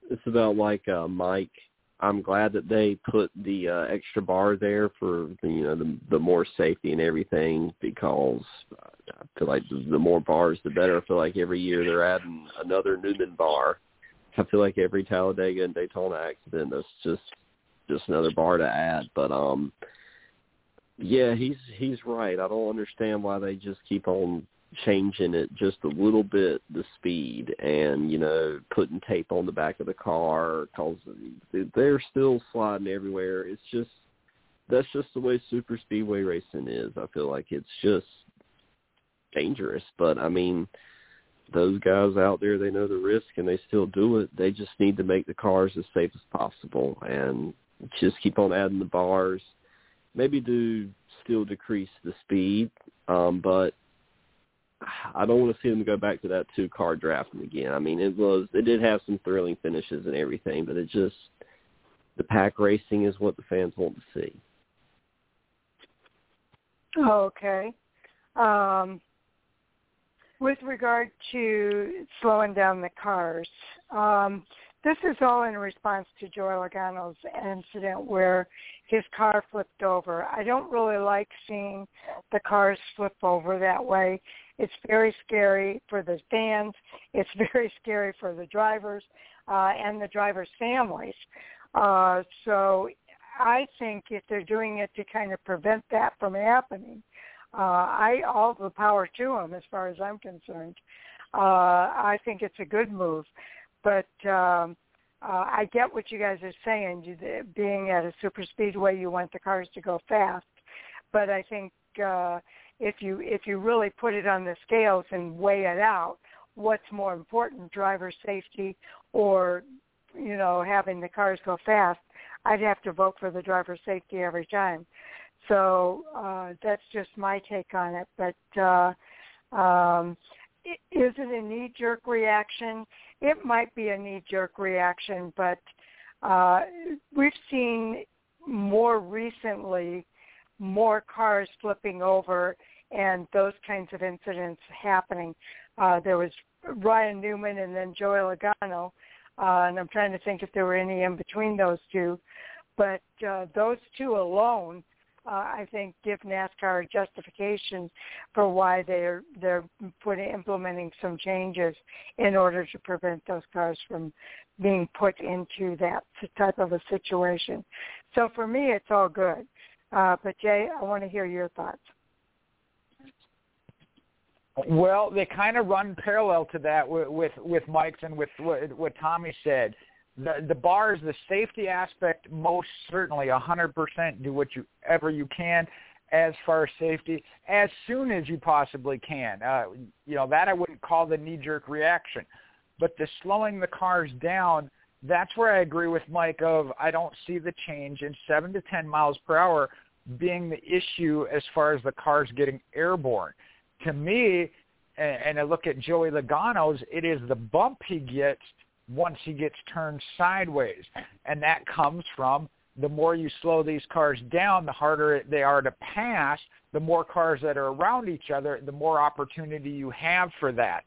It's about like uh, Mike. I'm glad that they put the uh, extra bar there for the, you know the the more safety and everything because I feel like the, the more bars the better. I feel like every year they're adding another Newman bar. I feel like every Talladega and Daytona accident that's just just another bar to add. But um yeah, he's he's right. I don't understand why they just keep on changing it just a little bit the speed and you know putting tape on the back of the car because they're still sliding everywhere. It's just that's just the way super speedway racing is i feel like. It's just dangerous. But i mean those guys out there they know the risk and they still do it. They just need to make the cars as safe as possible and just keep on adding the bars. Maybe do still decrease the speed um but I don't want to see them go back to that two car drafting again. I mean, it was it did have some thrilling finishes and everything, but it just the pack racing is what the fans want to see. Okay. Um, with regard to slowing down the cars, um, this is all in response to Joey Logano's incident where his car flipped over. I don't really like seeing the cars flip over that way. It's very scary for the fans. It's very scary for the drivers uh, and the drivers' families. Uh, so I think if they're doing it to kind of prevent that from happening, uh, I all the power to them as far as I'm concerned. Uh, I think it's a good move, but um, uh, I get what you guys are saying. Being at a super speedway, you want the cars to go fast, but I think uh, if you if you really put it on the scales and weigh it out, what's more important, driver safety or you know having the cars go fast? I'd have to vote for the driver safety every time. So uh, that's just my take on it. But uh, um, is it a knee-jerk reaction? It might be a knee-jerk reaction, but uh, we've seen more recently more cars flipping over and those kinds of incidents happening. Uh, there was Ryan Newman and then Joey Logano, uh, and I'm trying to think if there were any in between those two. But uh, those two alone, uh, I think, give NASCAR justification for why they're they're putting implementing some changes in order to prevent those cars from being put into that type of a situation. So for me, it's all good. Uh, but Jay, I want to hear your thoughts. Well, they kind of run parallel to that with with, with Mike's and with what, what Tommy said. The the bars, the safety aspect, most certainly, a hundred percent. Do what you ever you can as far as safety as soon as you possibly can. Uh, you know that I wouldn't call the knee jerk reaction, but the slowing the cars down. That's where I agree with Mike. Of I don't see the change in seven to ten miles per hour being the issue as far as the cars getting airborne to me, and, I look at Joey Logano's, it is the bump he gets once he gets turned sideways, and that comes from the more you slow these cars down, the harder they are to pass. The more cars that are around each other, the more opportunity you have for that.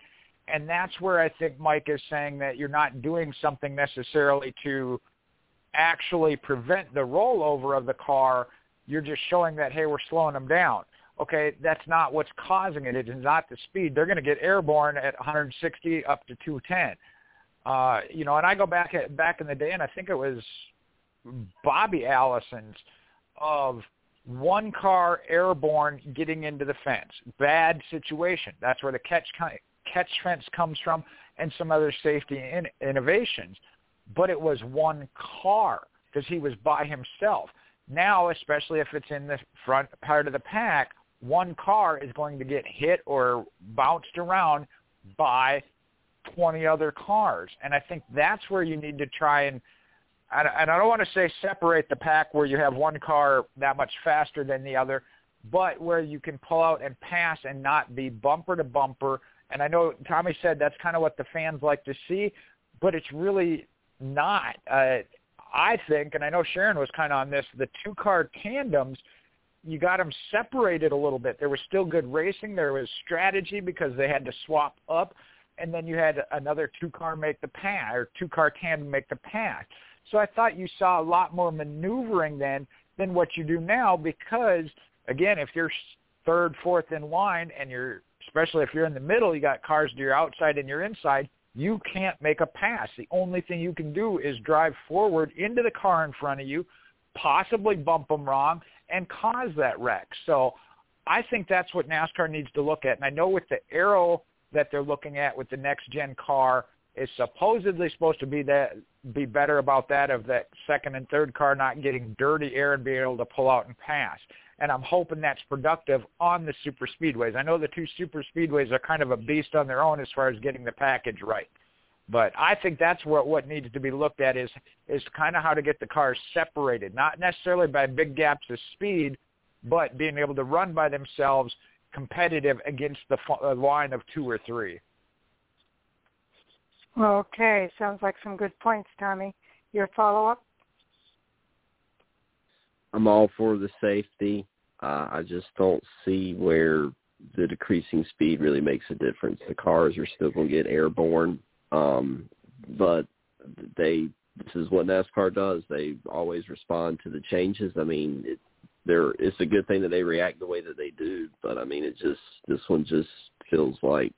And that's where I think Mike is saying that you're not doing something necessarily to actually prevent the rollover of the car. You're just showing that, hey, we're slowing them down okay, that's not what's causing it. It is not the speed. They're going to get airborne at 160 up to 210. Uh, you know, and I go back at, back in the day, and I think it was Bobby Allison's of one car airborne getting into the fence. Bad situation. That's where the catch catch fence comes from, and some other safety in, innovations. But it was one car because he was by himself. Now, especially if it's in the front part of the pack, one car is going to get hit or bounced around by 20 other cars. And I think that's where you need to try and, and I don't want to say separate the pack where you have one car that much faster than the other, but where you can pull out and pass and not be bumper to bumper. And I know Tommy said that's kind of what the fans like to see, but it's really not. Uh, I think, and I know Sharon was kind of on this, the two-car tandems – you got them separated a little bit. There was still good racing. There was strategy because they had to swap up, and then you had another two car make the pass or two car tandem make the pass. So I thought you saw a lot more maneuvering then than what you do now because again, if you're third, fourth in line, and you're especially if you're in the middle, you got cars to your outside and your inside. You can't make a pass. The only thing you can do is drive forward into the car in front of you, possibly bump them wrong, and cause that wreck. So I think that's what NASCAR needs to look at. And I know with the aero that they're looking at with the next gen car is supposedly supposed to be that be better about that of that second and third car not getting dirty air and being able to pull out and pass and I'm hoping that's productive on the super speedways. I know the two super speedways are kind of a beast on their own as far as getting the package right. But I think that's what what needs to be looked at is is kind of how to get the cars separated, not necessarily by big gaps of speed, but being able to run by themselves competitive against the line of two or three. Okay, sounds like some good points, Tommy. Your follow-up? I'm all for the safety. Uh, I just don't see where the decreasing speed really makes a difference. The cars are still going to get airborne, um, but they this is what NASCAR does. They always respond to the changes. I mean, it, they're it's a good thing that they react the way that they do, but I mean, it just this one just feels like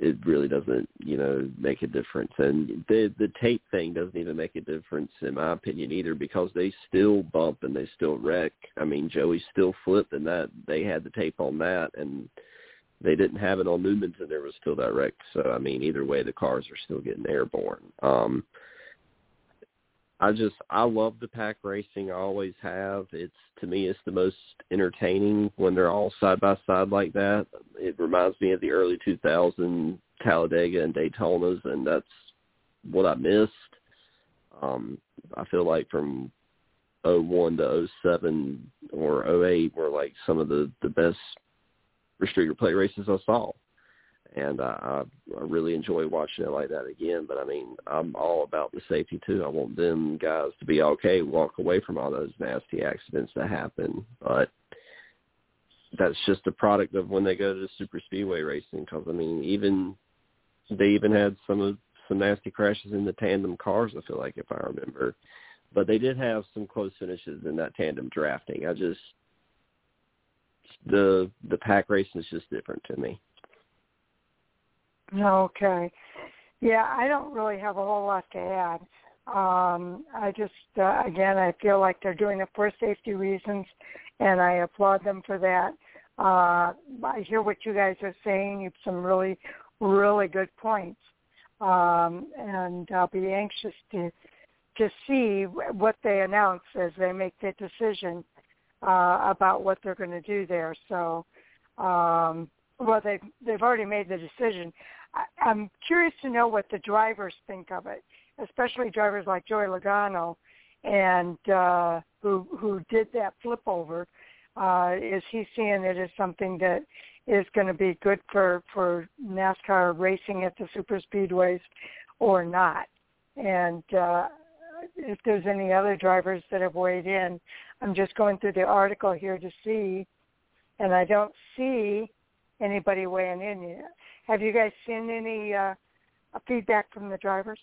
it really doesn't, you know, make a difference. And the the tape thing doesn't even make a difference in my opinion either because they still bump and they still wreck. I mean, Joey still flipped and that they had the tape on that and they didn't have it on Newman's and there was still that wreck. So I mean, either way the cars are still getting airborne. Um I just I love the pack racing. I always have. It's to me it's the most entertaining when they're all side by side like that. It reminds me of the early 2000 Talladega and Daytonas, and that's what I missed. Um, I feel like from 01 to 07 or 08 were like some of the the best restrictor plate races I saw and uh, I, I really enjoy watching it like that again. But I mean, I'm all about the safety too. I want them guys to be okay, walk away from all those nasty accidents that happen. But that's just a product of when they go to the super speedway racing. Because I mean, even they even had some of some nasty crashes in the tandem cars. I feel like if I remember, but they did have some close finishes in that tandem drafting. I just the the pack racing is just different to me. Okay. Yeah, I don't really have a whole lot to add. Um, I just, uh, again, I feel like they're doing it for safety reasons, and I applaud them for that. Uh, I hear what you guys are saying. You have some really, really good points, um, and I'll be anxious to to see what they announce as they make their decision uh, about what they're going to do there. So, um, well, they they've already made the decision. I, I'm curious to know what the drivers think of it, especially drivers like Joey Logano, and uh, who who did that flip over. Uh, is he seeing it as something that is going to be good for for NASCAR racing at the super speedways, or not? And uh, if there's any other drivers that have weighed in, I'm just going through the article here to see, and I don't see anybody weighing in yet. Have you guys seen any uh, feedback from the drivers?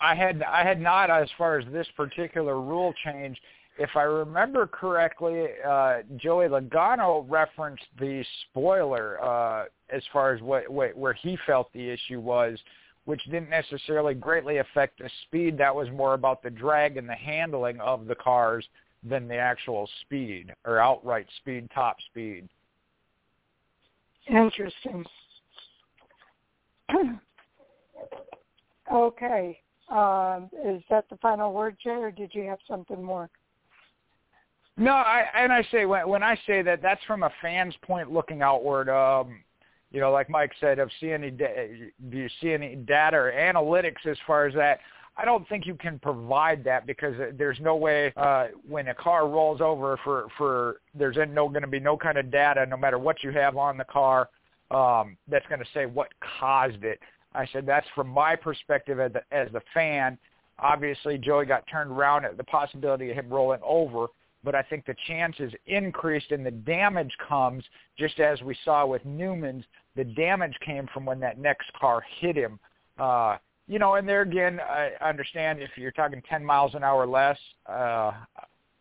I had I had not as far as this particular rule change. If I remember correctly, uh, Joey Logano referenced the spoiler uh, as far as what, what where he felt the issue was, which didn't necessarily greatly affect the speed. That was more about the drag and the handling of the cars than the actual speed or outright speed, top speed. Interesting. okay. Um, is that the final word, Jay, or did you have something more? No, I and I say when when I say that, that's from a fan's point looking outward. Um, you know, like Mike said, of any do you see any data or analytics as far as that? I don't think you can provide that because there's no way uh, when a car rolls over for for there's no going to be no kind of data, no matter what you have on the car, um, that's going to say what caused it. I said that's from my perspective as the, as the fan. Obviously, Joey got turned around at the possibility of him rolling over, but I think the chances increased and the damage comes just as we saw with Newman's. The damage came from when that next car hit him. Uh, you know, and there again, I understand if you're talking 10 miles an hour less, uh,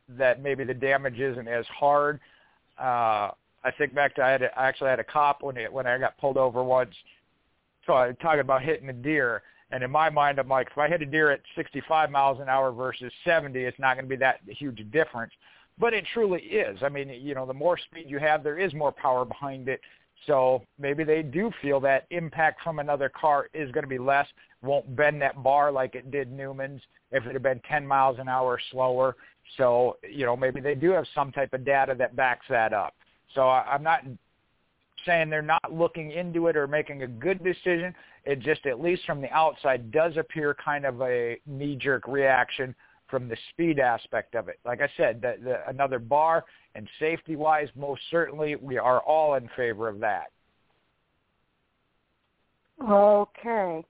that maybe the damage isn't as hard. Uh, I think back to I, had a, I actually had a cop when it, when I got pulled over once. So I talking about hitting a deer, and in my mind, I'm like, if I hit a deer at 65 miles an hour versus 70, it's not going to be that huge difference. But it truly is. I mean, you know, the more speed you have, there is more power behind it. So maybe they do feel that impact from another car is going to be less, won't bend that bar like it did Newman's if it had been 10 miles an hour slower. So, you know, maybe they do have some type of data that backs that up. So I'm not saying they're not looking into it or making a good decision. It just, at least from the outside, does appear kind of a knee-jerk reaction from the speed aspect of it. Like I said, the, the, another bar and safety-wise, most certainly, we are all in favor of that. Okay.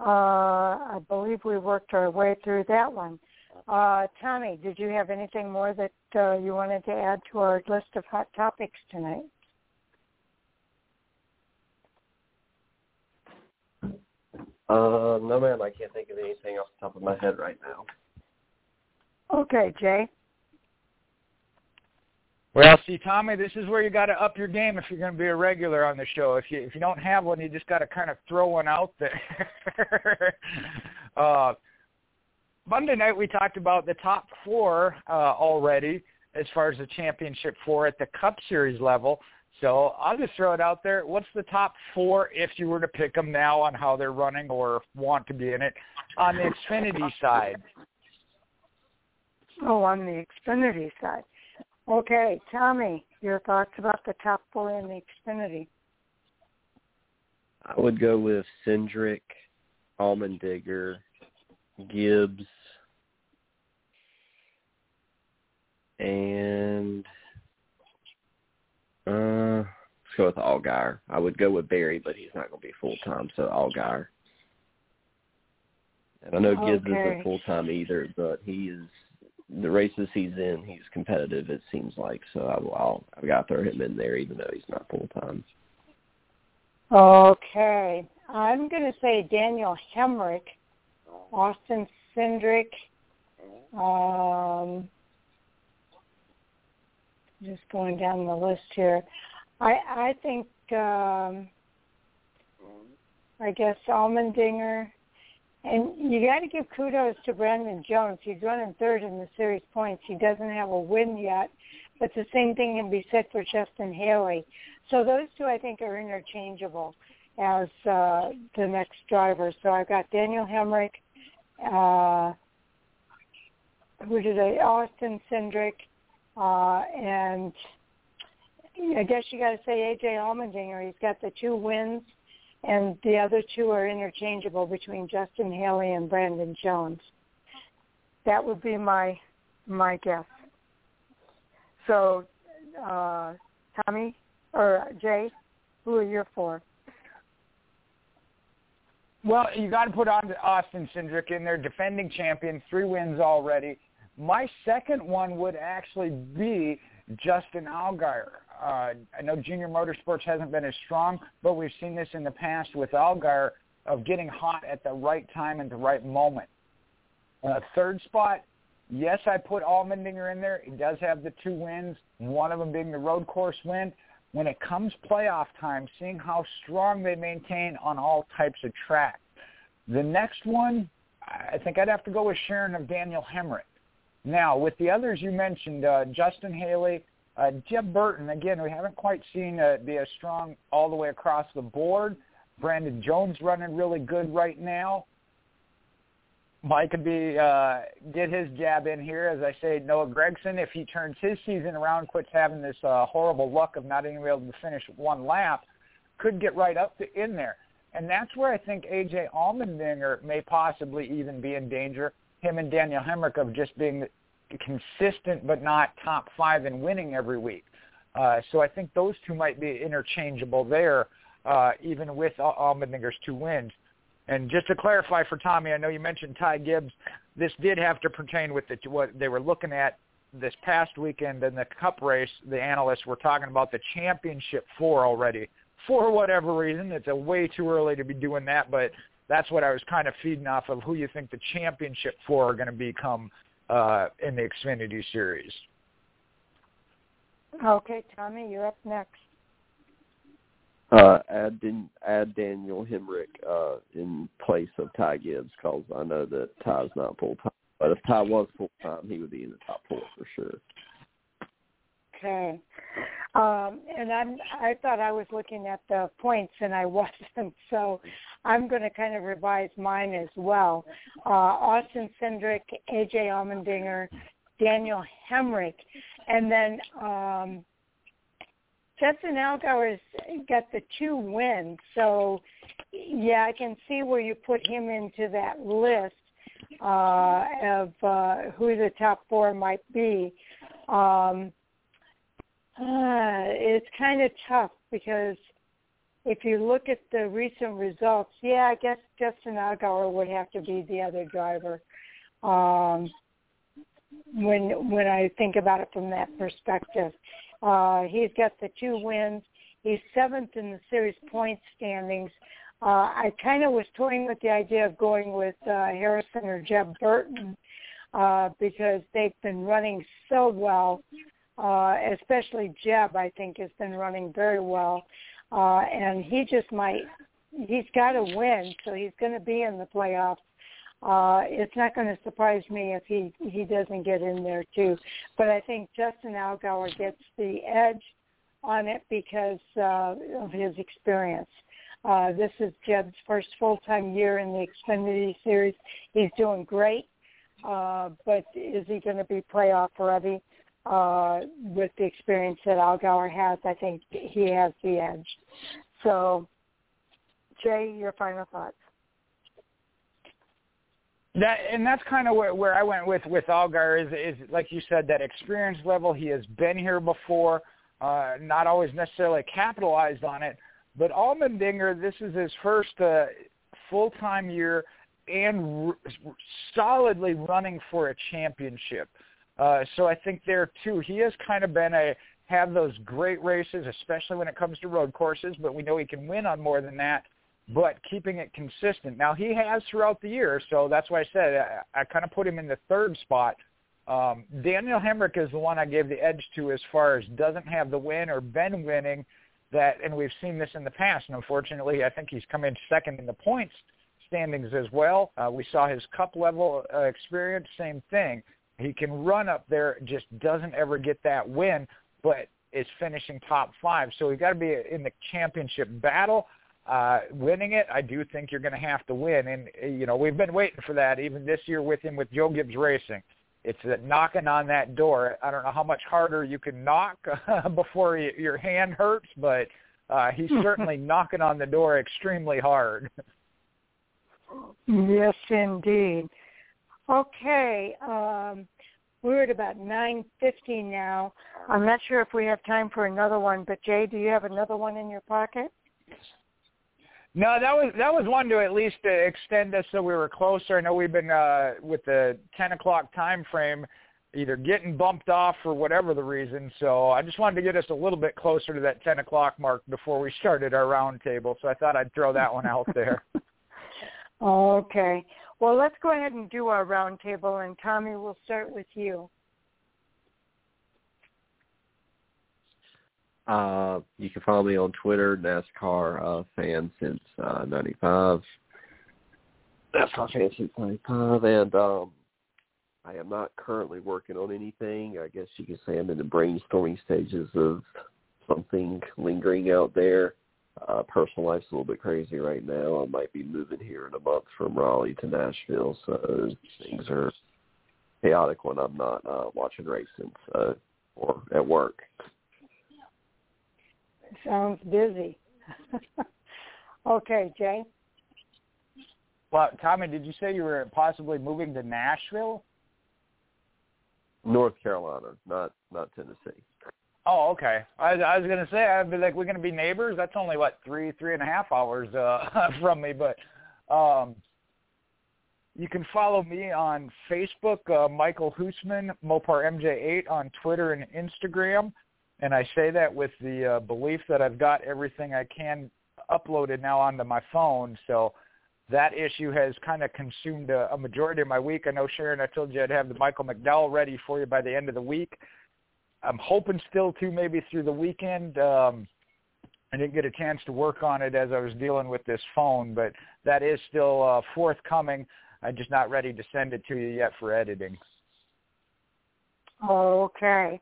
Uh, I believe we worked our way through that one. Uh, Tommy, did you have anything more that uh, you wanted to add to our list of hot topics tonight? Uh, no, ma'am. I can't think of anything off the top of my head right now. Okay, Jay. Well, see, Tommy, this is where you got to up your game if you're going to be a regular on the show. If you if you don't have one, you just got to kind of throw one out there. uh, Monday night we talked about the top four uh, already as far as the championship four at the Cup Series level. So I'll just throw it out there. What's the top four if you were to pick them now on how they're running or want to be in it on the Xfinity side? Oh, on the Xfinity side. Okay, Tommy, your thoughts about the top four in the Xfinity? I would go with Cindric, Allmendinger, Gibbs, and uh, let's go with Allgaier. I would go with Berry, but he's not going to be full time, so Allgaier. And I know Gibbs okay. isn't full time either, but he is the races he's in. He's competitive. It seems like so. I, I'll I've got to throw him in there, even though he's not full time. Okay, I'm going to say Daniel Hemric, Austin Cindric, um, just going down the list here. I I think um, I guess Allmendinger, and you got to give kudos to Brandon Jones. He's running third in the series points. He doesn't have a win yet, but the same thing can be said for Justin Haley. So those two I think are interchangeable as uh, the next driver. So I've got Daniel Hemric, uh, who did? Austin Cindric, uh, and I guess you got to say AJ Allmendinger. He's got the two wins, and the other two are interchangeable between Justin Haley and Brandon Jones. That would be my my guess. So, uh, Tommy or Jay, who are your four? Well, you got to put on Austin Cindric in there, defending champion, three wins already. My second one would actually be Justin Allgaier. Uh, I know Junior Motorsports hasn't been as strong, but we've seen this in the past with Allgaier of getting hot at the right time and the right moment. Uh, third spot, yes, I put Allmendinger in there. He does have the two wins, one of them being the road course win. When it comes playoff time, seeing how strong they maintain on all types of track. The next one, I think I'd have to go with Sharon of Daniel Hemric. Now, with the others you mentioned, uh, Justin Haley, uh, Jeb Burton, again, we haven't quite seen uh, be as strong all the way across the board. Brandon Jones running really good right now. Mike could be uh, get his jab in here, as I say. Noah Gragson, if he turns his season around, quits having this uh, horrible luck of not even able to finish one lap, could get right up to in there. And that's where I think AJ Allmendinger may possibly even be in danger him and Daniel Hemric of just being consistent but not top five and winning every week. Uh, so I think those two might be interchangeable there, uh, even with Allmendinger's two wins. And just to clarify for Tommy, I know you mentioned Ty Gibbs. This did have to pertain with the, what they were looking at this past weekend in the Cup race. The analysts were talking about the Championship Four already. For whatever reason, it's a way too early to be doing that, but that's what I was kind of feeding off of who you think the Championship Four are going to become uh, in the Xfinity Series. Okay, Tommy, you're up next. Uh, add, add Daniel Hemric uh, in place of Ty Gibbs because I know that Ty's not full time. But if Ty was full time, he would be in the top four for sure. Okay. Um, and I'm I thought I was looking at the points and I wasn't, so I'm going to kind of revise mine as well. Uh, Austin Cindric, AJ Allmendinger, Daniel Hemric, and then um, Justin Allgaier's got the two wins, so yeah, I can see where you put him into that list uh, of uh, who the top four might be. Um, uh, it's kind of tough because if you look at the recent results, yeah, I guess Justin Allgaier would have to be the other driver. Um, when when I think about it from that perspective, uh, he's got the two wins. He's seventh in the series point standings. Uh, I kind of was toying with the idea of going with uh, Harrison or Jeb Burton uh, because they've been running so well. Uh, especially Jeb, I think, has been running very well, uh, and he just might. He's got to win, so he's going to be in the playoffs. Uh, it's not going to surprise me if he he doesn't get in there too. But I think Justin Allgaier gets the edge on it because uh, of his experience. Uh, this is Jeb's first full-time year in the Xfinity Series. He's doing great, uh, but is he going to be playoff ready? Uh, with the experience that Allgaier has, I think he has the edge. So, Jay, your final thoughts. That and that's kind of where, where I went with with Allgaier is is like you said that experience level. He has been here before, uh, not always necessarily capitalized on it. But Allmendinger, this is his first uh, full time year and r- solidly running for a championship. Uh, so I think there too, he has kind of been a have those great races, especially when it comes to road courses. But we know he can win on more than that. But keeping it consistent. Now he has throughout the year, so that's why I said I, I kind of put him in the third spot. Um, Daniel Hemric is the one I gave the edge to as far as doesn't have the win or been winning that, and we've seen this in the past. And unfortunately, I think he's come in second in the points standings as well. Uh, we saw his cup level uh, experience, same thing. He can run up there, just doesn't ever get that win, but is finishing top five. So we've got to be in the championship battle. Uh, winning it, I do think you're going to have to win. And, you know, we've been waiting for that even this year with him with Joe Gibbs Racing. It's that knocking on that door. I don't know how much harder you can knock before you, your hand hurts, but uh, he's certainly knocking on the door extremely hard. yes, indeed. Okay, um, we're at about 9.50 now. I'm not sure if we have time for another one, but Jay, do you have another one in your pocket? No, that was that was one to at least uh, extend us so we were closer. I know we've been uh, with the 10 o'clock time frame, either getting bumped off for whatever the reason. So I just wanted to get us a little bit closer to that 10 o'clock mark before we started our roundtable. So I thought I'd throw that one out there. okay. Well, let's go ahead and do our roundtable, and Tommy, we'll start with you. Uh, you can follow me on Twitter, NASCAR uh, fan since uh, '95. NASCAR fan since '95, and um, I am not currently working on anything. I guess you could say I'm in the brainstorming stages of something lingering out there. Uh, personal life's a little bit crazy right now. I might be moving here in a month from Raleigh to Nashville, so things are chaotic when I'm not uh, watching racing so, or at work. Sounds busy. okay, Jay. Well, Tommy, did you say you were possibly moving to Nashville? North Carolina, not not Tennessee. Oh, okay. I, I was gonna say I'd be like we're gonna be neighbors. That's only what three three and a half hours uh, from me, but Um, you can follow me on Facebook, uh, Michael Husmann, Mopar MJ8 on Twitter and Instagram. And I say that with the uh, belief that I've got everything I can uploaded now onto my phone. So that issue has kind of consumed a, a majority of my week. I know, Sharon, I told you I'd have the Michael McDowell ready for you by the end of the week. I'm hoping still to maybe through the weekend. Um, I didn't get a chance to work on it as I was dealing with this phone, but that is still uh, forthcoming. I'm just not ready to send it to you yet for editing. Okay.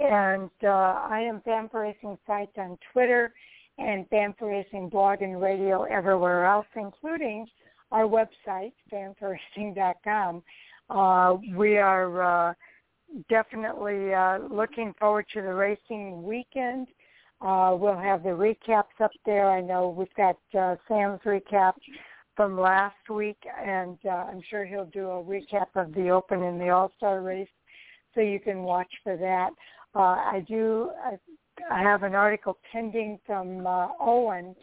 And uh, I am for Racing Sites on Twitter and for Racing blog and radio everywhere else, including our website, fan4racing.com. Uh, we are uh, definitely uh, looking forward to the racing weekend. Uh, we'll have the recaps up there. I know we've got uh, Sam's recap from last week, and uh, I'm sure he'll do a recap of the Open and the All-Star race, so you can watch for that. Uh, I do. I, I have an article pending from uh, Owen,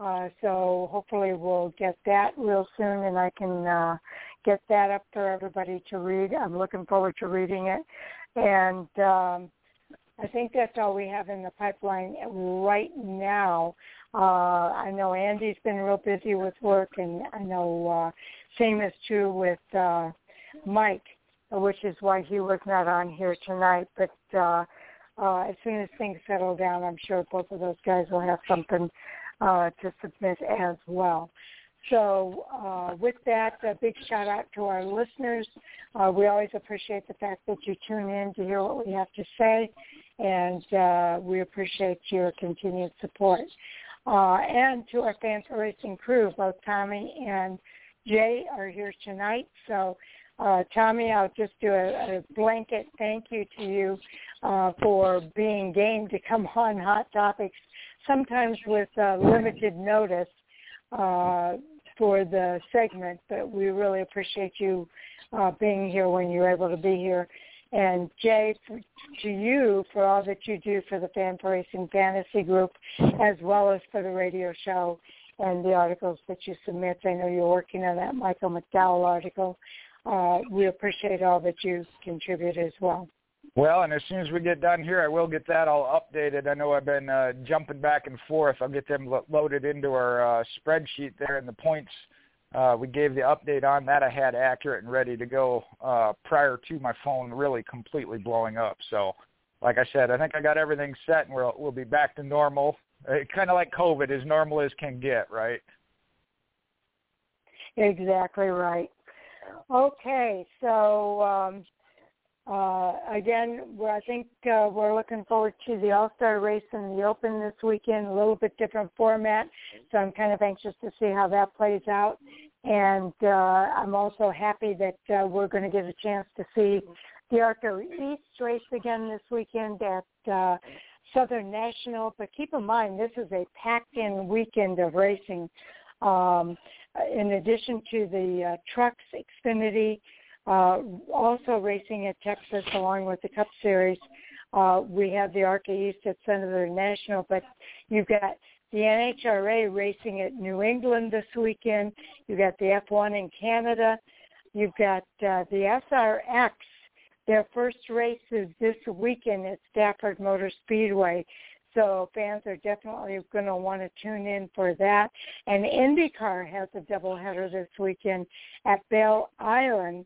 uh, so hopefully we'll get that real soon, and I can uh, get that up for everybody to read. I'm looking forward to reading it, and um, I think that's all we have in the pipeline right now. Uh, I know Andy's been real busy with work, and I know uh, same is true with uh, Mike, which is why he was not on here tonight. But uh, uh, as soon as things settle down, I'm sure both of those guys will have something uh, to submit as well. So uh, with that, a big shout out to our listeners. Uh, we always appreciate the fact that you tune in to hear what we have to say, and uh, we appreciate your continued support. Uh, and to our Fan4Racing crew, both Tommy and Jay are here tonight. So, uh, Tommy, I'll just do a, a blanket thank you to you uh, for being game to come on Hot Topics, sometimes with limited notice uh, for the segment, but we really appreciate you uh, being here when you're able to be here. And Jay, to you for all that you do for the Fan Racing Fantasy Group, as well as for the radio show and the articles that you submit. I know you're working on that Michael McDowell article. Uh, we appreciate all that you contribute as well. Well, and as soon as we get done here, I will get that all updated. I know I've been uh, jumping back and forth. I'll get them lo- loaded into our uh, spreadsheet there, and the points uh, we gave the update on that I had accurate and ready to go uh, prior to my phone really completely blowing up. So, like I said, I think I got everything set, and we'll we'll be back to normal, uh, kind of like COVID, as normal as can get, right? Exactly right. Okay, so um, uh, again, I think uh, we're looking forward to the All-Star race and the Open this weekend, a little bit different format. So I'm kind of anxious to see how that plays out. And uh, I'm also happy that uh, we're going to get a chance to see the ARCA East race again this weekend at uh, Southern National. But keep in mind, this is a packed-in weekend of racing. Um, in addition to the uh, trucks, Xfinity, uh, also racing at Texas along with the Cup Series. Uh, we have the ARCA East at Southern National, but you've got the NHRA racing at New England this weekend. You've got the F1 in Canada. You've got uh, the SRX. Their first race is this weekend at Stafford Motor Speedway. So fans are definitely going to want to tune in for that. And IndyCar has a doubleheader this weekend at Belle Island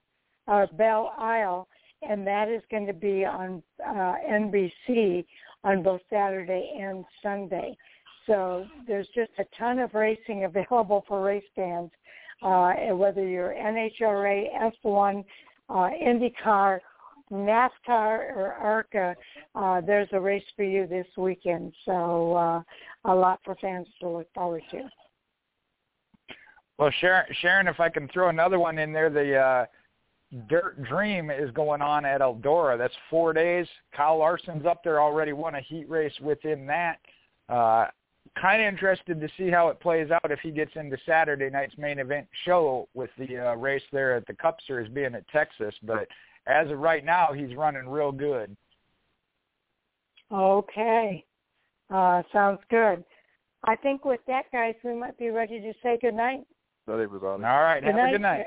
uh, Belle Isle, and that is going to be on uh, NBC on both Saturday and Sunday. So there's just a ton of racing available for race fans, uh, whether you're NHRA, F1, uh, IndyCar, NASCAR, or ARCA. Uh, there's a race for you this weekend. So uh, a lot for fans to look forward to. Well, Sharon, Sharon, if I can throw another one in there, the uh, Dirt Dream is going on at Eldora. That's four days. Kyle Larson's up there already won a heat race within that. Uh, kind of interested to see how it plays out if he gets into Saturday night's main event show with the uh, race there at the Cup Series being at Texas. But as of right now, he's running real good. Okay. Uh, sounds good. I think with that, guys, we might be ready to say good night. Night, everybody. All right. Good have night. a good night.